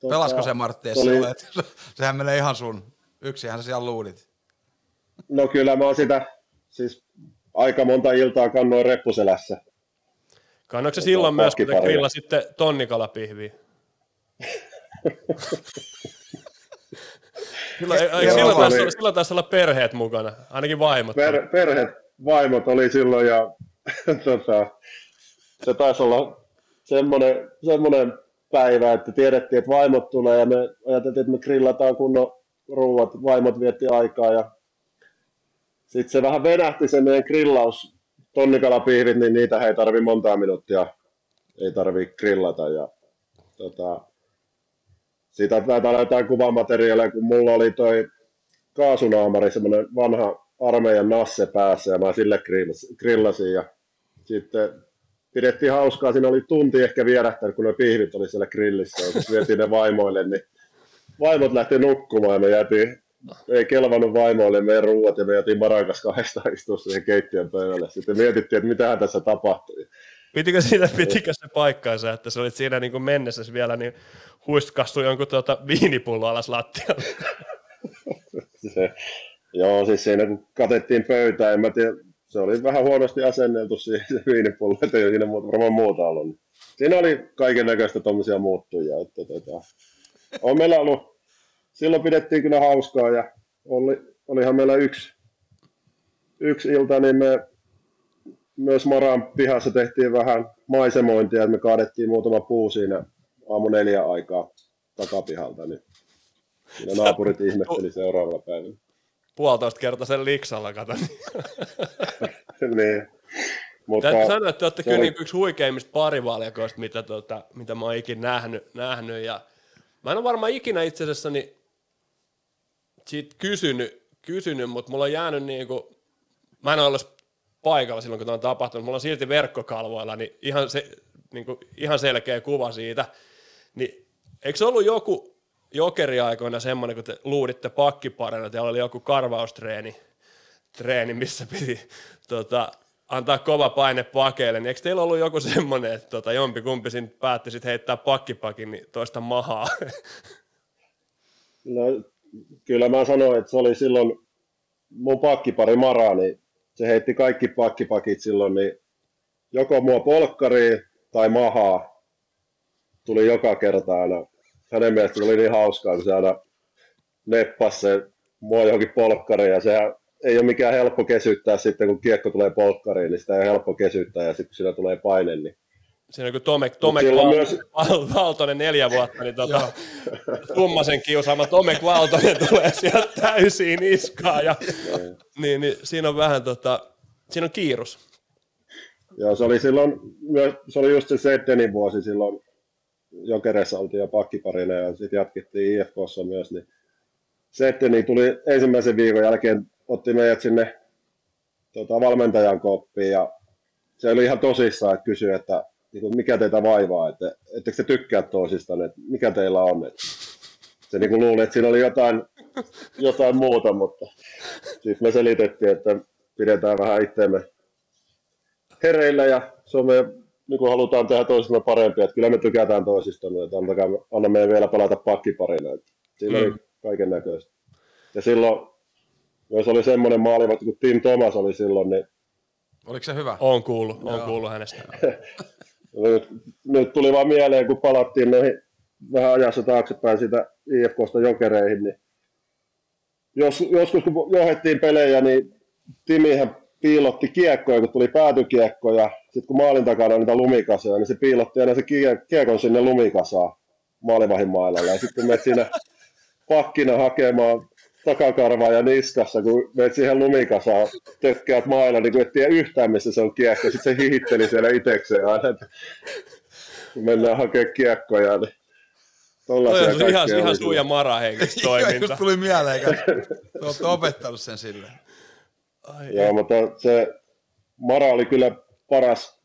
tota, Pelasko se Martti se oli- sulle? Sehän menee ihan sun. Yksihän sä siellä luulit. No kyllä mä oon sitä, siis aika monta iltaa kannoin reppuselässä. Kannoiko se Tota, silloin myös, kun te grillasitte tonnikalapihviä? Silloin, eikö silloin, taisi, silloin taisi olla perheet mukana, ainakin vaimot. Per, perhe, vaimot oli silloin ja tota, se taisi olla semmoinen, semmoinen päivä, että tiedettiin, että vaimot tulee ja me ajateltiin, että me grillataan kunnon ruuat, vaimot vietti aikaa ja sitten se vähän venähti se meidän grillaus, tonnikalapihvit, niin niitä ei tarvi montaa minuuttia, ei tarvi grillata ja tota, siitä taitaa jotain kuvamateriaalia, kun mulla oli toi kaasunaamari, semmoinen vanha armeijan nasse päässä ja mä sille grillas- grillasin ja sitten pidettiin hauskaa, siinä oli tunti ehkä vierähtänyt, kun ne pihvit oli siellä grillissä ja sitten vietiin ne vaimoille, niin vaimot lähti nukkumaan ja me jäätiin, ei kelvannut vaimoille meidän ruuat ja me jäätiin Marakas kahdesta istua siihen keittiön pöydälle. Sitten mietittiin, että mitähän tässä tapahtui. Pitikö, siitä, pitikö se paikkaansa, että se olit siinä niin mennessä vielä, niin huiskastui jonkun tuota viinipullo alas lattialle? se, joo, siis siinä kun katettiin pöytää, en mä tiedä, se oli vähän huonosti asenneltu siihen se viinipullo, että ei siinä varmaan muuta ollut. Siinä oli kaiken näköistä tuommoisia muuttujia. Että, tota, on meillä ollut, silloin pidettiin kyllä hauskaa ja oli, olihan meillä yksi, yksi ilta, niin me myös Maran pihassa tehtiin vähän maisemointia, että me kaadettiin muutama puu siinä aamu neljä aikaa takapihalta, niin siinä naapurit ihmetteli seuraavalla päivällä. Puolitoista kertaa sen liksalla, kato. niin. Mutta Täytyy sanoa, että te olette kyllä oli- niin yksi huikeimmista parivaljakoista, mitä, tota, mitä mä oon ikinä nähnyt, nähnyt. Ja mä en ole varmaan ikinä itse asiassa niin siitä kysynyt, kysynyt, mutta mulla on jäänyt niin kuin, mä en ole paikalla silloin, kun tämä on tapahtunut, mulla on silti verkkokalvoilla niin ihan, se, niin kuin, ihan selkeä kuva siitä. Niin, eikö ollut joku, jokeriaikoina semmoinen, kun te luuditte pakkiparina, teillä oli joku karvaustreeni, treeni, missä piti tota, antaa kova paine pakeille, niin eikö teillä ollut joku semmoinen, että tota, jompi kumpi siinä päätti sit heittää pakkipakin niin toista mahaa? No, kyllä mä sanoin, että se oli silloin mun pakkipari Mara, niin se heitti kaikki pakkipakit silloin, niin joko mua polkkariin tai mahaa. Tuli joka kerta aina. Hänen mielestä oli niin hauskaa, kun se aina neppas se mua johonkin polkkariin. Ja sehän ei ole mikään helppo kesyttää sitten, kun kiekko tulee polkkariin, niin sitä ei ole helppo kesyttää. Ja sitten kun sillä tulee paine, niin Siinä kun Tomek, Tomek Val- myös- Val- Valtonen neljä vuotta, niin tota, Tummasen kiusaama Tomek Valtonen tulee sieltä täysiin niskaan. Ja, niin, niin, siinä on vähän tota, siinä on kiirus. Joo, se oli silloin, myös- se oli just se Seddenin vuosi silloin, Jokereissa oltiin jo pakkiparina ja sitten jatkettiin IFKssa myös, niin Seddeni tuli ensimmäisen viikon jälkeen, otti meidät sinne tota, valmentajan koppiin ja se oli ihan tosissaan, että kysyi, että niin kuin, mikä teitä vaivaa, että ettekö te tykkää toisistaan, että mikä teillä on. Että se niin kuin luuli, että siinä oli jotain, jotain muuta, mutta sitten me selitettiin, että pidetään vähän itseämme hereillä ja se on meidän, niin kuin halutaan tehdä toisemme parempia, että kyllä me tykätään toisistamme, että antakaa, anna meidän vielä pelata pakkiparina. Että siinä mm. oli kaiken näköistä. Ja silloin myös oli semmoinen maalivahti, kun Tim Thomas oli silloin, niin Oliko se hyvä? On kuullut, on kuullut hänestä. nyt, nyt tuli vaan mieleen, kun palattiin noihin vähän ajassa taaksepäin sitä IFKsta jokereihin, niin jos, joskus kun johdettiin pelejä, niin Timihän piilotti kiekkoja, kun tuli päätykiekkoja, sitten kun maalin takana on niitä lumikasoja, niin se piilotti aina se kie- kiekon sinne lumikasaan maalivahin mailalle. Ja sitten kun menet siinä pakkina hakemaan takakarvaa ja niskassa, kun menet siihen lumikasaan, tökkäät mailla, niin kun et tiedä yhtään, missä se on kiekko. Sitten se hihitteli siellä itekseen aina, että kun mennään hakemaan kiekkoja, niin Toi tollaisia on ihan, ihan suu ja mara henkistä toiminta. Just tuli mieleen, että te olette opettanut sen silleen. Ai, Joo, mutta se Mara oli kyllä paras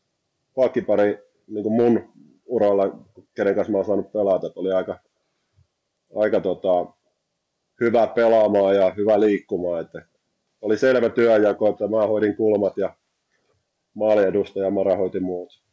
pakkipari niin kuin mun uralla, kenen kanssa mä oon saanut pelata. Että oli aika, aika tota, hyvä pelaamaan ja hyvä liikkumaan. Että oli selvä työnjako, että mä hoidin kulmat ja maaliedustaja Mara hoiti muut.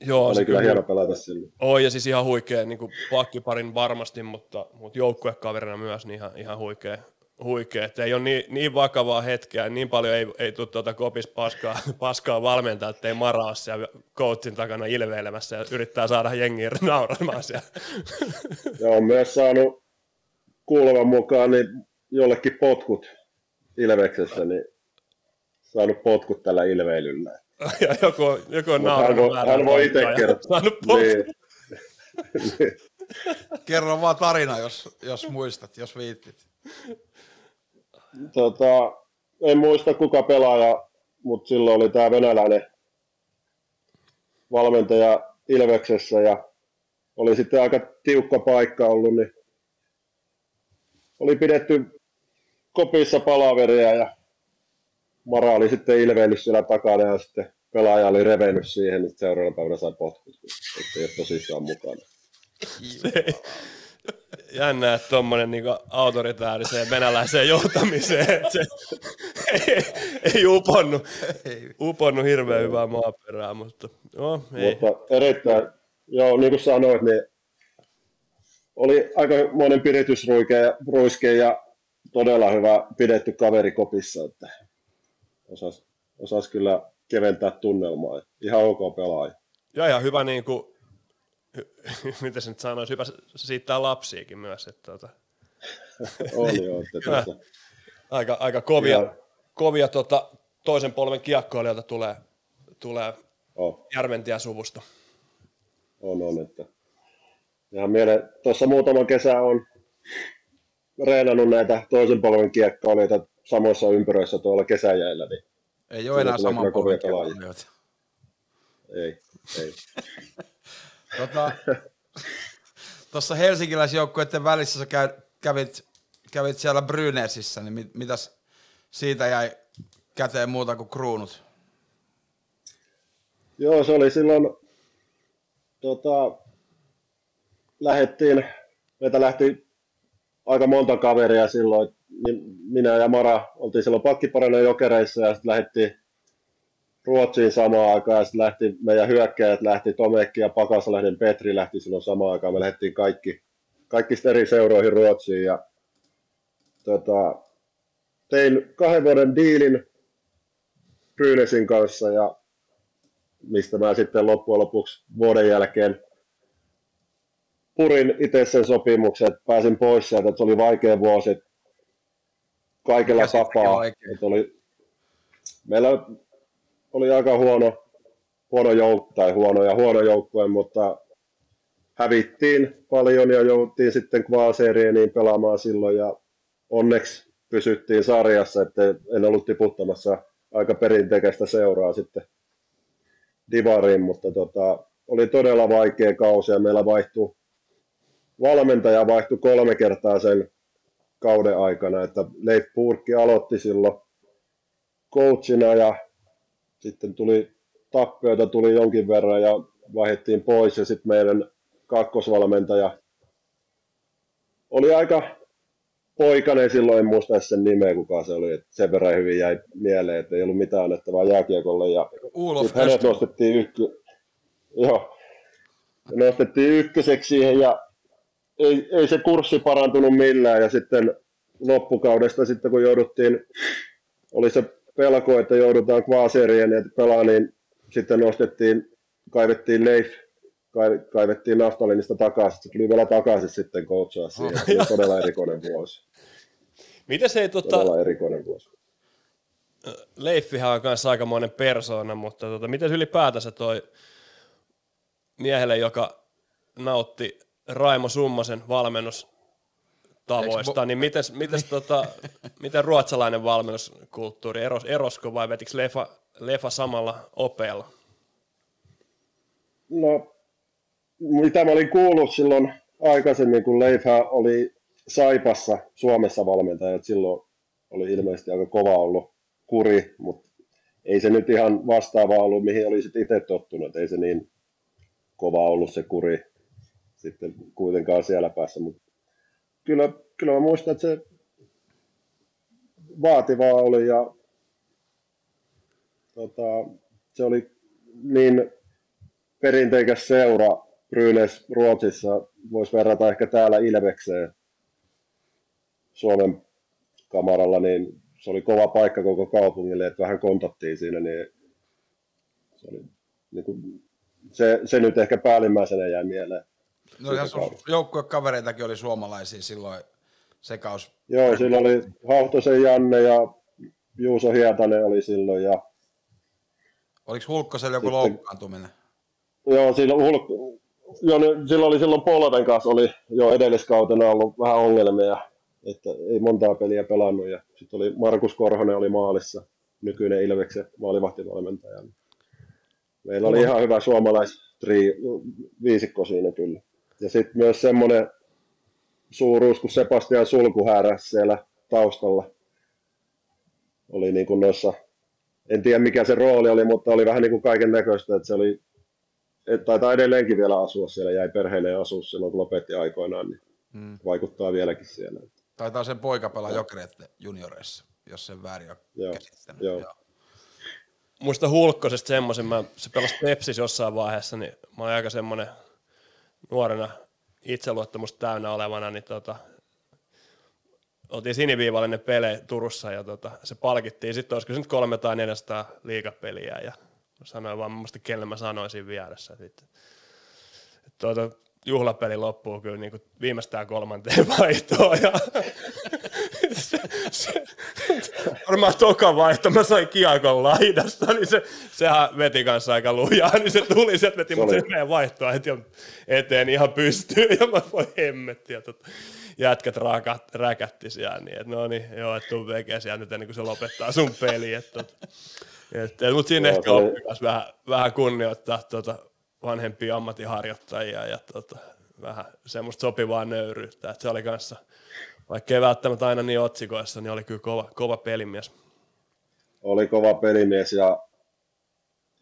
Joo, Oli se kyllä kyllä hieno pelata sille. Oi, ja siis ihan huikea niin pakkiparin varmasti, mutta, mutta joukkuekaverina myös niin ihan, ihan huikea, huikea. Että ei ole niin, niin vakavaa hetkeä, niin paljon ei, ei tule tuota kopis paskaa, paskaa valmentaa, että ei maraa siellä coachin takana ilveilemässä ja yrittää saada jengiä nauramaan siellä. Ja on myös saanut kuulevan mukaan niin jollekin potkut Ilveksessä, niin saanut potkut tällä ilveilyllä. ja joku, joku on Mut hän voi, hän voi itse kertoa. Niin. Kerro vaan tarina, jos, jos muistat, jos viittit. tota, en muista kuka pelaaja, mutta silloin oli tämä venäläinen valmentaja Ilveksessä ja oli sitten aika tiukka paikka ollut, niin oli pidetty kopissa palaveria ja Mara oli sitten ilveillyt siellä takana ja sitten pelaaja oli revennyt siihen, niin seuraavana päivänä sai potkut, että ei ole tosissaan mukana. Jännä, että tuommoinen niin autoritääriseen venäläiseen johtamiseen, että se ei, ei uponnut, uponnut hirveän hyvää maaperää, mutta no, ei. Mutta erittäin, joo, niin kuin sanoit, niin oli aika monen piritysruike ja, ruiske ja todella hyvä pidetty kaveri kopissa, että osas, osas kyllä keventää tunnelmaa. Ihan ok pelaaja. Ja ihan hyvä niin kuin, mitä se nyt sanoisi, hyvä siittää lapsiakin myös, että tota, On joo, että aika, aika kovia, Joo. kovia tota, toisen polven kiekkoilijoita tulee, tulee on, Järventiä-suvusta. on, on, että ihan mieleen, tuossa muutama kesä on reenannut näitä toisen polven kiekkoilijoita samoissa ympyröissä tuolla kesäjäillä, niin Ei ole enää saman polven ei, ei. Tota, Tuossa helsinkiläisjoukkueiden välissä sä käy, kävit, kävit siellä Brynesissä, niin mit, mitäs siitä jäi käteen muuta kuin kruunut? Joo, se oli silloin, tota, lähettiin, meitä lähti aika monta kaveria silloin. Niin minä ja Mara oltiin silloin pakkiparana jokereissa ja sitten lähdettiin Ruotsiin samaan aikaan ja sitten lähti, meidän hyökkäjät lähti, Tomekki ja Pakasalehden Petri lähti silloin samaan aikaan. Me lähdettiin kaikki, kaikki eri seuroihin Ruotsiin ja tota, tein kahden vuoden diilin Brynäsin kanssa ja mistä mä sitten loppujen lopuksi vuoden jälkeen purin itse sen sopimuksen, että pääsin pois sieltä, että se oli vaikea vuosi kaikella Mikä tapaa. Että oli, meillä oli aika huono, huono jouk- tai huono ja huono joukkue, mutta hävittiin paljon ja jouttiin sitten Kvaaserieniin pelaamaan silloin ja onneksi pysyttiin sarjassa, että en ollut tiputtamassa aika perinteikästä seuraa sitten Divariin, mutta tota, oli todella vaikea kausi ja meillä vaihtui valmentaja vaihtui kolme kertaa sen kauden aikana, että Leif Purkki aloitti silloin coachina ja sitten tuli tappioita tuli jonkin verran ja vaihdettiin pois ja sitten meidän kakkosvalmentaja oli aika poikainen silloin, en muista sen nimeä, kuka se oli, että sen verran hyvin jäi mieleen, että ei ollut mitään annettavaa jääkiekolle ja hänet nostettiin, ykky... Joo. nostettiin ykköseksi siihen ja ei, ei, se kurssi parantunut millään ja sitten loppukaudesta sitten kun jouduttiin, oli se pelko, että joudutaan kvaaseriin ja pelaa, niin sitten nostettiin, kaivettiin Leif, kaivettiin Naftalinista takaisin, se tuli vielä takaisin sitten coachaa siihen, se oli todella erikoinen vuosi. Miten se ei tota, Todella erikoinen vuosi. Leiffihän on kanssa aikamoinen persoona, mutta tota, miten ylipäätänsä toi miehelle, joka nautti Raimo Summasen valmennustavoista, bo- niin miten, miten, tota, miten ruotsalainen valmennuskulttuuri, eros, erosko vai vetikö Lefa, Lefa samalla opeella? No, mitä mä olin kuullut silloin aikaisemmin, kun Leifä oli Saipassa Suomessa valmentaja, että silloin oli ilmeisesti aika kova ollut kuri, mutta ei se nyt ihan vastaava ollut, mihin olisit itse tottunut, ei se niin kova ollut se kuri sitten kuitenkaan siellä päässä, mutta kyllä, kyllä mä muistan, että se vaativaa oli ja tota, se oli niin perinteikäs seura Brynäs Ruotsissa, voisi verrata ehkä täällä Ilvekseen Suomen kamaralla, niin se oli kova paikka koko kaupungille, että vähän kontattiin siinä, niin se, oli, niin kuin, se, se nyt ehkä päällimmäisenä jäi mieleen. No ihan sun joukkuekavereitakin oli suomalaisia silloin sekaus. Joo, sillä oli Hauhtosen Janne ja Juuso Hietanen oli silloin ja Oliko Hulkkosella joku Sitten- loukkaantuminen? Joo, silloin, Hulk, joo, niin silloin oli silloin Polven kanssa oli jo edelliskautena ollut vähän ongelmia, että ei montaa peliä pelannut ja sitten oli Markus Korhonen oli maalissa, nykyinen Ilveksen maalivahtivalmentaja. Meillä oli ihan hyvä suomalais viisikko siinä kyllä. Ja sitten myös semmoinen suuruus kuin Sebastian Sulkuhäärä siellä taustalla. Oli niin kuin noissa, en tiedä mikä se rooli oli, mutta oli vähän niin kuin kaiken näköistä, että se oli et taitaa edelleenkin vielä asua siellä, jäi perheelleen asua silloin, kun lopetti aikoinaan, niin Hmm. vaikuttaa vieläkin siellä. Taitaa sen poika pelaa jokereiden junioreissa, jos sen väärin on Joo, käsittänyt. joo. Muista Hulkkosesta semmoisen, mä, se pelasi Pepsis jossain vaiheessa, niin mä olin aika semmoinen nuorena itseluottamusta täynnä olevana, niin tota, oltiin siniviivallinen pelejä Turussa ja tota, se palkittiin. Sitten olisiko se nyt 300 tai 400 liikapeliä ja sanoin vaan, muista kelle mä sanoin siinä vieressä. Sitten, tuota, juhlapeli loppuu kyllä niin kuin viimeistään kolmanteen vaihtoon ja se, se, varmaan toka vaihto, mä sain kiekon laidasta, niin se, sehän veti kanssa aika lujaa, niin se tuli, sieltä veti Se mut sen meidän vaihtoa jo eteen ihan pystyyn, ja mä voi hemmetti, ja tota, jätkät rakat, räkätti siellä, niin että no niin, joo, että tuu veke siellä nyt ennen kuin se lopettaa sun peli, että tota, et, et, mutta siinä Joo, ehkä se oppi myös vähän, vähän kunnioittaa tota, vanhempia ammattiharjoittajia ja tota, vähän semmoista sopivaa nöyryyttä, että se oli kanssa, vaikka ei välttämättä aina niin otsikoissa, niin oli kyllä kova, kova pelimies. Oli kova pelimies ja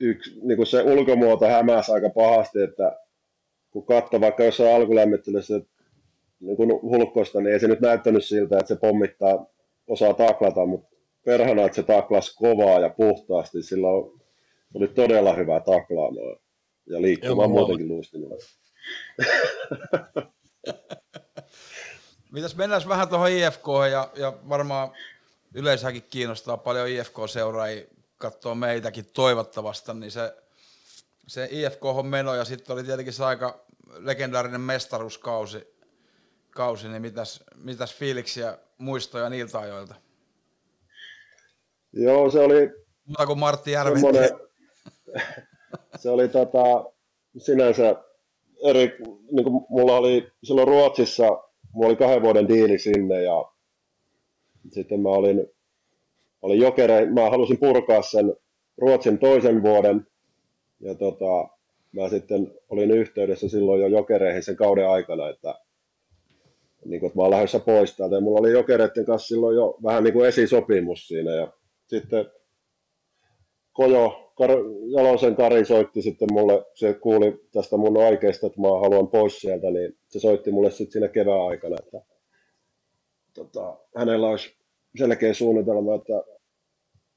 yksi, niin kuin se ulkomuoto hämäsi aika pahasti, että kun katsoi vaikka jossain alkulämmittelyssä, niin kuin hulkkoista, niin ei se nyt näyttänyt siltä, että se pommittaa, osaa taklata, mutta perhana, että se taklas kovaa ja puhtaasti, sillä oli todella hyvä taklaamaan ja liikkumaan muutenkin luistimella. Mitäs mennään vähän tuohon IFK ja, ja varmaan yleisöäkin kiinnostaa paljon IFK-seuraajia katsoa meitäkin toivottavasti, niin se, se IFK meno ja sitten oli tietenkin se aika legendaarinen mestaruuskausi, kausi, niin mitäs, mitäs fiiliksiä, muistoja niiltä ajoilta? Joo, se oli... Muuta kuin Martti Järven. se oli tota, sinänsä eri, niin kuin mulla oli silloin Ruotsissa, mulla oli kahden vuoden diili sinne ja sitten mä olin, olin jokere, mä halusin purkaa sen Ruotsin toisen vuoden ja tota, mä sitten olin yhteydessä silloin jo jokereihin sen kauden aikana, että, niin kuin, että mä olen lähdössä pois täältä. Ja mulla oli jokereiden kanssa silloin jo vähän niin kuin esisopimus siinä ja sitten Kojo, Kar, Jalosen Kari soitti sitten mulle, se kuuli tästä mun aikeista, että mä haluan pois sieltä, niin se soitti mulle sitten siinä kevään aikana, että tota, hänellä olisi selkeä suunnitelma, että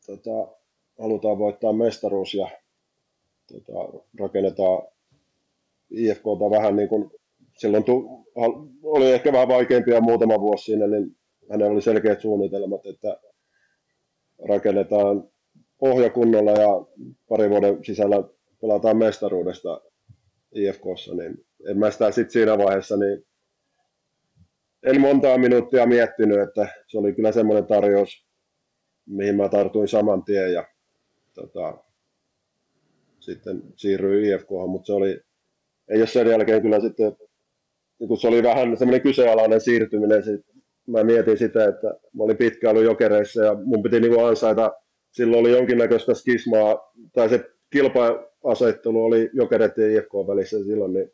tota, halutaan voittaa mestaruus ja tota, rakennetaan IFKta vähän niin kuin silloin tu, oli ehkä vähän vaikeampia muutama vuosi siinä, niin hänellä oli selkeät suunnitelmat, että rakennetaan pohja kunnolla ja pari vuoden sisällä pelataan mestaruudesta IFKssa, niin en mä sitä sitten siinä vaiheessa, niin en montaa minuuttia miettinyt, että se oli kyllä semmoinen tarjous, mihin mä tartuin saman tien ja tota, sitten siirryin IFK, mutta se oli, ei ole sen jälkeen kyllä sitten, kun se oli vähän semmoinen kyseenalainen siirtyminen, sit, mä mietin sitä, että mä olin pitkään ollut jokereissa ja mun piti niin ansaita, silloin oli jonkinnäköistä skismaa, tai se kilpa-asettelu oli jokereiden ja IFK välissä silloin, niin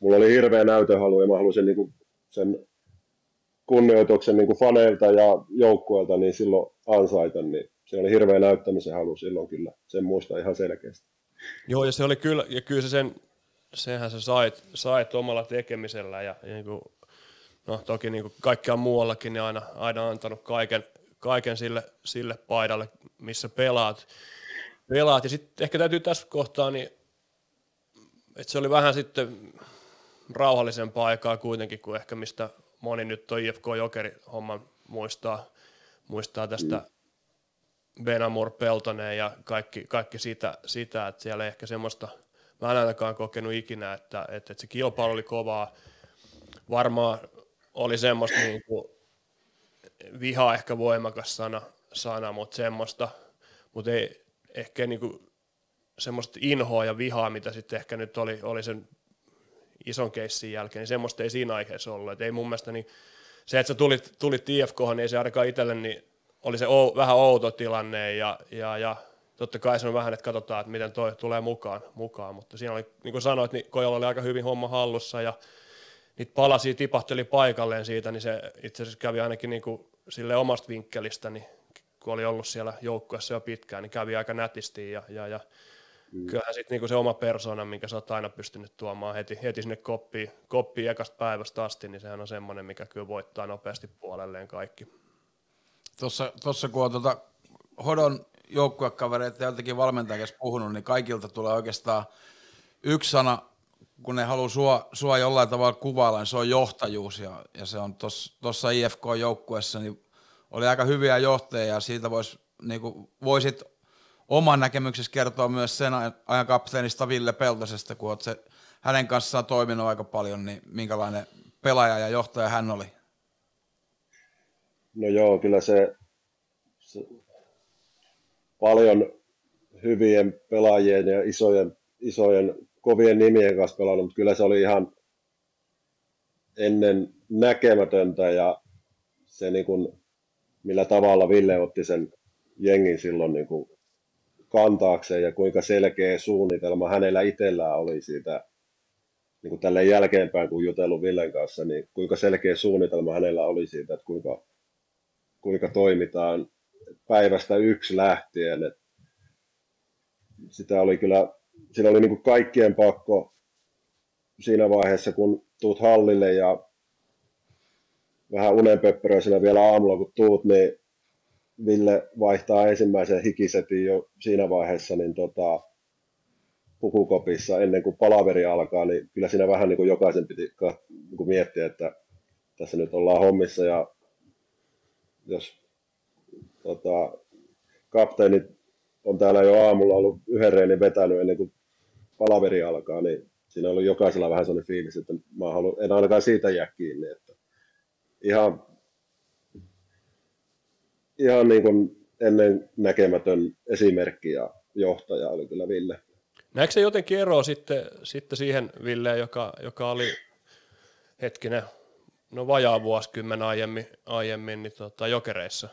mulla oli hirveä näytöhalu ja mä halusin niin sen kunnioituksen niin faneilta ja joukkueelta niin silloin ansaita, niin se oli hirveä näyttämisen halu silloin kyllä, sen muista ihan selkeästi. Joo, ja se oli kyllä, ja kyllä se sen, senhän sä sait, sait omalla tekemisellä, ja, ja niin kuin, no toki niin kuin kaikkea muuallakin, niin aina, aina antanut kaiken, kaiken sille, sille paidalle, missä pelaat. pelaat. Ja sitten ehkä täytyy tässä kohtaa, niin, että se oli vähän sitten rauhallisempaa aikaa kuitenkin kuin ehkä mistä moni nyt tuo IFK Jokeri homman muistaa, muistaa tästä mm. Benamur Peltonen ja kaikki, kaikki sitä, sitä, että siellä ei ehkä semmoista, mä en ainakaan kokenut ikinä, että, että, että se kilpailu oli kovaa. Varmaan oli semmoista niin kuin, viha ehkä voimakas sana, sana mutta semmoista, mutta ei ehkä niin kuin, semmoista inhoa ja vihaa, mitä sitten ehkä nyt oli, oli sen ison keissin jälkeen, niin semmoista ei siinä aiheessa ollut. Et ei mun mielestä niin, se, että sä tulit, tulit IFK, niin ei se ainakaan itselle, niin oli se ou, vähän outo tilanne ja, ja, ja totta kai se on vähän, että katsotaan, että miten toi tulee mukaan, mukaan. mutta siinä oli, niin kuin sanoit, niin Kojalla oli aika hyvin homma hallussa ja niitä palasia tipahteli paikalleen siitä, niin se itse asiassa kävi ainakin niin kuin sille omasta vinkkelistä, niin kun oli ollut siellä joukkueessa jo pitkään, niin kävi aika nätisti ja, ja, ja Mm. Kyllähän sitten niinku se oma persona, minkä sä oot aina pystynyt tuomaan heti, heti sinne koppiin, koppiin ekasta päivästä asti, niin sehän on semmoinen, mikä kyllä voittaa nopeasti puolelleen kaikki. Tuossa, tuossa kun on tuota Hodon joukkuekavereita ja jotenkin valmentajan puhunut, niin kaikilta tulee oikeastaan yksi sana, kun ne haluaa sua, sua jollain tavalla kuvailla, niin se on johtajuus. Ja, ja se on tuossa IFK-joukkueessa, niin oli aika hyviä johtajia ja siitä vois, niin kuin, voisit oman näkemyksessä kertoa myös sen ajan kapteenista Ville Peltosesta, kun se hänen kanssaan toiminut aika paljon, niin minkälainen pelaaja ja johtaja hän oli? No joo, kyllä se, se paljon hyvien pelaajien ja isojen, isojen kovien nimien kanssa pelannut, mutta kyllä se oli ihan ennen näkemätöntä ja se niin kuin, millä tavalla Ville otti sen jengin silloin niin kuin kantaakseen ja kuinka selkeä suunnitelma hänellä itsellään oli siitä niin kuin tälle jälkeenpäin, kun jutellut Villen kanssa, niin kuinka selkeä suunnitelma hänellä oli siitä, että kuinka, kuinka toimitaan päivästä yksi lähtien. Että sitä oli kyllä, siinä oli niin kuin kaikkien pakko siinä vaiheessa, kun tuut hallille ja vähän unenpöppöröisenä vielä aamulla kun tuut, niin Ville vaihtaa ensimmäisen hikisetin jo siinä vaiheessa niin tota, pukukopissa ennen kuin palaveri alkaa, niin kyllä siinä vähän niin kuin jokaisen piti niin kuin miettiä, että tässä nyt ollaan hommissa ja jos tota, kapteenit on täällä jo aamulla ollut yhden reenin vetänyt ennen kuin palaveri alkaa, niin siinä oli jokaisella vähän sellainen fiilis, että mä haluan, en ainakaan siitä jää kiinni. Että ihan, ihan niin kuin ennen näkemätön esimerkki ja johtaja oli kyllä Ville. Näetkö se jotenkin eroa sitten, sitten siihen Villeen, joka, joka oli hetkinen, no vajaa vuosikymmen aiemmin, aiemmin niin tota, jokereissa?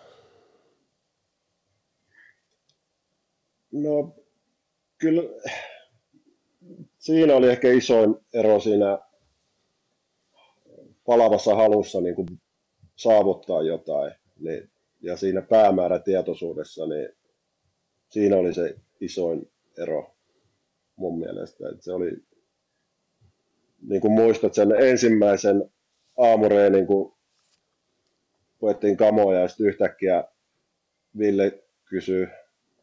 No kyllä siinä oli ehkä isoin ero siinä palavassa halussa niin kuin saavuttaa jotain niin, ja siinä päämäärätietoisuudessa, niin siinä oli se isoin ero mun mielestä. Että se oli, niin kuin muistat sen ensimmäisen aamureenin, kun puettiin kamoja ja sitten yhtäkkiä Ville kysyi,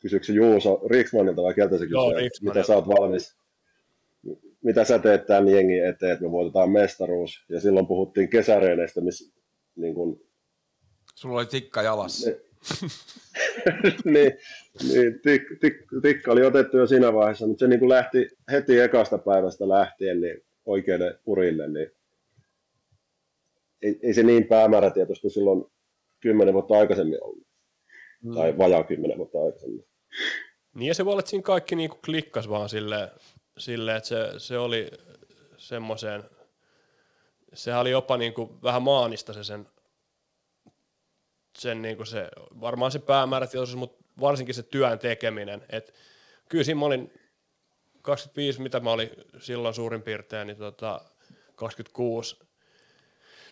kysyykö Juuso Riksmanilta vai keltä se kysyi, mitä sä oot valmis, mitä sä teet tämän jengin eteen, että me voitetaan mestaruus. Ja silloin puhuttiin kesäreeneistä, missä niin kun, Sulla oli tikka jalassa. Ne, niin, niin tik, tik, tikka oli otettu jo siinä vaiheessa, mutta se niin kuin lähti heti ekasta päivästä lähtien niin oikeille urille, niin ei, ei se niin päämäärätietoista silloin kymmenen vuotta aikaisemmin ollut. Mm. Tai vajaa kymmenen vuotta aikaisemmin. Niin ja se voi olla, että siinä kaikki niin kuin klikkas vaan silleen, sille, että se, se oli semmoiseen, sehän oli jopa niin kuin vähän maanista se sen, sen niin kuin se, varmaan se päämäärätietoisuus, mutta varsinkin se työn tekeminen. Et kyllä siinä mä olin 25, mitä mä olin silloin suurin piirtein, niin tota 26.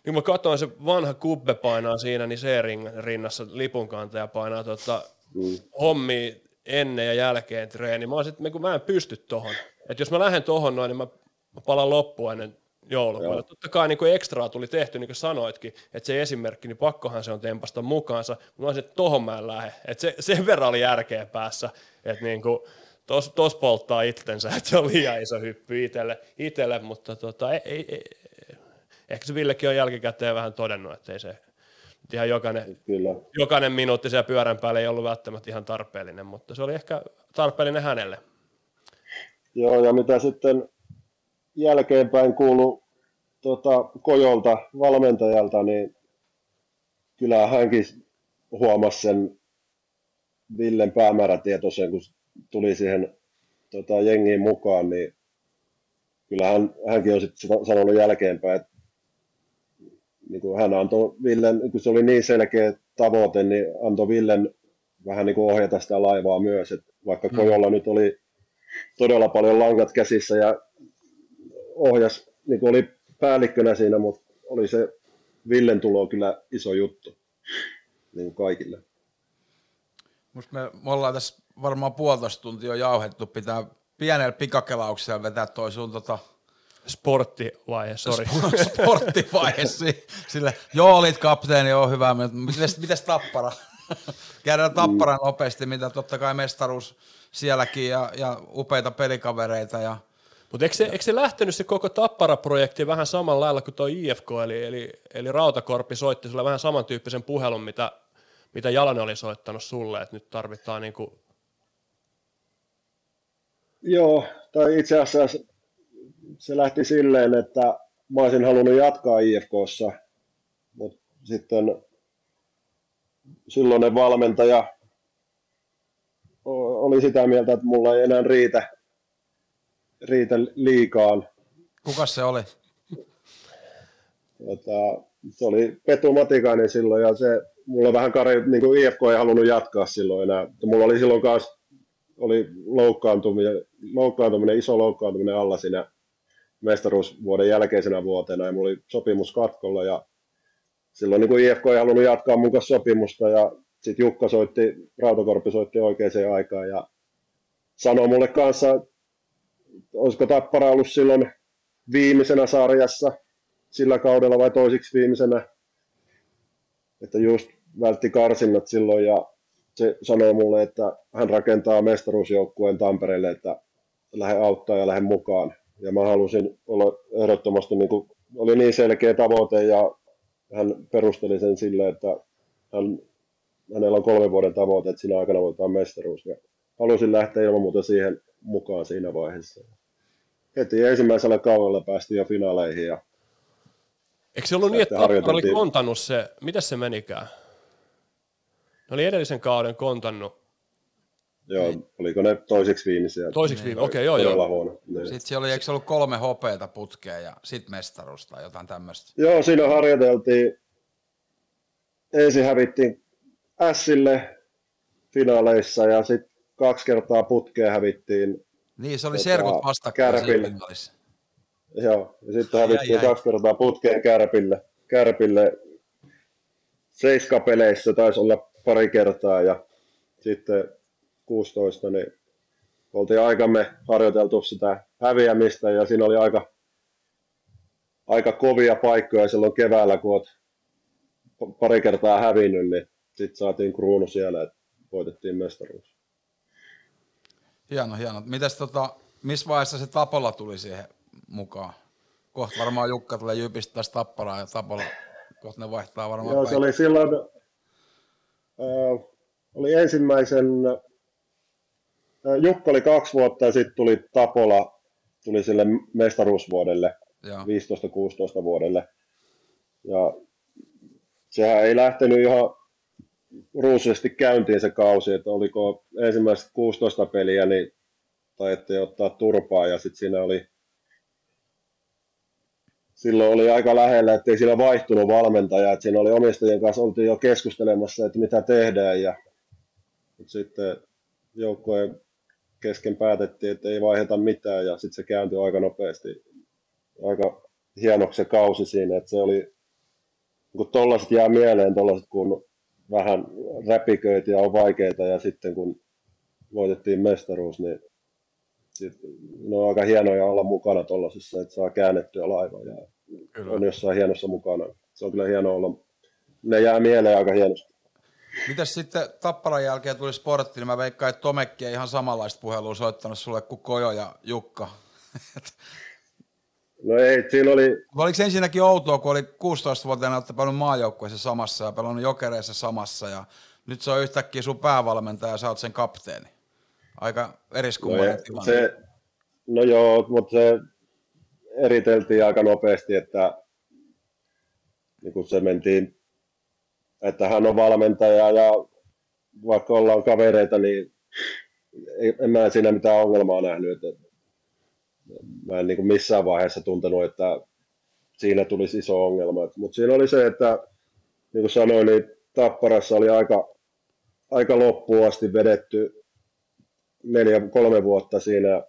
Niin mä katsoin, se vanha kubbe painaa siinä, niin se rinnassa lipunkantaja painaa tota, mm. hommi ennen ja jälkeen treeni. Mä että mä en pysty tohon. Että jos mä lähden tohon noin, niin mä, mä palaan loppuun ennen joulukuuta. Totta kai niin kuin ekstraa tuli tehty, niin kuin sanoitkin, että se esimerkki, niin pakkohan se on tempasta mukaansa. Mä olisin, että tohon mä en lähde. Että se, sen verran oli järkeä päässä, että niin kuin, tos, tos polttaa itsensä, että se on liian iso hyppy itselle, itselle mutta tota, ei, ei, ei, ehkä se Villekin on jälkikäteen vähän todennut, että ei se ihan jokainen, Kyllä. jokainen minuutti siellä pyörän päälle ei ollut välttämättä ihan tarpeellinen, mutta se oli ehkä tarpeellinen hänelle. Joo, ja mitä sitten jälkeenpäin kuulu tota, Kojolta, valmentajalta, niin kyllä hänkin huomasi sen Villen päämäärätietoisen, kun tuli siihen tota, jengiin mukaan, niin kyllä hän, hänkin on sitten sanonut jälkeenpäin, että niin kuin hän antoi Villen, kun se oli niin selkeä tavoite, niin antoi Villen vähän niin kuin ohjata sitä laivaa myös, että vaikka hmm. Kojolla nyt oli todella paljon langat käsissä ja ohjas, niin kuin oli päällikkönä siinä, mutta oli se Villen tulo kyllä iso juttu niin kuin kaikille. Musta me, me ollaan tässä varmaan puolitoista tuntia jauhettu, pitää pienellä pikakelauksella vetää toi sun tota, Sporttivaihe, sori. Sporttivaihe, sille, joo olit kapteeni, joo hyvä, mutta mites, mites Tappara? Käydään Tapparan nopeasti, mitä totta kai mestaruus sielläkin ja, ja upeita pelikavereita. Ja, mutta eikö, se, eikö se lähtenyt se koko Tappara-projekti vähän samalla lailla kuin tuo IFK, eli, eli, eli Rautakorpi soitti sulle vähän samantyyppisen puhelun, mitä, mitä Jalanen oli soittanut sulle, että nyt tarvitaan niin kuin... Joo, tai itse asiassa se lähti silleen, että mä olisin halunnut jatkaa IFKssa, mutta sitten silloinen valmentaja oli sitä mieltä, että mulla ei enää riitä, riitä liikaan. Kuka se oli? Tota, se oli Petu Matikainen silloin ja se, mulla vähän kari, niin kuin IFK ei halunnut jatkaa silloin enää. Mulla oli silloin kanssa oli loukkaantuminen, loukkaantuminen, iso loukkaantuminen alla siinä mestaruusvuoden jälkeisenä vuotena ja mulla oli sopimus katkolla ja silloin niin kuin IFK ei halunnut jatkaa mun kanssa sopimusta ja sitten Jukka soitti, Rautakorpi soitti oikeaan aikaan ja sanoi mulle kanssa, olisiko Tappara ollut silloin viimeisenä sarjassa sillä kaudella vai toisiksi viimeisenä. että just vältti karsinnat silloin ja se sanoi mulle, että hän rakentaa mestaruusjoukkueen Tampereelle, että lähde auttaa ja lähde mukaan. Ja mä halusin olla ehdottomasti, niin kuin, oli niin selkeä tavoite ja hän perusteli sen sille, että hän, hänellä on kolmen vuoden tavoite, että siinä aikana voitetaan mestaruus. Ja halusin lähteä ilman muuta siihen mukaan siinä vaiheessa. Heti ensimmäisellä kaudella päästiin jo finaaleihin ja Eikö se ollut niin, että Tappara oli kontannut se, miten se menikään? Ne oli edellisen kauden kontannut. Joo, niin. oliko ne toiseksi viimeisiä? Toiseksi viime, okei, okay, joo, joo. Huono. Sitten siellä oli, eikö ollut kolme hopeita putkea ja sitten mestaruus tai jotain tämmöistä? Joo, siinä harjoiteltiin. Ensin hävittiin Sille finaaleissa ja sitten kaksi kertaa putkea hävittiin. Niin, se oli tota, serkut vastakkain Joo, ja sitten hävittiin kaksi kertaa putkeen Kärpille. Kärpille seiskapeleissä taisi olla pari kertaa ja sitten 16, niin oltiin aikamme harjoiteltu sitä häviämistä ja siinä oli aika, aika kovia paikkoja silloin keväällä, kun olet pari kertaa hävinnyt, niin sitten saatiin kruunu siellä, että voitettiin mestaruus. Hieno, hieno. Mitäs tota, missä vaiheessa se Tapola tuli siihen mukaan? Kohta varmaan Jukka tulee Jypistä Tapparaa ja Tapola, kohta ne vaihtaa varmaan Joo, se oli silloin, äh, oli ensimmäisen, Jukka oli kaksi vuotta ja sitten tuli Tapola, tuli sille mestaruusvuodelle, 15-16 vuodelle. Ja sehän ei lähtenyt ihan ruusuisesti käyntiin se kausi, että oliko ensimmäiset 16 peliä, niin taidettiin ottaa turpaa ja sitten siinä oli silloin oli aika lähellä, että ei siinä vaihtunut valmentaja, että siinä oli omistajien kanssa oltiin jo keskustelemassa, että mitä tehdään ja sitten joukkojen kesken päätettiin, että ei vaiheta mitään ja sitten se kääntyi aika nopeasti. Aika hienoksi se kausi siinä, että se oli, kun tollaset jää mieleen, tollaset kun vähän räpiköitä ja on vaikeita ja sitten kun voitettiin mestaruus, niin sit, ne on aika hienoja olla mukana tuollaisessa, että saa käännettyä laiva ja kyllä. on jossain hienossa mukana. Se on kyllä hieno olla. Ne jää mieleen aika hienosti. Mitäs sitten Tapparan jälkeen tuli sportti, niin mä veikkaan, että Tomekki ei ihan samanlaista puhelua soittanut sulle kuin Kojo ja Jukka. No ei, siinä oli... Oliko ensinnäkin outoa, kun oli 16-vuotiaana, että pelannut maajoukkueessa samassa ja pelannut jokereissa samassa ja nyt se on yhtäkkiä sun päävalmentaja ja sä oot sen kapteeni. Aika eriskummainen no, tilanne. Se, no joo, mutta se eriteltiin aika nopeasti, että niin kun se mentiin, että hän on valmentaja ja vaikka ollaan kavereita, niin en mä siinä mitään ongelmaa nähnyt. Mä en niin kuin missään vaiheessa tuntenut, että siinä tulisi iso ongelma. Mutta siinä oli se, että niin kuin sanoin, niin Tapparassa oli aika, aika loppuun asti vedetty neljä, kolme vuotta siinä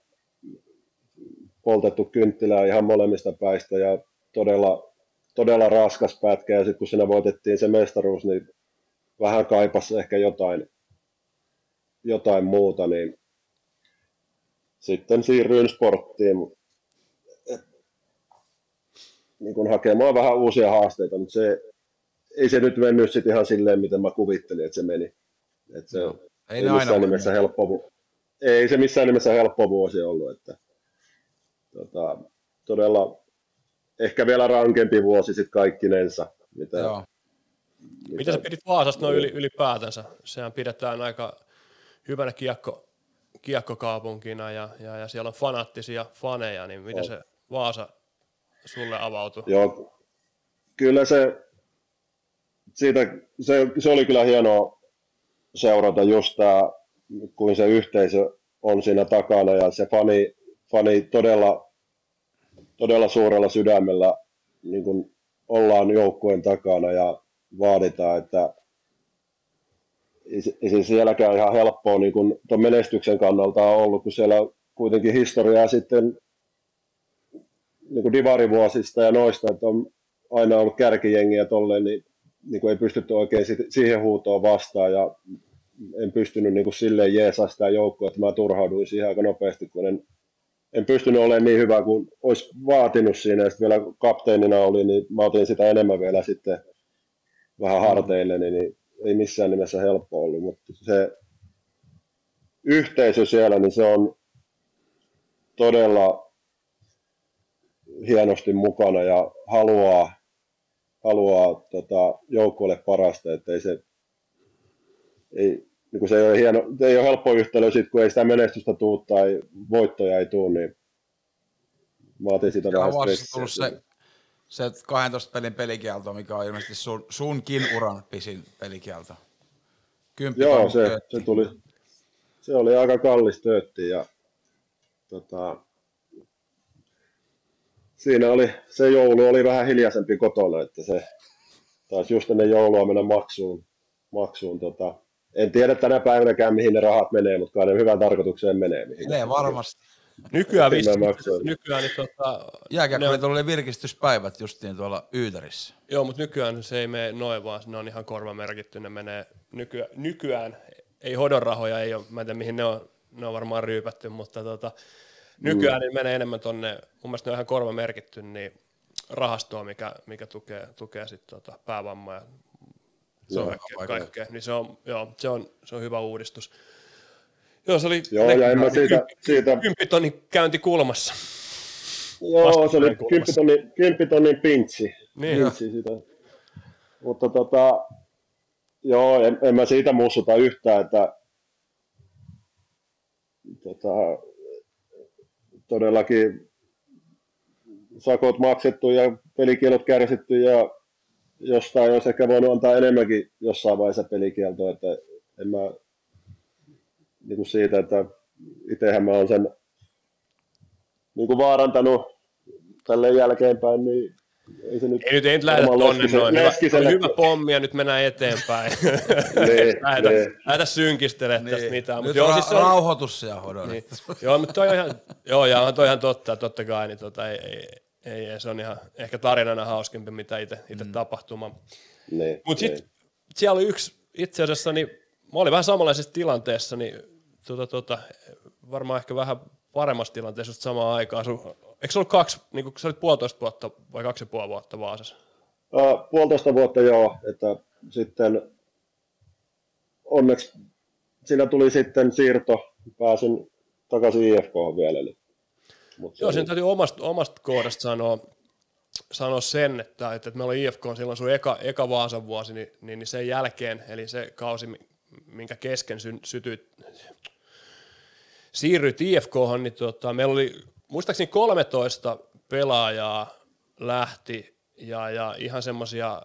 poltettu kynttilää ihan molemmista päistä ja todella, todella raskas pätkä. Ja sitten kun siinä voitettiin se mestaruus, niin vähän kaipas ehkä jotain, jotain muuta, niin sitten siirryin sporttiin niin kun hakemaan vähän uusia haasteita, mutta se, ei se nyt mennyt sitten ihan silleen, miten mä kuvittelin, että se meni. Että se no, ei, ei missään nimessä helppo, ei se missään nimessä helppo vuosi ollut, että tota, todella ehkä vielä rankempi vuosi sitten kaikkinensa. Mitä, Joo. Mitä, mitä sä pidit Vaasasta noin yli, ylipäätänsä? Sehän pidetään aika hyvänä kiekko, kiekkokaupunkina ja, ja, ja siellä on fanaattisia faneja, niin miten se Vaasa sulle avautui? Joo, kyllä se, siitä, se, se oli kyllä hienoa seurata just tämä, kuin se yhteisö on siinä takana ja se fani, fani todella, todella suurella sydämellä niin kuin ollaan joukkueen takana ja vaaditaan, että ei se sielläkään ihan helppoa niin kuin tuon menestyksen kannalta on ollut, kun siellä kuitenkin historiaa sitten niin kuin divarivuosista ja noista, että on aina ollut kärkijengiä tolleen, niin, niin kuin ei pystytty oikein siihen huutoon vastaan ja en pystynyt niin kuin silleen jeesaa sitä joukkoa, että mä turhauduin siihen aika nopeasti, kun en, en pystynyt olemaan niin hyvä kuin olisi vaatinut siinä, ja sitten vielä kapteenina oli, niin mä otin sitä enemmän vielä sitten vähän harteille, niin, niin ei missään nimessä helppo ollut, mutta se yhteisö siellä, niin se on todella hienosti mukana ja haluaa, haluaa tota, joukkueelle parasta, että ei se, ei, niin se ei ole, hieno, se ei ole helppo yhtälö, sit, kun ei sitä menestystä tule tai voittoja ei tule, niin vaatii sitä vähän stressiä. se, se 12 pelin pelikielto, mikä on ilmeisesti sun, sunkin uran pisin pelikielto. Kymppi Joo, se, töötti. se, tuli, se oli aika kallis töötti ja tota, siinä oli, se joulu oli vähän hiljaisempi kotona, että se taisi just ennen joulua mennä maksuun. maksuun tota. En tiedä tänä päivänäkään, mihin ne rahat menee, mutta kai ne hyvään tarkoitukseen menee. Mihin Menee varmasti. Nykyään, vissi, nykyään niin tota, Jääkiekko oli virkistyspäivät justiin tuolla Yyterissä. Joo, mutta nykyään se ei mene noin, vaan ne on ihan korvamerkitty. Ne menee nykyään, nykyään ei hodon rahoja, ei ole, mä en tiedä mihin ne on, ne on varmaan ryypätty, mutta tota, nykyään mm. ne menee enemmän tonne, mun mielestä ne on ihan korvamerkitty, niin rahastoa, mikä, mikä tukee, tukee sit tota päävammaa ja se on kaikkea, kaikkea, niin se on, joo, se on, se on hyvä uudistus. Joo, se oli Joo, ja en mä siitä, siitä kymppitonnin käynti kulmassa. joo, se oli kymppitonnin, kymppitonnin pintsi. Niin. Pintsi sitä. Mutta tota, joo, en, en mä siitä mussuta yhtään, että tota, todellakin sakot maksettu ja pelikielot kärsitty ja jostain olisi ehkä voinut antaa enemmänkin jossain vaiheessa pelikieltoa, että en mä niin kuin siitä, että itsehän mä oon sen niin kuin vaarantanut tälle jälkeenpäin, niin ei se nyt Ei nyt, ei nyt lähdetä tonne Leskisen- noin. Hyvä, Leskiselle- oli hyvä pommi ja nyt mennään eteenpäin. Niin, lähdetä, niin. lähdetä synkistelemään tästä mitään. Nyt Mutta joo, ra- siis se on, rauhoitus siellä hodon. niin, joo, mutta toi on ihan, joo, ja on toi ihan totta, totta kai, niin tota, ei, ei, ei, ei, se on ihan ehkä tarinana hauskempi, mitä itse mm. tapahtuma. Niin, Mutta sitten siellä oli yksi, itse asiassa, niin mä olin vähän samanlaisessa tilanteessa, niin tota, tota, varmaan ehkä vähän paremmassa tilanteessa just samaan aikaan. Sun, eikö se ollut kaksi, niin kuin sä olit puolitoista vuotta vai kaksi ja puoli vuotta Vaasassa? Uh, puolitoista vuotta joo, että sitten onneksi siinä tuli sitten siirto, pääsin takaisin IFK vielä. Niin. Mut se Joo, oli- siinä täytyy omasta, omasta kohdasta sanoa, sanoa sen, että, että meillä oli IFK on silloin sun eka, eka Vaasan vuosi, niin, niin, niin sen jälkeen, eli se kausi, mi- minkä kesken sy, sytyit, siirryit IFK, niin tota, meillä oli muistaakseni 13 pelaajaa lähti ja, ja ihan semmoisia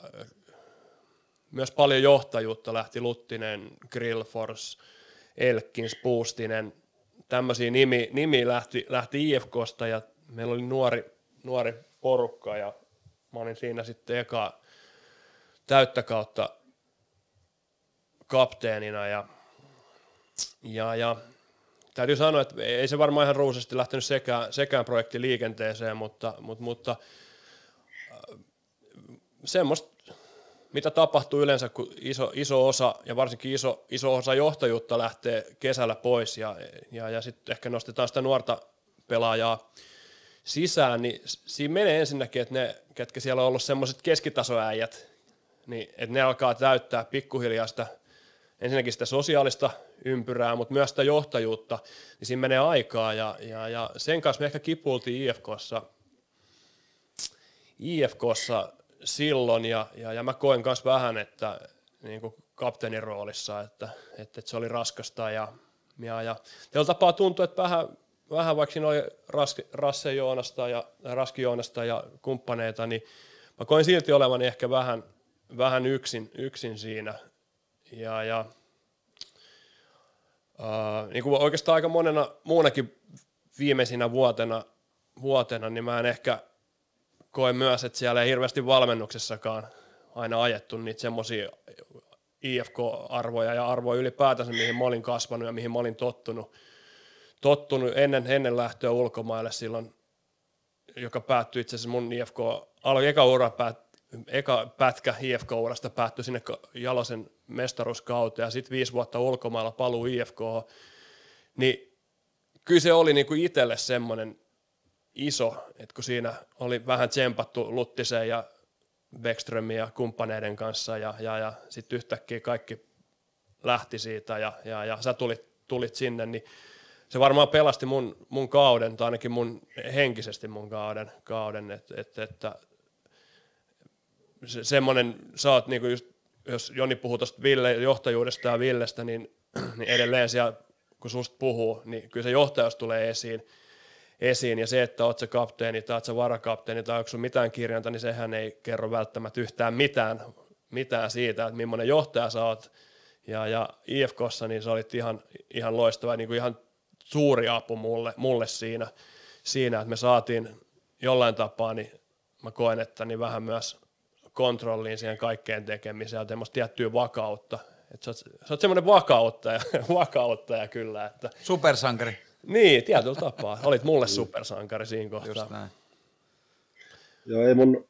myös paljon johtajuutta lähti Luttinen, Grillfors, Elkins, Puustinen, tämmöisiä nimi, nimi lähti, lähti IFKsta ja meillä oli nuori, nuori porukka ja mä olin siinä sitten eka täyttä kautta kapteenina ja, ja, ja täytyy sanoa, että ei se varmaan ihan ruusasti lähtenyt sekään, sekään projekti liikenteeseen, mutta, mutta, mutta äh, semmoista mitä tapahtuu yleensä, kun iso, iso osa, ja varsinkin iso, iso osa johtajuutta lähtee kesällä pois, ja, ja, ja sitten ehkä nostetaan sitä nuorta pelaajaa sisään, niin siinä menee ensinnäkin, että ne, ketkä siellä on ollut semmoiset keskitasoäijät, niin että ne alkaa täyttää pikkuhiljaa sitä, ensinnäkin sitä sosiaalista ympyrää, mutta myös sitä johtajuutta, niin siinä menee aikaa, ja, ja, ja sen kanssa me ehkä kipuiltiin IFKssa, IFKssa silloin, ja, ja, ja mä koen myös vähän, että niin kuin kapteenin roolissa, että, että, että se oli raskasta, ja, ja, ja teillä tapaa tuntua, että vähän, vähän vaikka siinä oli Rasse Joonasta ja Raski Joonasta ja kumppaneita, niin mä koin silti olevani ehkä vähän, vähän yksin, yksin siinä, ja, ja Uh, niin kuin oikeastaan aika monena muunakin viimeisinä vuotena, vuotena, niin mä en ehkä koe myös, että siellä ei hirveästi valmennuksessakaan aina ajettu niitä semmoisia IFK-arvoja ja arvoja ylipäätänsä, mihin mä olin kasvanut ja mihin mä olin tottunut, tottunut ennen, ennen lähtöä ulkomaille silloin, joka päättyi itse asiassa mun IFK, alkoi eka ura päät, eka pätkä IFK-urasta päättyi sinne Jalosen mestaruuskauteen ja sitten viisi vuotta ulkomailla paluu IFK, niin kyllä se oli niinku itselle semmoinen iso, että kun siinä oli vähän tsempattu Luttiseen ja Beckströmin ja kumppaneiden kanssa ja, ja, ja sitten yhtäkkiä kaikki lähti siitä ja, ja, ja sä tulit, tulit sinne, niin se varmaan pelasti mun, mun kauden, tai ainakin mun henkisesti mun kauden, kauden että et, että se, semmoinen, sä oot niinku just, jos Joni puhuu tuosta Ville, johtajuudesta ja Villestä, niin, niin edelleen siellä, kun susta puhuu, niin kyllä se johtajuus tulee esiin, esiin, ja se, että oot se kapteeni tai oot se varakapteeni tai onko sun mitään kirjanta, niin sehän ei kerro välttämättä yhtään mitään, mitään siitä, että millainen johtaja sä oot, ja, ja IFKssa niin sä olit ihan, ihan loistava, niin kuin ihan suuri apu mulle, mulle siinä, siinä, että me saatiin jollain tapaa, niin mä koen, että niin vähän myös kontrolliin siihen kaikkeen tekemiseen ja semmoista tiettyä vakautta. Että sä, oot, sä oot semmoinen vakauttaja, vakauttaja kyllä. Että, Supersankari. Niin, tietyllä tapaa. Olit mulle supersankari siinä kohtaa. Just näin. Joo, ei mun,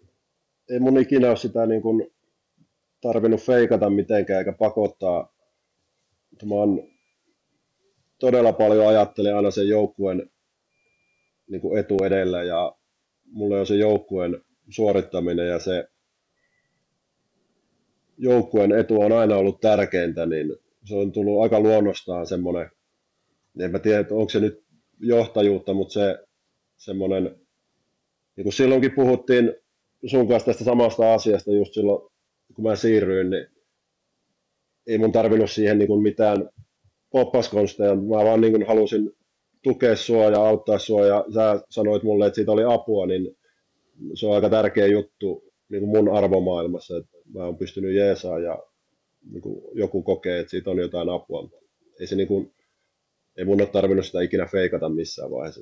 ei mun ikinä ole sitä niin kuin tarvinnut feikata mitenkään eikä pakottaa. Mä oon todella paljon ajattelen aina sen joukkueen niin kuin etu edellä ja mulle on se joukkueen suorittaminen ja se joukkueen etu on aina ollut tärkeintä, niin se on tullut aika luonnostaan semmoinen, en mä tiedä, onko se nyt johtajuutta, mutta se semmoinen, niin kuin silloinkin puhuttiin sun kanssa tästä samasta asiasta just silloin, kun mä siirryin, niin ei mun tarvinnut siihen niin kuin mitään poppaskonsteja, mä vaan niin kuin halusin tukea sua ja auttaa sua ja sä sanoit mulle, että siitä oli apua, niin se on aika tärkeä juttu niin kuin mun arvomaailmassa, että mä oon pystynyt jeesaa ja niin kuin joku kokee, että siitä on jotain apua. Ei, se niin kuin, ei mun ole tarvinnut sitä ikinä feikata missään vaiheessa.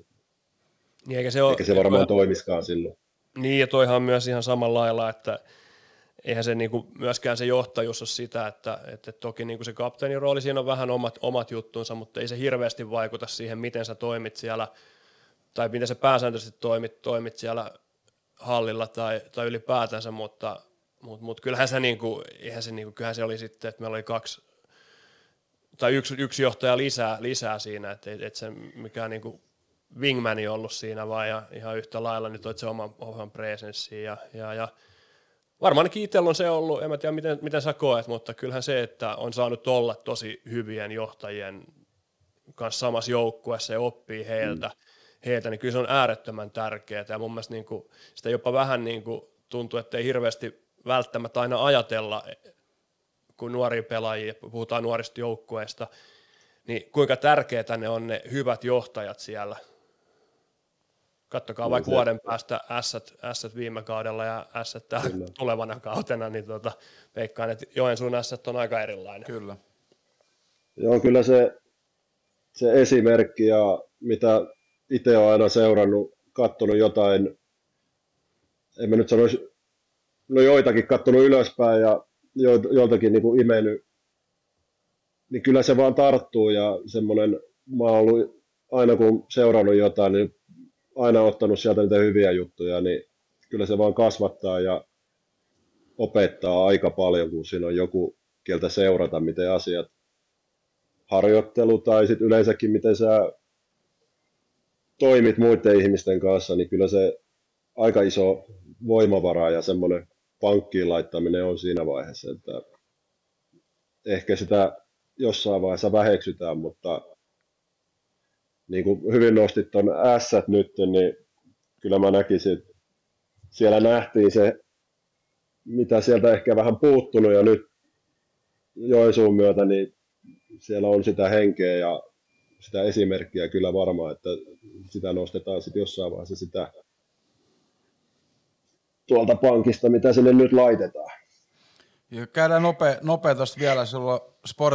Niin, eikä se, ole, Eikä se varmaan toimiskaan silloin. Niin, ja toihan on myös ihan samalla lailla, että eihän se niinku myöskään se johtajuus ole sitä, että, että toki niinku se kapteenin rooli, siinä on vähän omat, omat juttunsa, mutta ei se hirveästi vaikuta siihen, miten sä toimit siellä, tai miten sä pääsääntöisesti toimit, toimit siellä hallilla tai, tai ylipäätänsä, mutta, mutta, mutta kyllähän se, niinku, eihän se, niinku, kyllähän se oli sitten, että meillä oli kaksi, tai yksi, yksi johtaja lisää, lisää siinä, että et, et se mikään niinku wingmani ollut siinä vaan ja ihan yhtä lailla nyt olet se oman, oman presenssiin ja, ja, ja varmaankin itsellä on se ollut, en mä tiedä miten, miten sä koet, mutta kyllähän se, että on saanut olla tosi hyvien johtajien kanssa samassa joukkueessa ja oppii heiltä, mm. heiltä, niin kyllä se on äärettömän tärkeää ja mun mielestä niin kuin, sitä jopa vähän niin kuin tuntuu, että ei hirveästi välttämättä aina ajatella, kun nuoria pelaajia, puhutaan nuorista joukkueista, niin kuinka tärkeää ne on ne hyvät johtajat siellä. Kattokaa No vaikka se- vuoden päästä ässät, ässät viime kaudella ja Kyllä. tulevana kautena, niin tota, veikkaan, että Joensuun ässät on aika erilainen. Kyllä. Joo, kyllä se, se esimerkki ja mitä itse olen aina seurannut, katsonut jotain, en mä nyt sanoisi, no joitakin katsonut ylöspäin ja jo- joiltakin niin kuin imennyt, niin kyllä se vaan tarttuu ja semmoinen, mä oon ollut aina kun seurannut jotain, niin aina ottanut sieltä niitä hyviä juttuja, niin kyllä se vaan kasvattaa ja opettaa aika paljon, kun siinä on joku, kieltä seurata, miten asiat harjoittelu tai sitten yleensäkin miten sä toimit muiden ihmisten kanssa, niin kyllä se aika iso voimavara ja semmoinen pankkiin laittaminen on siinä vaiheessa, että ehkä sitä jossain vaiheessa väheksytään, mutta niin kuin hyvin nostit tuon S nyt, niin kyllä mä näkisin, että siellä nähtiin se, mitä sieltä ehkä vähän puuttunut ja nyt Joensuun myötä, niin siellä on sitä henkeä ja sitä esimerkkiä kyllä varmaan, että sitä nostetaan sitten jossain vaiheessa sitä tuolta pankista, mitä sinne nyt laitetaan. Ja käydään nopea, nopea tuosta vielä, sulla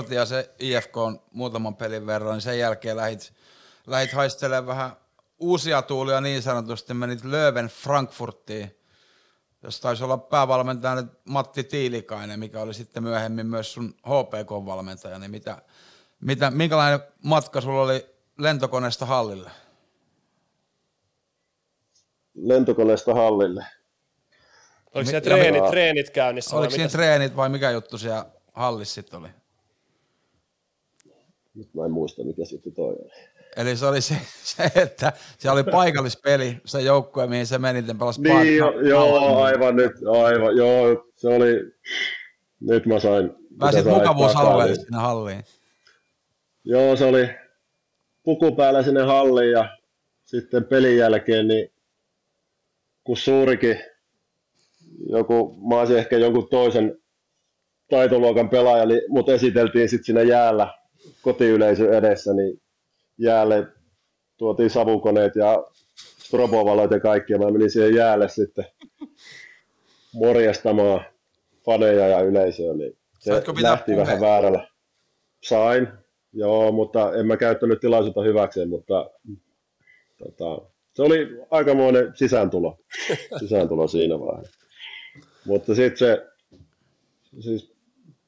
ja se IFK on muutaman pelin verran, niin sen jälkeen lähit, lähit haistelemaan vähän uusia tuulia niin sanotusti, menit Löwen Frankfurtiin, jos taisi olla päävalmentajana Matti Tiilikainen, mikä oli sitten myöhemmin myös sun HPK-valmentaja, niin mitä, mitä, minkälainen matka sulla oli lentokoneesta hallille? Lentokoneesta hallille. Oliko siellä ja- treenit, treenit käynnissä? vai Oliko siinä mitä? treenit vai mikä juttu siellä hallissa sitten oli? Nyt mä en muista, mikä sitten toi oli. Eli se oli se, se että se oli paikallispeli, se joukkue, mihin se meni, että pelasi Niin, jo, joo, aivan nyt, aivan, joo, se oli, nyt mä sain. Pääsit mukavuusalueelle sinne halliin. Joo, se oli puku päällä sinne halliin ja sitten pelin jälkeen, niin kun suurikin joku, mä olisin ehkä jonkun toisen taitoluokan pelaaja, niin mut esiteltiin sitten siinä jäällä kotiyleisön edessä, niin jäälle tuotiin savukoneet ja strobovalot ja kaikki, ja mä menin siihen jäälle sitten morjastamaan faneja ja yleisöä, niin se lähti puheen? vähän väärällä. Sain, joo, mutta en mä käyttänyt tilaisuutta hyväkseen, mutta tota, se oli aikamoinen sisääntulo, sisääntulo siinä vaiheessa. Mutta sitten se, siis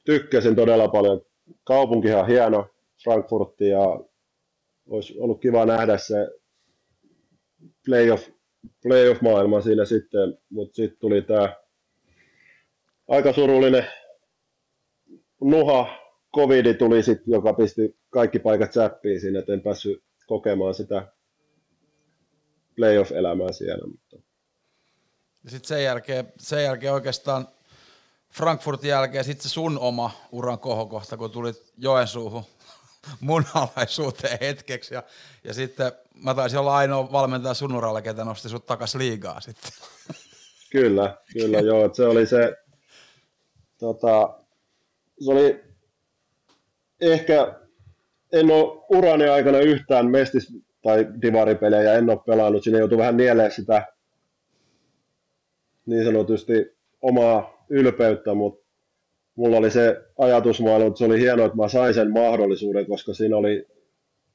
tykkäsin todella paljon. Kaupunkihan hieno, Frankfurtti, ja olisi ollut kiva nähdä se playoff, playoff-maailma siinä sitten, mutta sitten tuli tämä aika surullinen nuha, covidi tuli sitten, joka pisti kaikki paikat säppiin siinä, että en päässyt kokemaan sitä playoff-elämää siellä. Ja sitten sen jälkeen, sen jälkeen oikeastaan Frankfurtin jälkeen sitten se sun oma uran kohokohta, kun tulit Joensuuhun mun alaisuuteen hetkeksi. Ja, ja sitten mä taisin olla ainoa valmentaja sun uralla, ketä nosti sut takas liigaa sitten. Kyllä, kyllä joo. Se oli se, tota, se oli ehkä, en ole urani aikana yhtään mestis tai divaripelejä en ole pelannut. Sinne joutui vähän nieleen sitä niin sanotusti omaa ylpeyttä, mutta mulla oli se ajatusmaailma, että se oli hienoa, että mä sain sen mahdollisuuden, koska siinä oli,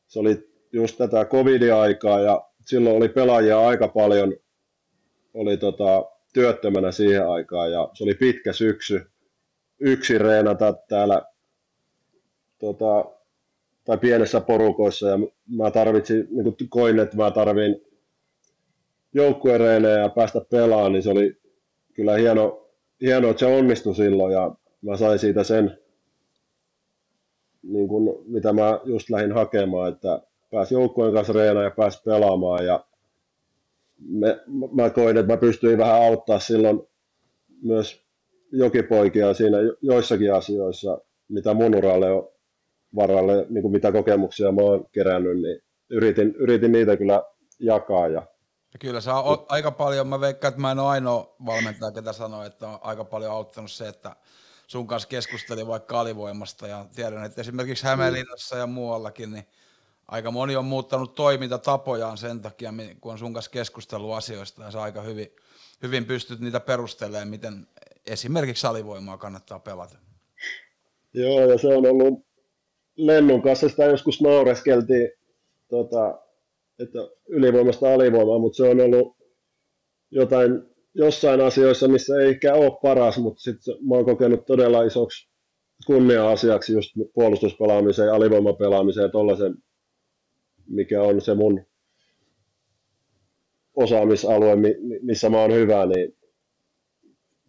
se oli just tätä covid-aikaa ja silloin oli pelaajia aika paljon, oli tota, työttömänä siihen aikaan ja se oli pitkä syksy, yksi reenata täällä tota, tai pienessä porukoissa ja mä tarvitsin, niin kuin koin, että mä tarvin joukkuereenejä ja päästä pelaamaan, niin se oli kyllä hieno, hieno, että se onnistui silloin ja mä sain siitä sen, niin kuin, mitä mä just lähdin hakemaan, että pääsi joukkueen kanssa reenaan ja pääsi pelaamaan ja me, mä koin, että mä pystyin vähän auttaa silloin myös jokipoikia siinä joissakin asioissa, mitä mun uralle on varalle, niin kuin mitä kokemuksia mä oon kerännyt, niin yritin, yritin niitä kyllä jakaa. Ja... kyllä se on aika paljon, mä veikkaan, että mä en ole ainoa valmentaja, ketä sanoo, että on aika paljon auttanut se, että sun kanssa keskustelin vaikka alivoimasta. Ja tiedän, että esimerkiksi Hämeenlinnassa ja muuallakin, niin aika moni on muuttanut toimintatapojaan sen takia, kun on sun kanssa keskustellut asioista. Ja sä aika hyvin, hyvin pystyt niitä perustelemaan, miten esimerkiksi alivoimaa kannattaa pelata. Joo, ja se on ollut Lennun kanssa sitä joskus naureskeltiin, tota, että ylivoimasta alivoimaa, mutta se on ollut jotain, jossain asioissa, missä ei ehkä ole paras, mutta sitten mä oon kokenut todella isoksi kunnia-asiaksi just puolustuspelaamiseen, alivoimapelaamiseen ja tollaisen, mikä on se mun osaamisalue, missä mä oon hyvä, niin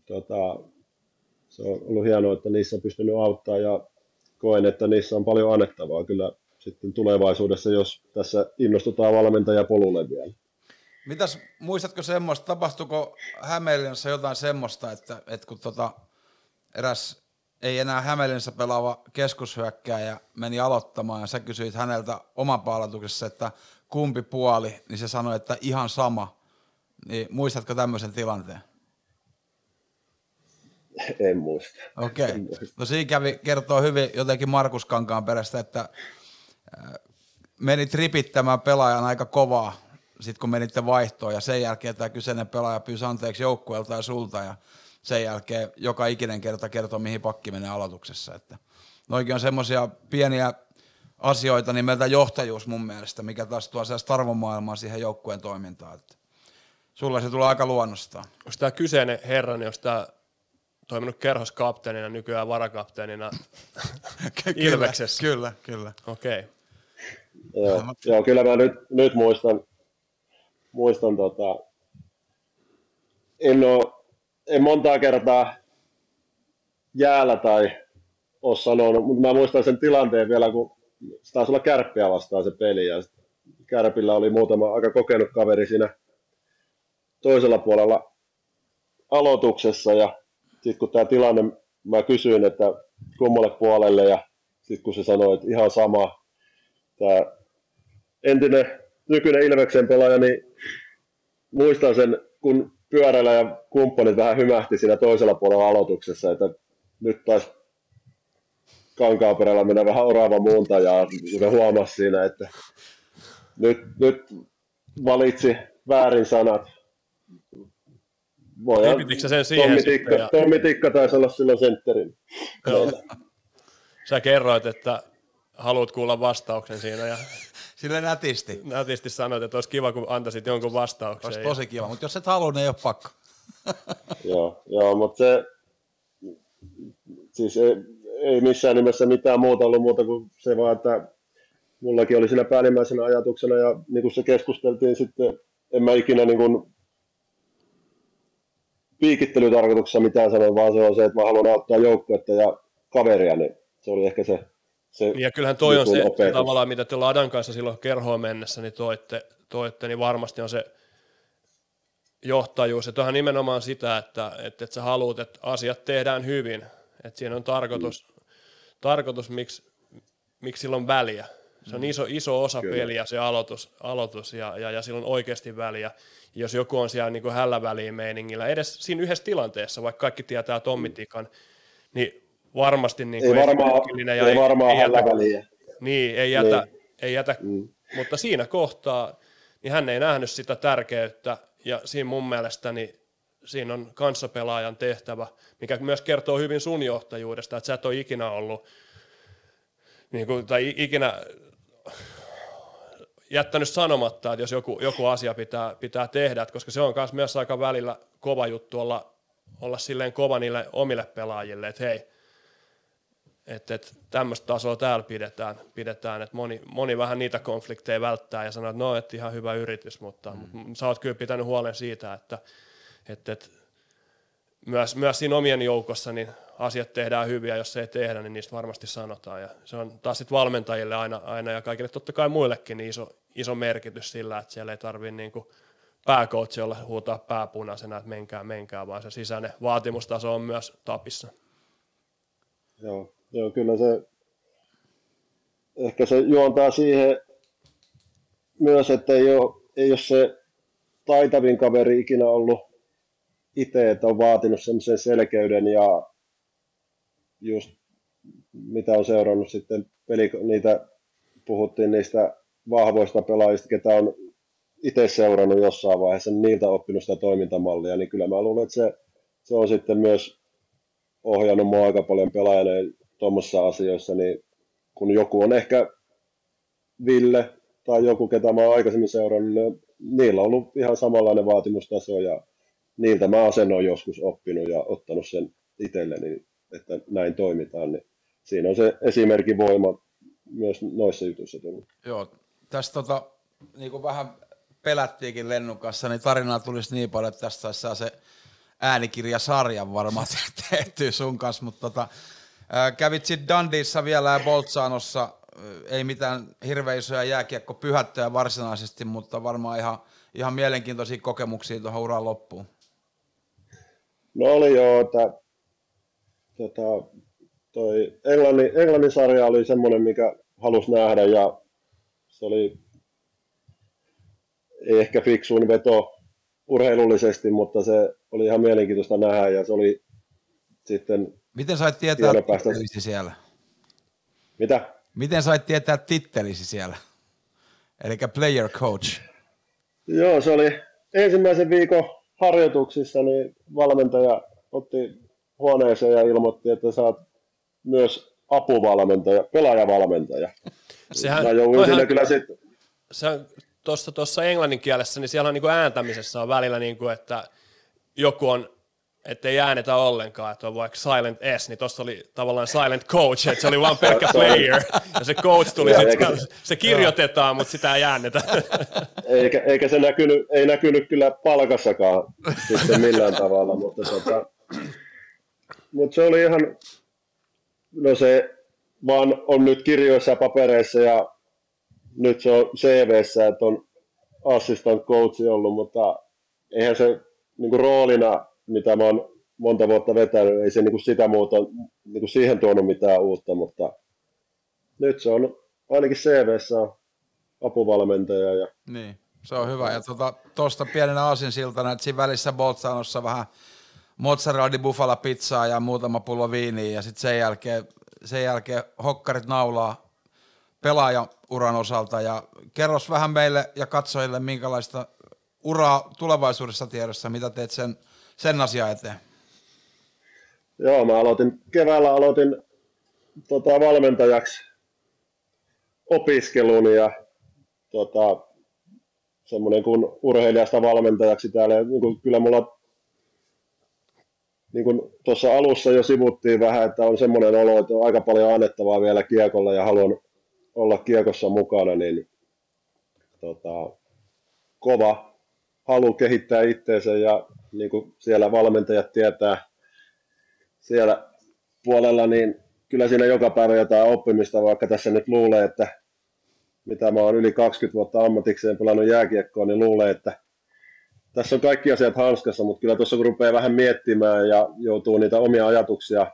tota, se on ollut hienoa, että niissä on pystynyt auttaa ja koen, että niissä on paljon annettavaa. Kyllä sitten tulevaisuudessa, jos tässä innostutaan valmentajapolulle vielä. Mitäs, muistatko semmoista, tapahtuiko Hämeenlinnassa jotain semmoista, että, että kun tota, eräs ei enää Hämeenlinnassa pelaava keskushyökkääjä meni aloittamaan ja sä kysyit häneltä oman palautuksessa, että kumpi puoli, niin se sanoi, että ihan sama. Niin muistatko tämmöisen tilanteen? En muista. Okei. Okay. No siinä kävi, kertoo hyvin jotenkin Markus Kankaan perästä, että meni tripittämään pelaajan aika kovaa, sitten kun menitte vaihtoon, ja sen jälkeen tämä kyseinen pelaaja pyysi anteeksi joukkueelta ja sulta, ja sen jälkeen joka ikinen kerta kertoo, mihin pakki menee aloituksessa. Että noikin on semmoisia pieniä asioita nimeltä johtajuus mun mielestä, mikä taas tuo sellaista arvomaailmaa siihen joukkueen toimintaan. Että sulla se tulee aika luonnostaan. Onko tämä kyseinen herra, niin onko tämä toiminut kerhoskapteenina, nykyään varakapteenina Ilveksessä. Kyllä, kyllä. Okei. Okay. Joo, joo, kyllä mä nyt, nyt muistan, muistan tota, en, oo, en montaa kertaa jäällä tai ole sanonut, mutta mä muistan sen tilanteen vielä, kun se taisi olla kärppiä vastaan se peli, ja kärpillä oli muutama aika kokenut kaveri siinä toisella puolella aloituksessa, ja sitten kun tämä tilanne, mä kysyin, että kummalle puolelle, ja sitten kun se sanoi, että ihan sama, tämä entinen nykyinen Ilveksen pelaaja, niin muistan sen, kun pyörällä ja kumppanit vähän hymähti siinä toisella puolella aloituksessa, että nyt taisi kankaaperällä mennä vähän orava muunta ja ne huomasi siinä, että nyt, nyt valitsi väärin sanat. Voidaan, Lipitikö sen siihen Tommi Tikka, ja... Tommi Tikka taisi olla silloin sentterin. Sä kerroit, että haluat kuulla vastauksen siinä ja Sille nätisti. Nätisti sanoit, että olisi kiva, kun antaisit jonkun vastauksen. Olisi tosi kiva, mutta jos et halua, niin ei ole pakko. joo, joo, mutta se, siis ei, ei missään nimessä mitään muuta ollut muuta kuin se vaan, että mullakin oli siinä päällimmäisenä ajatuksena ja niin kuin se keskusteltiin sitten, en mä ikinä niin kuin piikittelytarkoituksessa mitään sanoa, vaan se on se, että mä haluan auttaa joukkuetta ja kaveria, niin se oli ehkä se se ja kyllähän toi on se opetus. tavallaan, mitä te Ladan kanssa silloin kerhoon mennessä niin toitte, toitte, niin varmasti on se johtajuus. Että onhan nimenomaan sitä, että, että, että sä haluat, että asiat tehdään hyvin. Että siinä on tarkoitus, mm. tarkoitus miksi, miksi sillä on väliä. Se on mm. iso, iso osa Kyllä. peliä se aloitus, aloitus ja, ja, ja sillä on oikeasti väliä. Jos joku on siellä niin hällä väliin meiningillä, edes siinä yhdessä tilanteessa, vaikka kaikki tietää Tommitikan, niin varmasti niin kuin ei varmaan, ja ei, varmaan ei jätä, väliä. Niin, ei jätä, niin. ei jätä mm. mutta siinä kohtaa niin hän ei nähnyt sitä tärkeyttä ja siinä mun mielestäni siinä on kanssapelaajan tehtävä, mikä myös kertoo hyvin sun johtajuudesta, että sä et ole ikinä ollut niin kuin, tai ikinä jättänyt sanomatta, että jos joku, joku asia pitää, pitää tehdä, koska se on myös aika välillä kova juttu olla, olla silleen kova niille omille pelaajille, että hei, että et, tämmöistä tasoa täällä pidetään, pidetään että moni, moni vähän niitä konflikteja välttää ja sanoo, että no, että ihan hyvä yritys, mutta mm. sä oot kyllä pitänyt huolen siitä, että et, et, myös, myös siinä omien joukossa niin asiat tehdään hyviä, jos se ei tehdä, niin niistä varmasti sanotaan. Ja se on taas sitten valmentajille aina, aina ja kaikille totta kai muillekin niin iso, iso merkitys sillä, että siellä ei tarvitse niin pääkoutsi olla huutaa pääpunaisena, että menkää, menkää, vaan se sisäinen vaatimustaso on myös tapissa. Joo, Joo, kyllä se, ehkä se juontaa siihen myös, että ei ole, ei ole se taitavin kaveri ikinä ollut itse, että on vaatinut semmoisen selkeyden ja just mitä on seurannut sitten peli, niitä puhuttiin niistä vahvoista pelaajista, ketä on itse seurannut jossain vaiheessa, niin niiltä oppinut sitä toimintamallia, niin kyllä mä luulen, että se, se on sitten myös ohjannut mua aika paljon pelaajana tuommoisissa asioissa, niin kun joku on ehkä Ville tai joku, ketä mä oon aikaisemmin seurannut, niin niillä on ollut ihan samanlainen vaatimustaso ja niiltä mä sen on joskus oppinut ja ottanut sen itselleni, että näin toimitaan, niin siinä on se esimerkin voima myös noissa jutuissa tullut. Joo, tästä tota, niin kuin vähän pelättiinkin Lennun kanssa, niin tarinaa tulisi niin paljon, että tästä saisi se äänikirjasarjan varmaan tehty sun kanssa, mutta tota, Kävit sitten Dundeessa vielä ja Boltsanossa, ei mitään hirveän isoja jääkiekko pyhättöjä varsinaisesti, mutta varmaan ihan, ihan mielenkiintoisia kokemuksia tuohon uran loppuun. No oli joo, että tota, toi Englannin, Englannin sarja oli semmoinen, mikä halusi nähdä ja se oli ei ehkä fiksuin veto urheilullisesti, mutta se oli ihan mielenkiintoista nähdä ja se oli sitten Miten sait tietää tittelisi siellä? Mitä? Miten sait tietää tittelisi siellä? Eli player coach. Joo, se oli ensimmäisen viikon harjoituksissa, niin valmentaja otti huoneeseen ja ilmoitti, että saat myös apuvalmentaja, pelaajavalmentaja. Sehän, Mä jouduin siinä kyllä sitten... Tuossa, tuossa englannin kielessä, niin siellä on niin kuin ääntämisessä on välillä, niin kuin, että joku on että ei äänetä ollenkaan, että on vaikka Silent S, niin tuossa oli tavallaan Silent Coach, että se oli vain pelkkä player, ja se coach tuli sitten, se kirjoitetaan, mutta sitä ei äännetä. Eikä, eikä se näkynyt, ei näkynyt kyllä palkassakaan sitten millään tavalla, mutta, tota, mutta se oli ihan, no se vaan on nyt kirjoissa ja papereissa ja nyt se on CVssä, että on assistant coachi ollut, mutta eihän se niin kuin roolina, mitä mä oon monta vuotta vetänyt, ei se niin kuin sitä muuta, niin kuin siihen tuonut mitään uutta, mutta nyt se on ainakin CVssä on apuvalmentaja. Ja... Niin, se on hyvä. Ja tuosta tuota, pienenä aasinsiltana, että siinä välissä Bolzanossa vähän mozzarella di bufala pizzaa ja muutama pullo viiniä ja sitten sen jälkeen, sen jälkeen hokkarit naulaa pelaajan uran osalta ja kerros vähän meille ja katsojille, minkälaista uraa tulevaisuudessa tiedossa, mitä teet sen, sen asian eteen? Joo, mä aloitin, keväällä aloitin tota, valmentajaksi opiskelun ja tota, semmoinen kuin urheilijasta valmentajaksi täällä. Niin kuin, kyllä mulla niin kuin tuossa alussa jo sivuttiin vähän, että on semmoinen olo, että on aika paljon annettavaa vielä kiekolla ja haluan olla kiekossa mukana, niin tota, kova halu kehittää itteensä ja niin kuin siellä valmentajat tietää siellä puolella, niin kyllä siinä joka päivä jotain oppimista, vaikka tässä nyt luulee, että mitä mä oon yli 20 vuotta ammatikseen pelannut jääkiekkoa, niin luulee, että tässä on kaikki asiat hanskassa, mutta kyllä tuossa kun rupeaa vähän miettimään ja joutuu niitä omia ajatuksia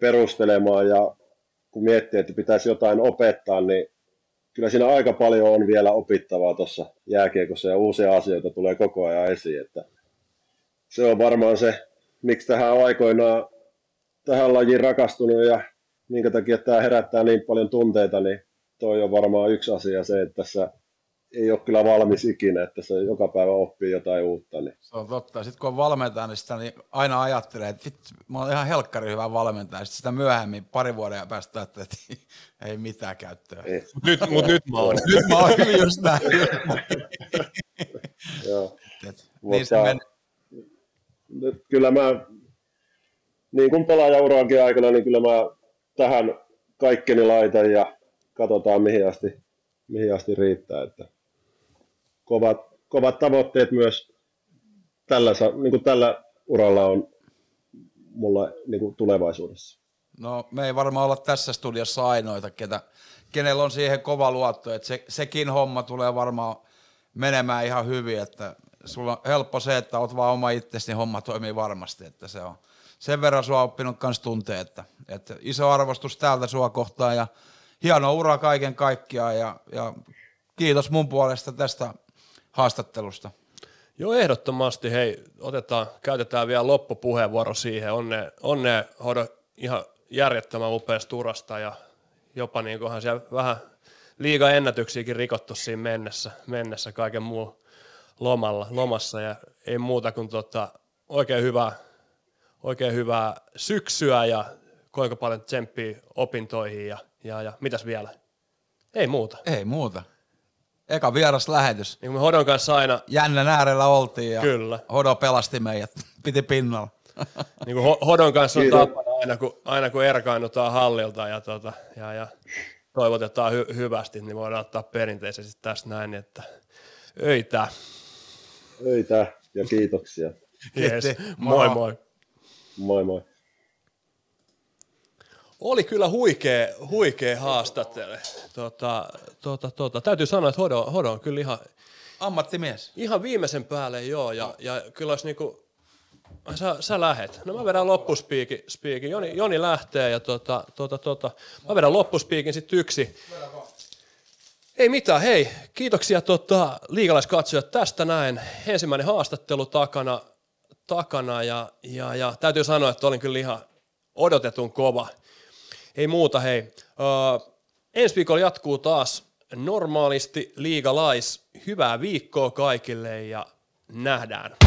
perustelemaan ja kun miettii, että pitäisi jotain opettaa, niin kyllä siinä aika paljon on vielä opittavaa tuossa jääkiekossa ja uusia asioita tulee koko ajan esiin. Että se on varmaan se, miksi tähän aikoinaan tähän lajiin rakastunut ja minkä takia tämä herättää niin paljon tunteita, niin toi on varmaan yksi asia se, että tässä ei ole kyllä valmis ikinä, että se joka päivä oppii jotain uutta. Niin. Se on totta. Sitten kun on valmentaja, niin, sitä, niin aina ajattelee, että vittu, mä oon ihan helkkari hyvä valmentaja. Sitten sitä myöhemmin, pari vuoden päästä, että ei mitään käyttöä. Ei. Nyt, mutta nyt mä oon. nyt mä oon hyvin just näin. Joo. niin se men... nyt kyllä mä, niin kuin pelaajauraankin aikana, niin kyllä mä tähän kaikkeni laitan ja katsotaan mihin asti, mihin asti riittää. Että kovat, kovat tavoitteet myös tällä, niin kuin tällä uralla on mulla niin kuin tulevaisuudessa. No me ei varmaan olla tässä studiossa ainoita, ketä, kenellä on siihen kova luotto, että se, sekin homma tulee varmaan menemään ihan hyvin, että sulla on helppo se, että oot vaan oma itsesi, niin homma toimii varmasti, että se on sen verran sua oppinut kans tuntee, että, että iso arvostus täältä sua kohtaan ja hieno ura kaiken kaikkiaan ja, ja kiitos mun puolesta tästä haastattelusta. Joo, ehdottomasti. Hei, otetaan, käytetään vielä loppupuheenvuoro siihen. Onne, onne hodo ihan järjettömän upeasta urasta ja jopa niin siellä vähän liiga ennätyksiäkin rikottu siinä mennessä, mennessä kaiken muun lomalla, lomassa ja ei muuta kuin tota, oikein hyvää, oikein hyvää syksyä ja kuinka paljon tsemppiä opintoihin ja, ja, ja mitäs vielä? Ei muuta. Ei muuta. Eka vieras lähetys. Niin kuin me Hodon kanssa aina... Jännän äärellä oltiin ja Kyllä. Hodo pelasti meidät. Piti pinnalla. niin kuin Hodon kanssa on tapana aina kun, aina kun erkaannutaan hallilta ja, tota, ja, ja toivotetaan hy- hyvästi, niin voidaan ottaa perinteisesti tässä näin, että öitä. Öitä ja kiitoksia. Yes. Moi moi. Moi moi. Oli kyllä huikea, huikea haastattele. Tota, tota, tota. Täytyy sanoa, että Hodo, Hodo on kyllä ihan... Ammattimies. Ihan viimeisen päälle joo, ja, ja kyllä olisi niinku, sä, sä lähet. No mä vedän loppuspiikin, spiikin. Joni, Joni lähtee ja tota, tota, tota. mä vedän loppuspiikin sitten yksi. Ei mitään, hei, kiitoksia tota, liikalaiskatsojat tästä näin. Ensimmäinen haastattelu takana, takana ja, ja, ja täytyy sanoa, että olin kyllä ihan odotetun kova. Ei muuta, hei. Uh, ensi viikolla jatkuu taas normaalisti liigalais. Hyvää viikkoa kaikille ja nähdään.